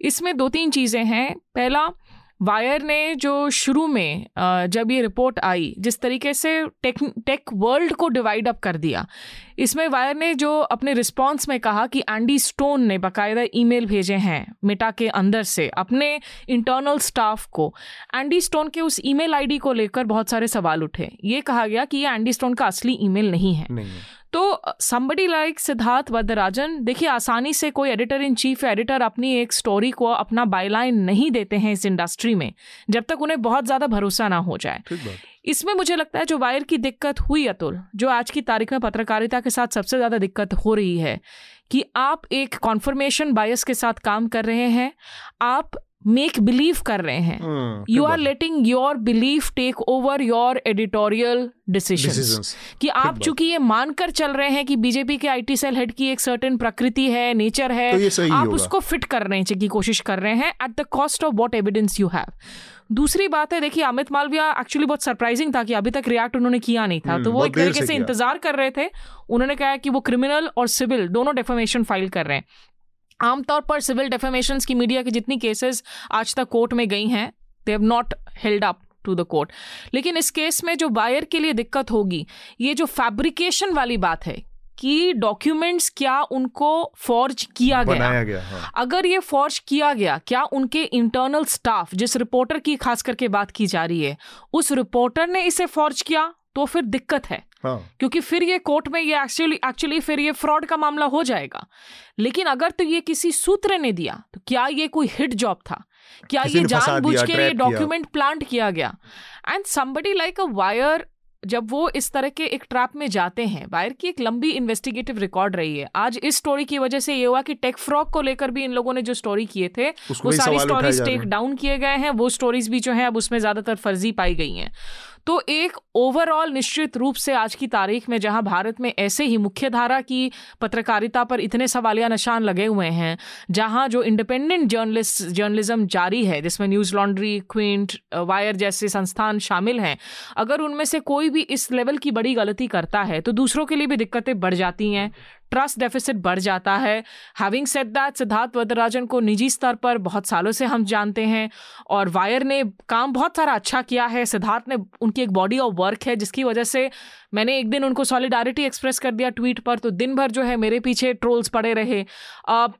S4: इसमें दो तीन चीज़ें हैं। पहला वायर ने जो शुरू में जब ये रिपोर्ट आई, जिस तरीके से टेक टेक वर्ल्ड को डिवाइड अप कर दिया, इसमें वायर ने जो अपने रिस्पांस में कहा कि एंडी स्टोन ने बाकायदा ईमेल भेजे हैं मिटा के अंदर से, अपने इंटरनल स्टाफ को। एंडी स्टोन के उस ईमेल आईडी को लेकर बहुत सारे सवाल उठे। ये कहा गया कि ये एंडी स्टोन का असली ईमेल नहीं है। नहीं तो समबडी लाइक सिद्धार्थ वदराजन देखिए आसानी से कोई एडिटर इन चीफ या एडिटर अपनी एक स्टोरी को अपना बायलाइन नहीं देते हैं इस इंडस्ट्री में जब तक उन्हें बहुत ज़्यादा भरोसा ना हो जाए। इसमें मुझे लगता है जो वायर की दिक्कत हुई अतुल जो आज की तारीख में पत्रकारिता के साथ सबसे ज़्यादा दिक्कत हो रही है कि आप एक कॉन्फर्मेशन बायस के साथ काम कर रहे हैं आप मेक बिलीव कर रहे हैं. You are letting your belief take over your editorial decision कि आप चूँकि ये मानकर चल रहे हैं कि बीजेपी के आईटी सेल हेड की एक सर्टेन प्रकृति है नेचर है तो आप उसको फिट करने की कोशिश कर रहे हैं at the cost of what evidence you have दूसरी बात है देखिए अमित मालविया एक्चुअली बहुत सरप्राइजिंग था कि अभी तक रिएक्ट उन्होंने किया नहीं था. हम्म, तो वो एक तरीके से इंतज़ार कर रहे थे. उन्होंने कहा कि वो क्रिमिनल और सिविल दोनों डेफोमेशन फ़ाइल कर रहे हैं. आमतौर पर सिविल डेफेमेशन की मीडिया की जितनी केसेस आज तक कोर्ट में गई हैं they have not held up to the court लेकिन इस केस में जो बायर के लिए दिक्कत होगी ये जो फैब्रिकेशन वाली बात है कि डॉक्यूमेंट्स क्या उनको फॉर्ज किया गया, गया हाँ। अगर ये फॉर्ज किया गया क्या उनके इंटरनल स्टाफ जिस रिपोर्टर की खास करके बात की जा रही है उस रिपोर्टर ने इसे फॉर्ज किया? तो फिर दिक्कत है। हाँ. क्योंकि फिर ये कोर्ट में ये एक्चुअली एक्चुअली फिर ये फ्रॉड का मामला हो जाएगा। लेकिन अगर तो ये किसी सूत्र ने दिया तो क्या ये कोई हिट जॉब था? क्या ये जानबूझ के ये डॉक्यूमेंट प्लांट किया गया? And somebody like a Wire जब वो इस तरह के एक ट्रैप में जाते हैं वायर की एक लंबी इन्वेस्टिगेटिव रिकॉर्ड रही है। आज इस स्टोरी की वजह से ये हुआ कि टेक फ्रॉक को लेकर भी इन लोगों ने जो स्टोरी किए थे वो सारी स्टोरीज टेक डाउन किए गए हैं। वो स्टोरीज भी जो है अब उसमें ज़्यादातर फर्जी पाई गई हैं। तो एक ओवरऑल निश्चित रूप से आज की तारीख में, जहाँ भारत में ऐसे ही मुख्य धारा की पत्रकारिता पर इतने सवालिया निशान लगे हुए हैं, जहाँ जो इंडिपेंडेंट जर्नलिस्ट जर्नलिज्म जारी है, जिसमें न्यूज़ लॉन्ड्री क्विंट वायर जैसे संस्थान शामिल हैं, अगर उनमें से कोई भी इस लेवल की बड़ी गलती करता है तो दूसरों के लिए भी दिक्कतें बढ़ जाती हैं। ट्रस्ट डेफिसिट बढ़ जाता है। Having set that Siddharth Varadarajan को निजी स्तर पर बहुत सालों से हम जानते हैं और वायर ने काम बहुत सारा अच्छा किया है। सिद्धार्थ ने, उनकी एक बॉडी ऑफ़ वर्क है, जिसकी वजह से मैंने एक दिन उनको सॉलिडारिटी एक्सप्रेस कर दिया ट्वीट पर तो दिन भर जो है मेरे पीछे ट्रोल्स पड़े रहे।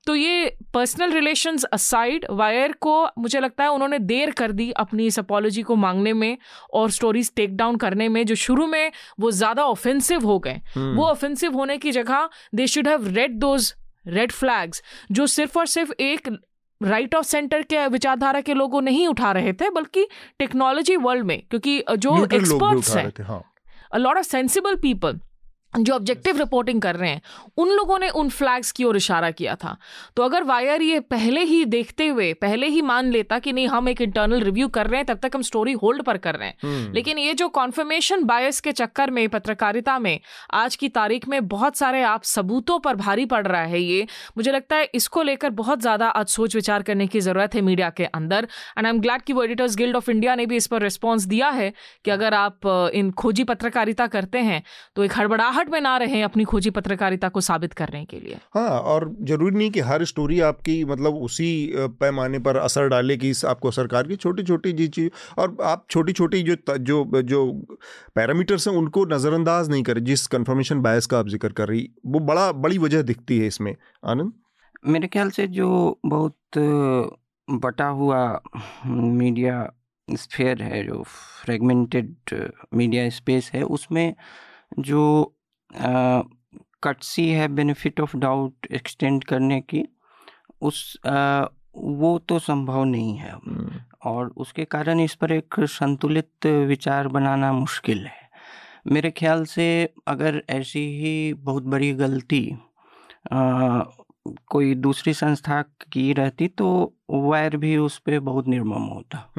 S4: तो ये पर्सनल रिलेशंस असाइड वायर को मुझे लगता है उन्होंने देर कर दी अपनी इस अपॉलोजी को मांगने में और स्टोरीज टेक डाउन करने में जो शुरू में वो ज़्यादा ऑफेंसिव हो गए। हम्म। वो ऑफेंसिव होने की जगह they should have read those red flags जो सिर्फ़ और सिर्फ़ एक राइट ऑफ़ सेंटर के विचारधारा के लोगों नहीं उठा रहे थे बल्कि टेक्नोलॉजी वर्ल्ड में क्योंकि जो एक्सपर्ट्स हैं। A lot of sensible people जो ऑब्जेक्टिव रिपोर्टिंग कर रहे हैं उन लोगों ने उन फ्लैग्स की ओर इशारा किया था। तो अगर वायर ये पहले ही देखते हुए पहले ही मान लेता कि नहीं हम एक इंटरनल रिव्यू कर रहे हैं तब तक हम स्टोरी होल्ड पर कर रहे हैं। हम्म। लेकिन ये जो कॉन्फर्मेशन बायस के चक्कर में पत्रकारिता में आज की तारीख में बहुत सारे आप सबूतों पर भारी पड़ रहा है ये मुझे लगता है इसको लेकर बहुत ज़्यादा आज सोच विचार करने की ज़रूरत है मीडिया के अंदर। एंड आई एम ग्लैड कि वो एडिटर्स गिल्ड ऑफ़ इंडिया ने भी इस पर रिस्पॉन्स दिया है कि अगर आप इन खोजी पत्रकारिता करते हैं तो एक हड़बड़ाहट घबराहट में ना रहे अपनी खोजी पत्रकारिता को साबित करने के लिए।
S2: हाँ और ज़रूरी नहीं कि हर स्टोरी आपकी मतलब उसी पैमाने पर असर डाले कि आपको सरकार की छोटी छोटी जी चीज़। और आप छोटी छोटी जो जो जो पैरामीटर्स हैं उनको नज़रअंदाज नहीं करें जिस कंफर्मेशन बायस का आप ज़िक्र कर रही वो बड़ा बड़ी वजह दिखती है इसमें। आनंद?
S5: मेरे ख्याल से जो बहुत बटा हुआ मीडिया स्फेयर है जो फ्रेगमेंटेड मीडिया स्पेस है उसमें जो कटसी है बेनिफिट ऑफ़ डाउट एक्सटेंड करने की उस आ, वो तो संभव नहीं है। हम्म। और उसके कारण इस पर एक संतुलित विचार बनाना मुश्किल है। मेरे ख्याल से अगर ऐसी ही बहुत बड़ी गलती आ, कोई दूसरी संस्था की रहती तो वायर भी उस पर बहुत निर्मम होता।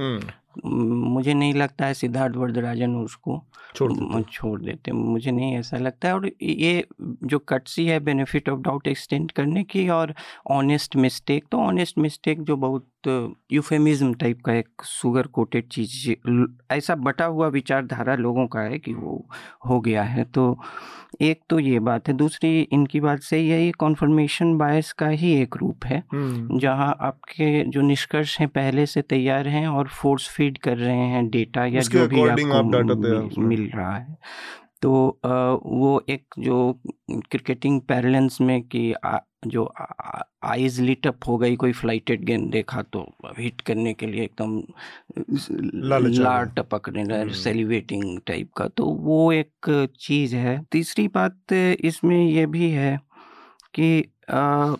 S5: मुझे नहीं लगता है सिद्धार्थ वरदराजन उसको छोड़ देते छोड़ देते मुझे नहीं ऐसा लगता है। और ये जो कटसी है बेनिफिट ऑफ़ डाउट एक्सटेंड करने की और ऑनेस्ट मिस्टेक तो ऑनेस्ट मिस्टेक जो बहुत यूफेमिज्म टाइप का एक सुगर कोटेड चीज़ ऐसा बटा हुआ विचारधारा लोगों का है कि वो हो गया है। तो एक तो ये बात है। दूसरी इनकी बात से यही कॉन्फर्मेशन बायस का ही एक रूप है। जहाँ आपके जो निष्कर्ष हैं पहले से तैयार हैं और फोर्स फ़ीड कर रहे हैं डेटा या जो भी आपको आप मिल, मिल रहा है। तो वो एक जो क्रिकेटिंग पैरलेंस में कि जो आइज़ लिट अप हो गई कोई फ्लाइटेड गेंद देखा तो हिट करने के लिए एकदम लार टपक रहे सेलिब्रेटिंग टाइप का। तो वो एक चीज़ है। तीसरी बात इसमें ये भी है कि आ,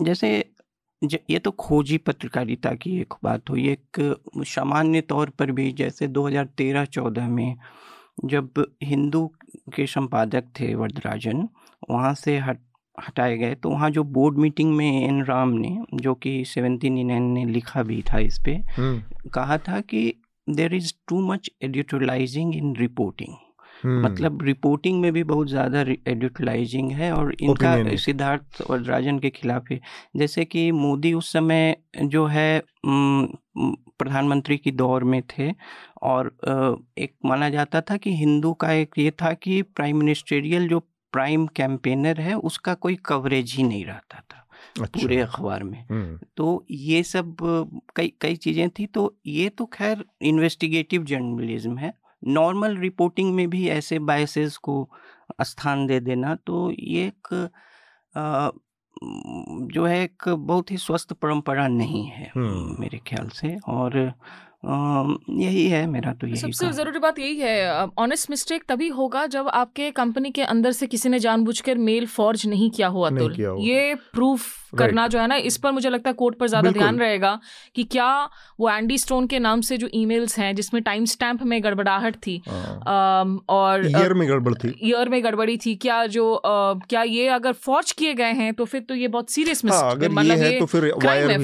S5: जैसे ये तो खोजी पत्रकारिता की एक बात हुई। एक सामान्य तौर पर भी जैसे 2013-14 में जब हिंदू के संपादक थे वरदराजन वहाँ से हट हटाए गए तो वहाँ जो बोर्ड मीटिंग में एन राम ने जो कि सेवेंटीन ने लिखा भी था इस पर कहा था कि there is too much editorializing in reporting मतलब रिपोर्टिंग में भी बहुत ज़्यादा एडिटलाइजिंग है और इनका सिद्धार्थ और राजन के खिलाफ है। जैसे कि मोदी उस समय जो है प्रधानमंत्री की दौर में थे और एक माना जाता था कि हिंदू का एक ये था कि प्राइम मिनिस्टेरियल जो प्राइम कैंपेनर है उसका कोई कवरेज ही नहीं रहता था अच्छा। पूरे अखबार में। तो ये सब कई कई चीज़ें थी तो ये तो खैर इन्वेस्टिगेटिव जर्नलिज्म है। नॉर्मल रिपोर्टिंग में भी ऐसे बायसेस को स्थान दे देना तो ये एक आ, जो है एक बहुत ही स्वस्थ परंपरा नहीं है मेरे ख्याल से। और यही है मेरा तो यही
S4: सबसे ज़रूरी बात यही है ऑनेस्ट मिस्टेक तभी होगा जब आपके कंपनी के अंदर से किसी ने जानबूझकर मेल फॉर्ज नहीं किया हुआ तो ये प्रूफ करना जो है ना इस पर मुझे लगता है कोर्ट पर ज़्यादा ध्यान रहेगा कि क्या वो एंडी स्टोन के नाम से जो ईमेल्स हैं जिसमें टाइम स्टैम्प में गड़बड़ाहट थी हाँ। और
S2: ईयर में गड़बड़ थी।
S4: ईयर में गड़बड़ी थी क्या जो आ, क्या ये अगर फॉर्ज किए गए हैं तो फिर तो ये बहुत सीरियस मिस्टेक
S2: हाँ, मतलब ये तो फिर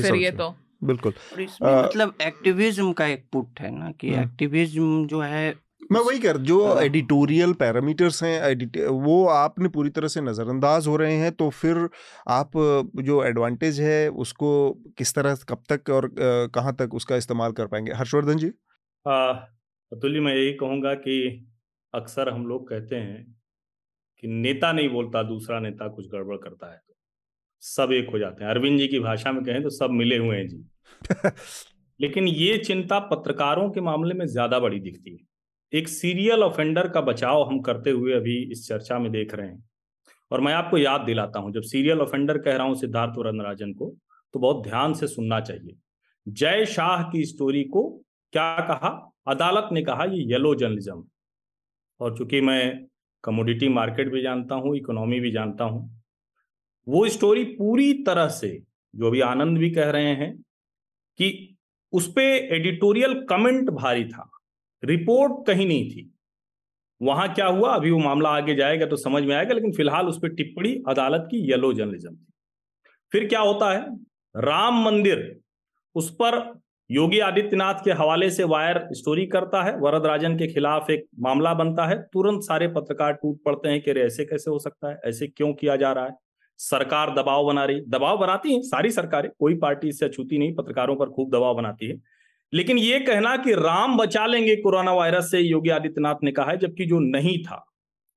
S2: फिर ये तो। बिल्कुल।
S5: इसमें आ, मतलब एक्टिविज्म का एक पुट है ना कि एक्टिविज्म हम्म। जो है
S2: मैं वही कर जो एडिटोरियल पैरामीटर्स हैं वो आपने पूरी तरह से नज़रअंदाज हो रहे हैं तो फिर आप जो एडवांटेज है उसको किस तरह कब तक और कहाँ तक उसका इस्तेमाल कर पाएँगे? हर्षवर्धन जी?
S3: अतुल्य मैं यही कहूँगा कि अक्सर हम लोग कहते हैं कि नेता नहीं बोलता दूसरा नेता कुछ गड़बड़ करता है तो सब एक हो जाते हैं। अरविंद जी की भाषा में कहें तो सब मिले हुए हैं जी। लेकिन ये चिंता पत्रकारों के मामले में ज़्यादा बड़ी दिखती है। एक सीरियल ऑफेंडर का बचाव हम करते हुए अभी इस चर्चा में देख रहे हैं। और मैं आपको याद दिलाता हूँ, जब सीरियल ऑफेंडर कह रहा हूँ सिद्धार्थ राजन को तो बहुत ध्यान से सुनना चाहिए। जय शाह की स्टोरी को क्या कहा? अदालत ने कहा, ये येलो जर्नलिज्म और चूँकि मैं कमोडिटी मार्केट भी जानता हूँ, इकोनॉमी भी जानता हूँ, वो स्टोरी पूरी तरह से, जो अभी आनंद भी कह रहे हैं कि उस पर एडिटोरियल कमेंट भारी था, रिपोर्ट कहीं नहीं थी। वहाँ क्या हुआ? अभी वो मामला आगे जाएगा तो समझ में आएगा, लेकिन फ़िलहाल उस पर टिप्पणी अदालत की येलो जर्नलिज्म थी। फिर क्या होता है? राम मंदिर, उस पर योगी आदित्यनाथ के हवाले से वायर स्टोरी करता है। वरद राजन के खिलाफ एक मामला बनता है। तुरंत सारे पत्रकार टूट पड़ते हैं कि अरे ऐसे कैसे हो सकता है? ऐसे क्यों किया जा रहा है? सरकार दबाव बना रही दबाव बनाती है, सारी सरकारें, कोई पार्टी इससे अछूती नहीं, पत्रकारों पर खूब दबाव बनाती है। लेकिन ये कहना कि राम बचा लेंगे कोरोना वायरस से, योगी आदित्यनाथ ने कहा है, जबकि जो नहीं था,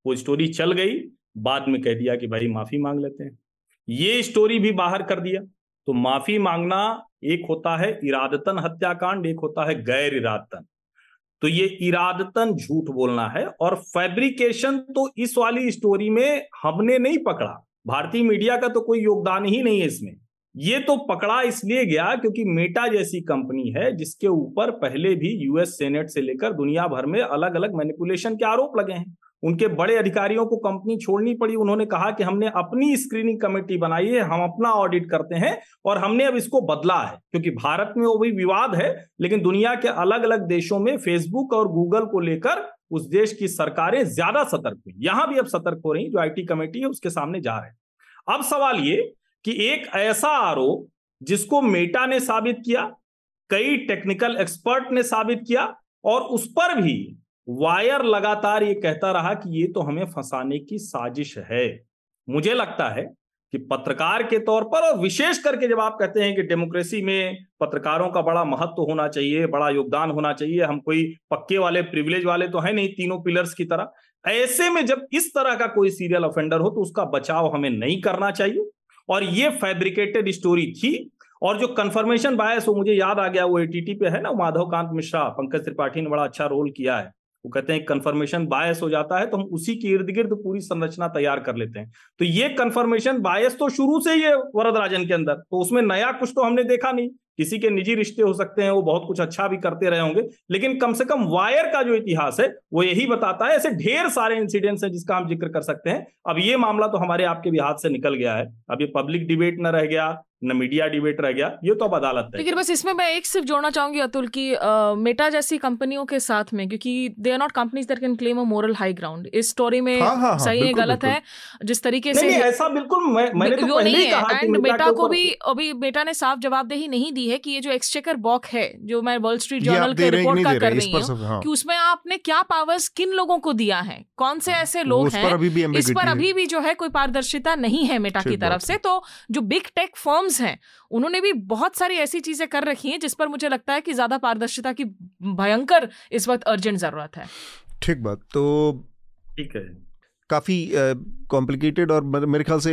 S3: वो स्टोरी चल गई, बाद में कह दिया कि भाई माफ़ी मांग लेते हैं। ये स्टोरी भी बाहर कर दिया। तो माफ़ी मांगना एक होता है इरादतन हत्याकांड, एक होता है गैर इरादतन। तो ये इरादतन झूठ बोलना है, और फैब्रिकेशन तो इस वाली स्टोरी में हमने नहीं पकड़ा। भारतीय मीडिया का तो कोई योगदान ही नहीं है इसमें। ये तो पकड़ा इसलिए गया क्योंकि मेटा जैसी कंपनी है, जिसके ऊपर पहले भी यूएस सेनेट से लेकर दुनिया भर में अलग अलग मैनिपुलेशन के आरोप लगे हैं। उनके बड़े अधिकारियों को कंपनी छोड़नी पड़ी। उन्होंने कहा कि हमने अपनी स्क्रीनिंग कमेटी बनाई है, हम अपना ऑडिट करते हैं और हमने अब इसको बदला है, क्योंकि भारत में वो भी विवाद है, लेकिन दुनिया के अलग अलग देशों में फेसबुक और गूगल को लेकर उस देश की सरकारें ज़्यादा सतर्क हुई। यहाँ भी अब सतर्क हो रही जो आईटी कमेटी है, उसके सामने जा रहे हैं। अब सवाल ये कि एक ऐसा आरोप जिसको मेटा ने साबित किया, कई टेक्निकल एक्सपर्ट ने साबित किया, और उस पर भी वायर लगातार ये कहता रहा कि ये तो हमें फंसाने की साजिश है। मुझे लगता है कि पत्रकार के तौर पर और विशेष करके जब आप कहते हैं कि डेमोक्रेसी में पत्रकारों का बड़ा महत्व होना चाहिए, बड़ा योगदान होना चाहिए, हम कोई पक्के वाले प्रिविलेज वाले तो है नहीं तीनों पिलर्स की तरह, ऐसे में जब इस तरह का कोई सीरियल ऑफेंडर हो तो उसका बचाव हमें नहीं करना चाहिए। और ये फैब्रिकेटेड स्टोरी थी और जो कंफर्मेशन बायस वो मुझे याद आ गया, वो एटीटी पे है ना माधव कांत मिश्रा, पंकज त्रिपाठी ने बड़ा अच्छा रोल किया है। वो कहते हैं कंफर्मेशन बायस हो जाता है तो हम उसी के इर्द गिर्द पूरी संरचना तैयार कर लेते हैं। तो ये कंफर्मेशन बायस तो शुरू से ही है वरद राजन के अंदर तो उसमें नया कुछ तो हमने देखा नहीं। किसी के निजी रिश्ते हो सकते हैं, वो बहुत कुछ अच्छा भी करते रहे होंगे, लेकिन कम से कम वायर का जो इतिहास है, वो यही बताता है, ऐसे ढेर सारे इंसिडेंट्स हैं जिसका हम ज़िक्र कर सकते हैं। अब ये मामला तो हमारे आपके भी हाथ से निकल गया है। अब ये पब्लिक डिबेट न रह गया न मीडिया डिबेट रह गया ये तो अब अदालत है।
S4: लेकिन बस इसमें मैं एक सिर्फ़ जोड़ना चाहूँगी अतुल की मेटा जैसी कंपनियों के साथ में क्योंकि they are not companies that can claim a moral high ground इस स्टोरी में हाँ, हाँ, हाँ, सही है गलत है जिस तरीके से
S3: नहीं, ऐसा बिल्कुल मैं, मैंने तो पहले नहीं है
S4: एंड मेटा को भी अभी मेटा ने साफ़ जवाबदेही नहीं दी है कि ये जो एक्सचेकर बॉक है जो मैं वर्ल्ड स्ट्रीट जर्नल के रिपोर्ट का कर रही हूँ हाँ। कि उसमें आपने क्या पावर्स किन लोगों को दिया है? कौन से ऐसे लोग हैं? इस पर अभी भी जो है कोई पारदर्शिता नहीं है मेटा की तरफ़ से तो जो बिग टेक फर्म्स हैं। उन्होंने भी बहुत सारी ऐसी चीज़ें कर रखी हैं जिस पर मुझे लगता है कि ज़्यादा पारदर्शिता की भयंकर इस वक्त अर्जेंट ज़रूरत है।
S2: ठीक बात तो
S3: ठीक है।
S2: काफ़ी कॉम्प्लिकेटेड uh, और मेरे ख्याल से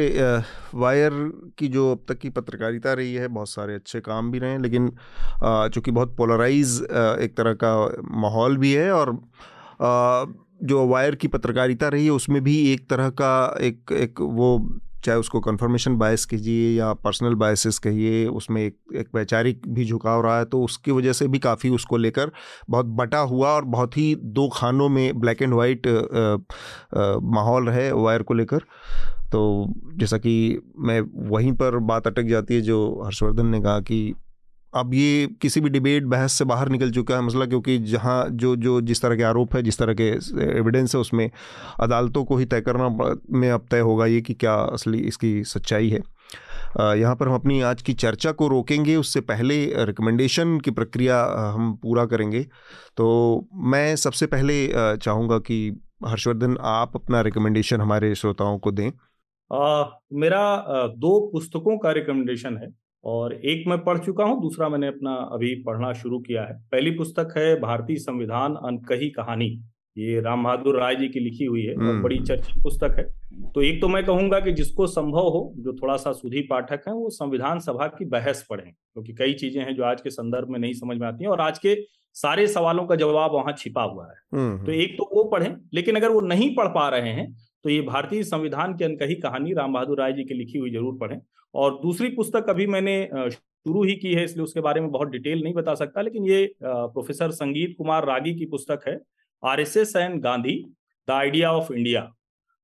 S2: वायर की जो अब तक की पत्रकारिता रही है बहुत सारे अच्छे काम भी रहे हैं लेकिन uh, चूँकि बहुत पोलराइज एक तरह का माहौल भी है और जो वायर की पत्रकारिता रही है उसमें भी एक तरह का एक एक वो चाहे उसको कन्फर्मेशन बायस कीजिए या पर्सनल बायसेस कहिए, उसमें एक एक वैचारिक भी झुकाव रहा है तो उसकी वजह से भी काफ़ी उसको लेकर बहुत बटा हुआ और बहुत ही दो खानों में ब्लैक एंड वाइट माहौल रहे वायर को लेकर। तो जैसा कि मैं वहीं पर बात अटक जाती है, जो हर्षवर्धन ने कहा कि अब ये किसी भी डिबेट बहस से बाहर निकल चुका है मसला क्योंकि जहाँ जो जो जिस तरह के आरोप है जिस तरह के एविडेंस है उसमें अदालतों को ही तय करना में अब तय होगा ये कि क्या असली इसकी सच्चाई है। यहाँ पर हम अपनी आज की चर्चा को रोकेंगे उससे पहले रिकमेंडेशन की प्रक्रिया हम पूरा करेंगे। तो मैं सबसे पहले चाहूँगा कि हर्षवर्धन आप अपना रिकमेंडेशन हमारे श्रोताओं को दें।
S3: आ, मेरा दो पुस्तकों का रिकमेंडेशन है। और एक मैं पढ़ चुका हूँ दूसरा मैंने अपना अभी पढ़ना शुरू किया है पहली पुस्तक है भारतीय संविधान अनकही कहानी ये राम बहादुर राय जी की लिखी हुई है और हम्म। बड़ी चर्चित पुस्तक है तो एक तो मैं कहूँगा कि जिसको संभव हो जो थोड़ा सा सुधी पाठक है वो संविधान सभा की बहस पढ़ें क्योंकि तो कई चीज़ें हैं जो आज के संदर्भ में नहीं समझ में आती हैं और आज के सारे सवालों का जवाब वहाँ छिपा हुआ है हम्म, तो हम्म। एक तो वो पढ़ें लेकिन अगर वो नहीं पढ़ पा रहे हैं तो ये भारतीय संविधान की अनकही कहानी राम बहादुर राय जी की लिखी हुई ज़रूर पढ़ें। और दूसरी पुस्तक अभी मैंने शुरू ही की है, इसलिए उसके बारे में बहुत डिटेल नहीं बता सकता, लेकिन ये प्रोफेसर संगीत कुमार रागी की पुस्तक है, R S S and Gandhi, the idea of India.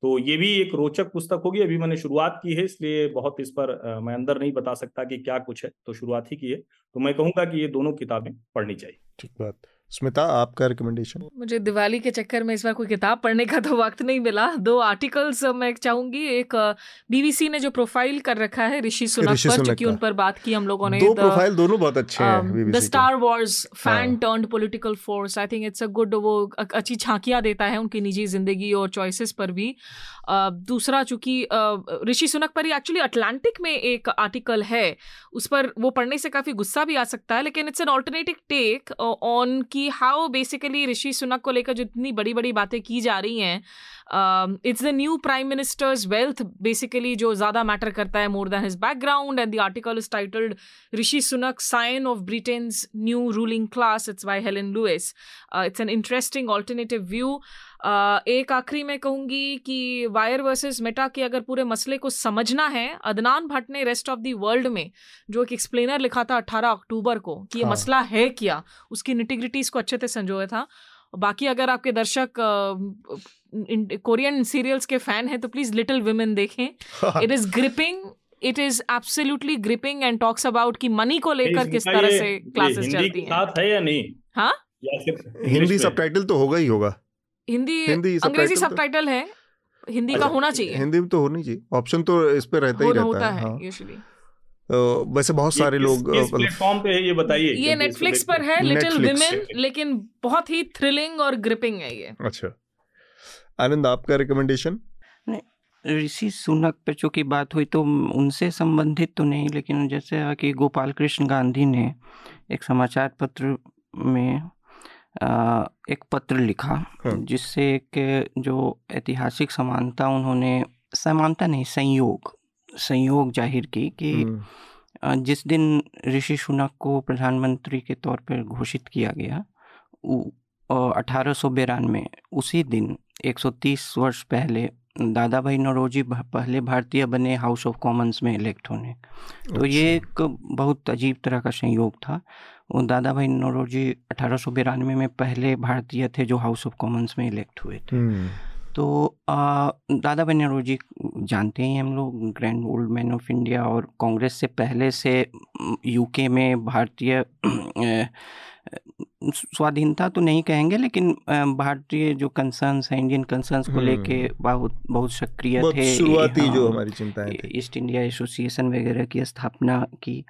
S3: तो ये भी एक रोचक पुस्तक होगी, अभी मैंने शुरुआत की है, इसलिए बहुत इस पर मैं अंदर नहीं बता सकता कि क्या कुछ है तो शुरुआत ही की है। तो मैं कहूँगा कि ये दोनों किताबें पढ़नी चाहिए।
S2: ठीक बात। स्मिता आपका रिकमेंडेशन
S4: मुझे दिवाली के चक्कर में इस बार कोई किताब पढ़ने का तो वक्त नहीं मिला। दो आर्टिकल्स मैं चाहूँगी एक बीबीसी ने जो प्रोफ़ाइल कर रखा है ऋषि सुनक पर क्योंकि उन पर बात की हम लोगों ने
S2: दो प्रोफ़ाइल दोनों बहुत अच्छे हैं
S4: the Star Wars fan turn political force I think it's a good वो अच्छी झांकियाँ देता है उनकी निजी ज़िंदगी और चॉइसेस पर भी। दूसरा चूँकि ऋषि सुनक पर ही एक्चुअली अटलांटिक में एक आर्टिकल है उस पर वो पढ़ने से काफ़ी गुस्सा भी आ सकता है लेकिन it's an alternative take on की कि हाउ बेसिकली ऋषि सुनक को लेकर जितनी बड़ी बड़ी बातें की जा रही हैं it's the new prime minister's wealth basically जो ज़्यादा मैटर करता है more than his background and the article is titled Rishi Sunak sign of Britain's new ruling class it's by Helen Lewis it's an interesting alternative view एक आखिरी में कहूँगी कि wire versus Meta के अगर पूरे मसले को समझना है अदनान भट्ट ने रेस्ट ऑफ़ द वर्ल्ड में जो एक एक्सप्लेनर लिखा था 18 अक्टूबर को कि ये हाँ. मसला है क्या? उसकी निटिग्रिटीज को अच्छे से संजोया था। बाकी अगर आपके दर्शक कोरियन सीरियल्स के फ़ैन हैं तो प्लीज़ लिटिल विमेन देखें। It is gripping it is absolutely gripping and talks about कि मनी को लेकर किस तरह से क्लासेस चलती हैं।
S3: साथ है या नहीं?
S4: हाँ?
S2: हिंदी सबटाइटल तो होगा ही होगा।
S4: हिंदी अंग्रेज़ी सबटाइटल है हिंदी का अच्छा, होना चाहिए।
S2: हिंदी में तो होनी चाहिए। ऑप्शन तो इस पे रहता ही रहता है यूजुअली वैसे बहुत सारे लोग
S3: प्लेटफॉर्म पे है ये बताइए?
S4: ये नेटफ्लिक्स पर है लिटिल विमेन लेकिन बहुत ही थ्रिलिंग और ग्रिपिंग है ये।
S2: अच्छा। आनंद आपका रिकमेंडेशन
S5: ऋषि सुनक पे चूँकि बात हुई तो उनसे संबंधित तो नहीं लेकिन जैसे कि गोपाल कृष्ण गांधी ने एक समाचार पत्र में एक पत्र लिखा हाँ। जिससे एक जो ऐतिहासिक समानता उन्होंने समानता नहीं संयोग संयोग ज़ाहिर की कि हम्म। जिस दिन ऋषि सुनक को प्रधानमंत्री के तौर पर घोषित किया गया अठारह सौ उसी दिन 130 वर्ष पहले दादा भाई नौरोजी पहले भारतीय बने हाउस ऑफ़ कॉमन्स में इलेक्ट होने तो ये अच्छा। एक बहुत अजीब तरह का संयोग था वो दादा भाई नौरोजी अठारह में पहले भारतीय थे जो हाउस ऑफ़ कॉमन्स में इलेक्ट हुए थे हम्म। तो दादा भाई जी जानते ही हम लोग Grand Old Man of India और कांग्रेस से पहले से यूके में भारतीय स्वाधीनता तो नहीं कहेंगे लेकिन भारतीय जो कंसर्न्स हैं इंडियन कंसर्न्स को लेके हम्म। बहुत बहुत सक्रिय थे।
S2: शुरुआती हाँ, जो हमारी चिंताएँ थी।
S5: ईस्ट इंडिया एसोसिएशन वगैरह की स्थापना की।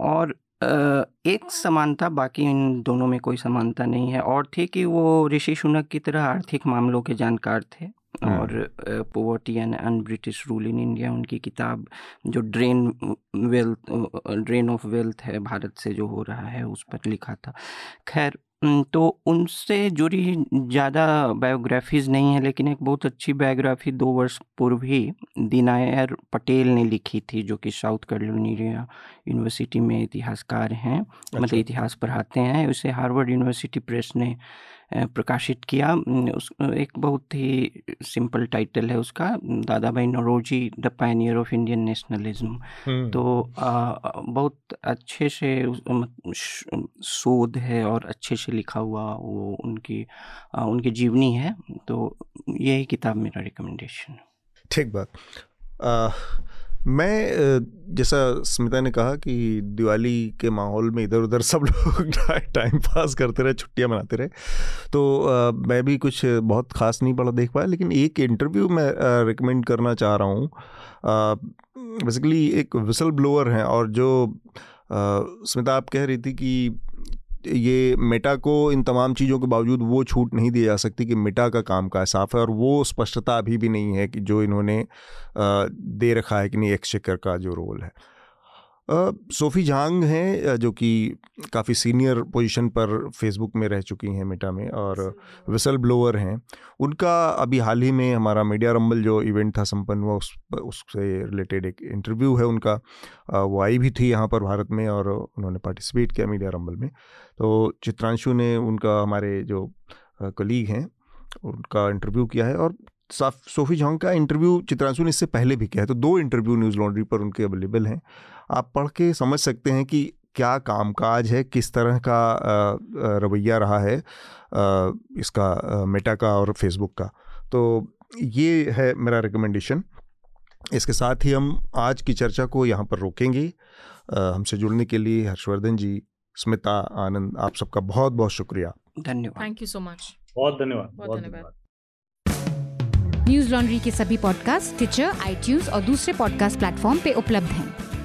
S5: और एक समानता बाकी इन दोनों में कोई समानता नहीं है और थी कि वो ऋषि शुनक की तरह आर्थिक मामलों के जानकार थे। और poverty and un British rule in India उनकी किताब जो drain wealth drain of wealth है भारत से जो हो रहा है उस पर लिखा था खैर तो उनसे जुड़ी ज़्यादा बायोग्राफीज़ नहीं है लेकिन एक बहुत अच्छी बायोग्राफी दो वर्ष पूर्व ही दिनायर पटेल ने लिखी थी जो कि साउथ कैरोलिना यूनिवर्सिटी में इतिहासकार हैं अच्छा। मतलब अच्छा। इतिहास पढ़ाते हैं उसे हार्वर्ड यूनिवर्सिटी प्रेस ने प्रकाशित किया। उस एक बहुत ही सिंपल टाइटल है उसका Dadabhai Naoroji the pioneer of Indian nationalism. तो आ, बहुत अच्छे से शोध है और अच्छे से लिखा हुआ वो उनकी आ, उनकी जीवनी है। तो यही किताब मेरा रिकमेंडेशन
S2: ठीक बात। मैं जैसा स्मिता ने कहा कि दिवाली के माहौल में इधर उधर सब लोग टाइम पास करते रहे, छुट्टियाँ मनाते रहे। तो मैं भी कुछ बहुत ख़ास नहीं पढ़ा, देख पाया, लेकिन एक इंटरव्यू मैं रिकमेंड करना चाह रहा हूँ। बेसिकली एक विसल ब्लोअर हैं और जो स्मिता आप कह रही थी कि ये मेटा को इन तमाम चीज़ों के बावजूद वो छूट नहीं दी जा सकती कि मेटा का काम का साफ़ है और वो स्पष्टता अभी भी नहीं है कि जो इन्होंने दे रखा है कि नहीं एक्सचेकर का जो रोल है। सोफ़ी झांग हैं जो कि काफ़ी सीनियर पोजीशन पर फेसबुक में रह चुकी हैं मेटा में और विसल ब्लोअर हैं। उनका अभी हाल ही में हमारा मीडिया रंबल जो इवेंट था संपन्न हुआ उस उससे रिलेटेड एक इंटरव्यू है उनका। वो आई भी थी यहाँ पर भारत में और उन्होंने पार्टिसिपेट किया मीडिया रंबल में। तो चित्रांशु ने उनका हमारे जो कलीग हैं उनका इंटरव्यू किया है और साफ़ सोफ़ी झांग का इंटरव्यू चित्रांशु ने इससे पहले भी किया है। तो दो इंटरव्यू न्यूज़ लॉन्ड्री पर उनके अवेलेबल हैं। आप पढ़ के समझ सकते हैं कि क्या कामकाज है किस तरह का रवैया रहा है इसका मेटा का और फेसबुक का। तो ये है मेरा रिकमेंडेशन इसके साथ ही हम आज की चर्चा को यहाँ पर रोकेंगे। हमसे जुड़ने के लिए हर्षवर्धन जी स्मिता आनंद आप सबका बहुत बहुत शुक्रिया।
S4: धन्यवाद। थैंक यू सो मच
S3: बहुत धन्यवाद। बहुत धन्यवाद।
S1: न्यूज़ लॉन्ड्री के सभी पॉडकास्ट ट्विटर आई और दूसरे पॉडकास्ट प्लेटफॉर्म पे उपलब्ध हैं।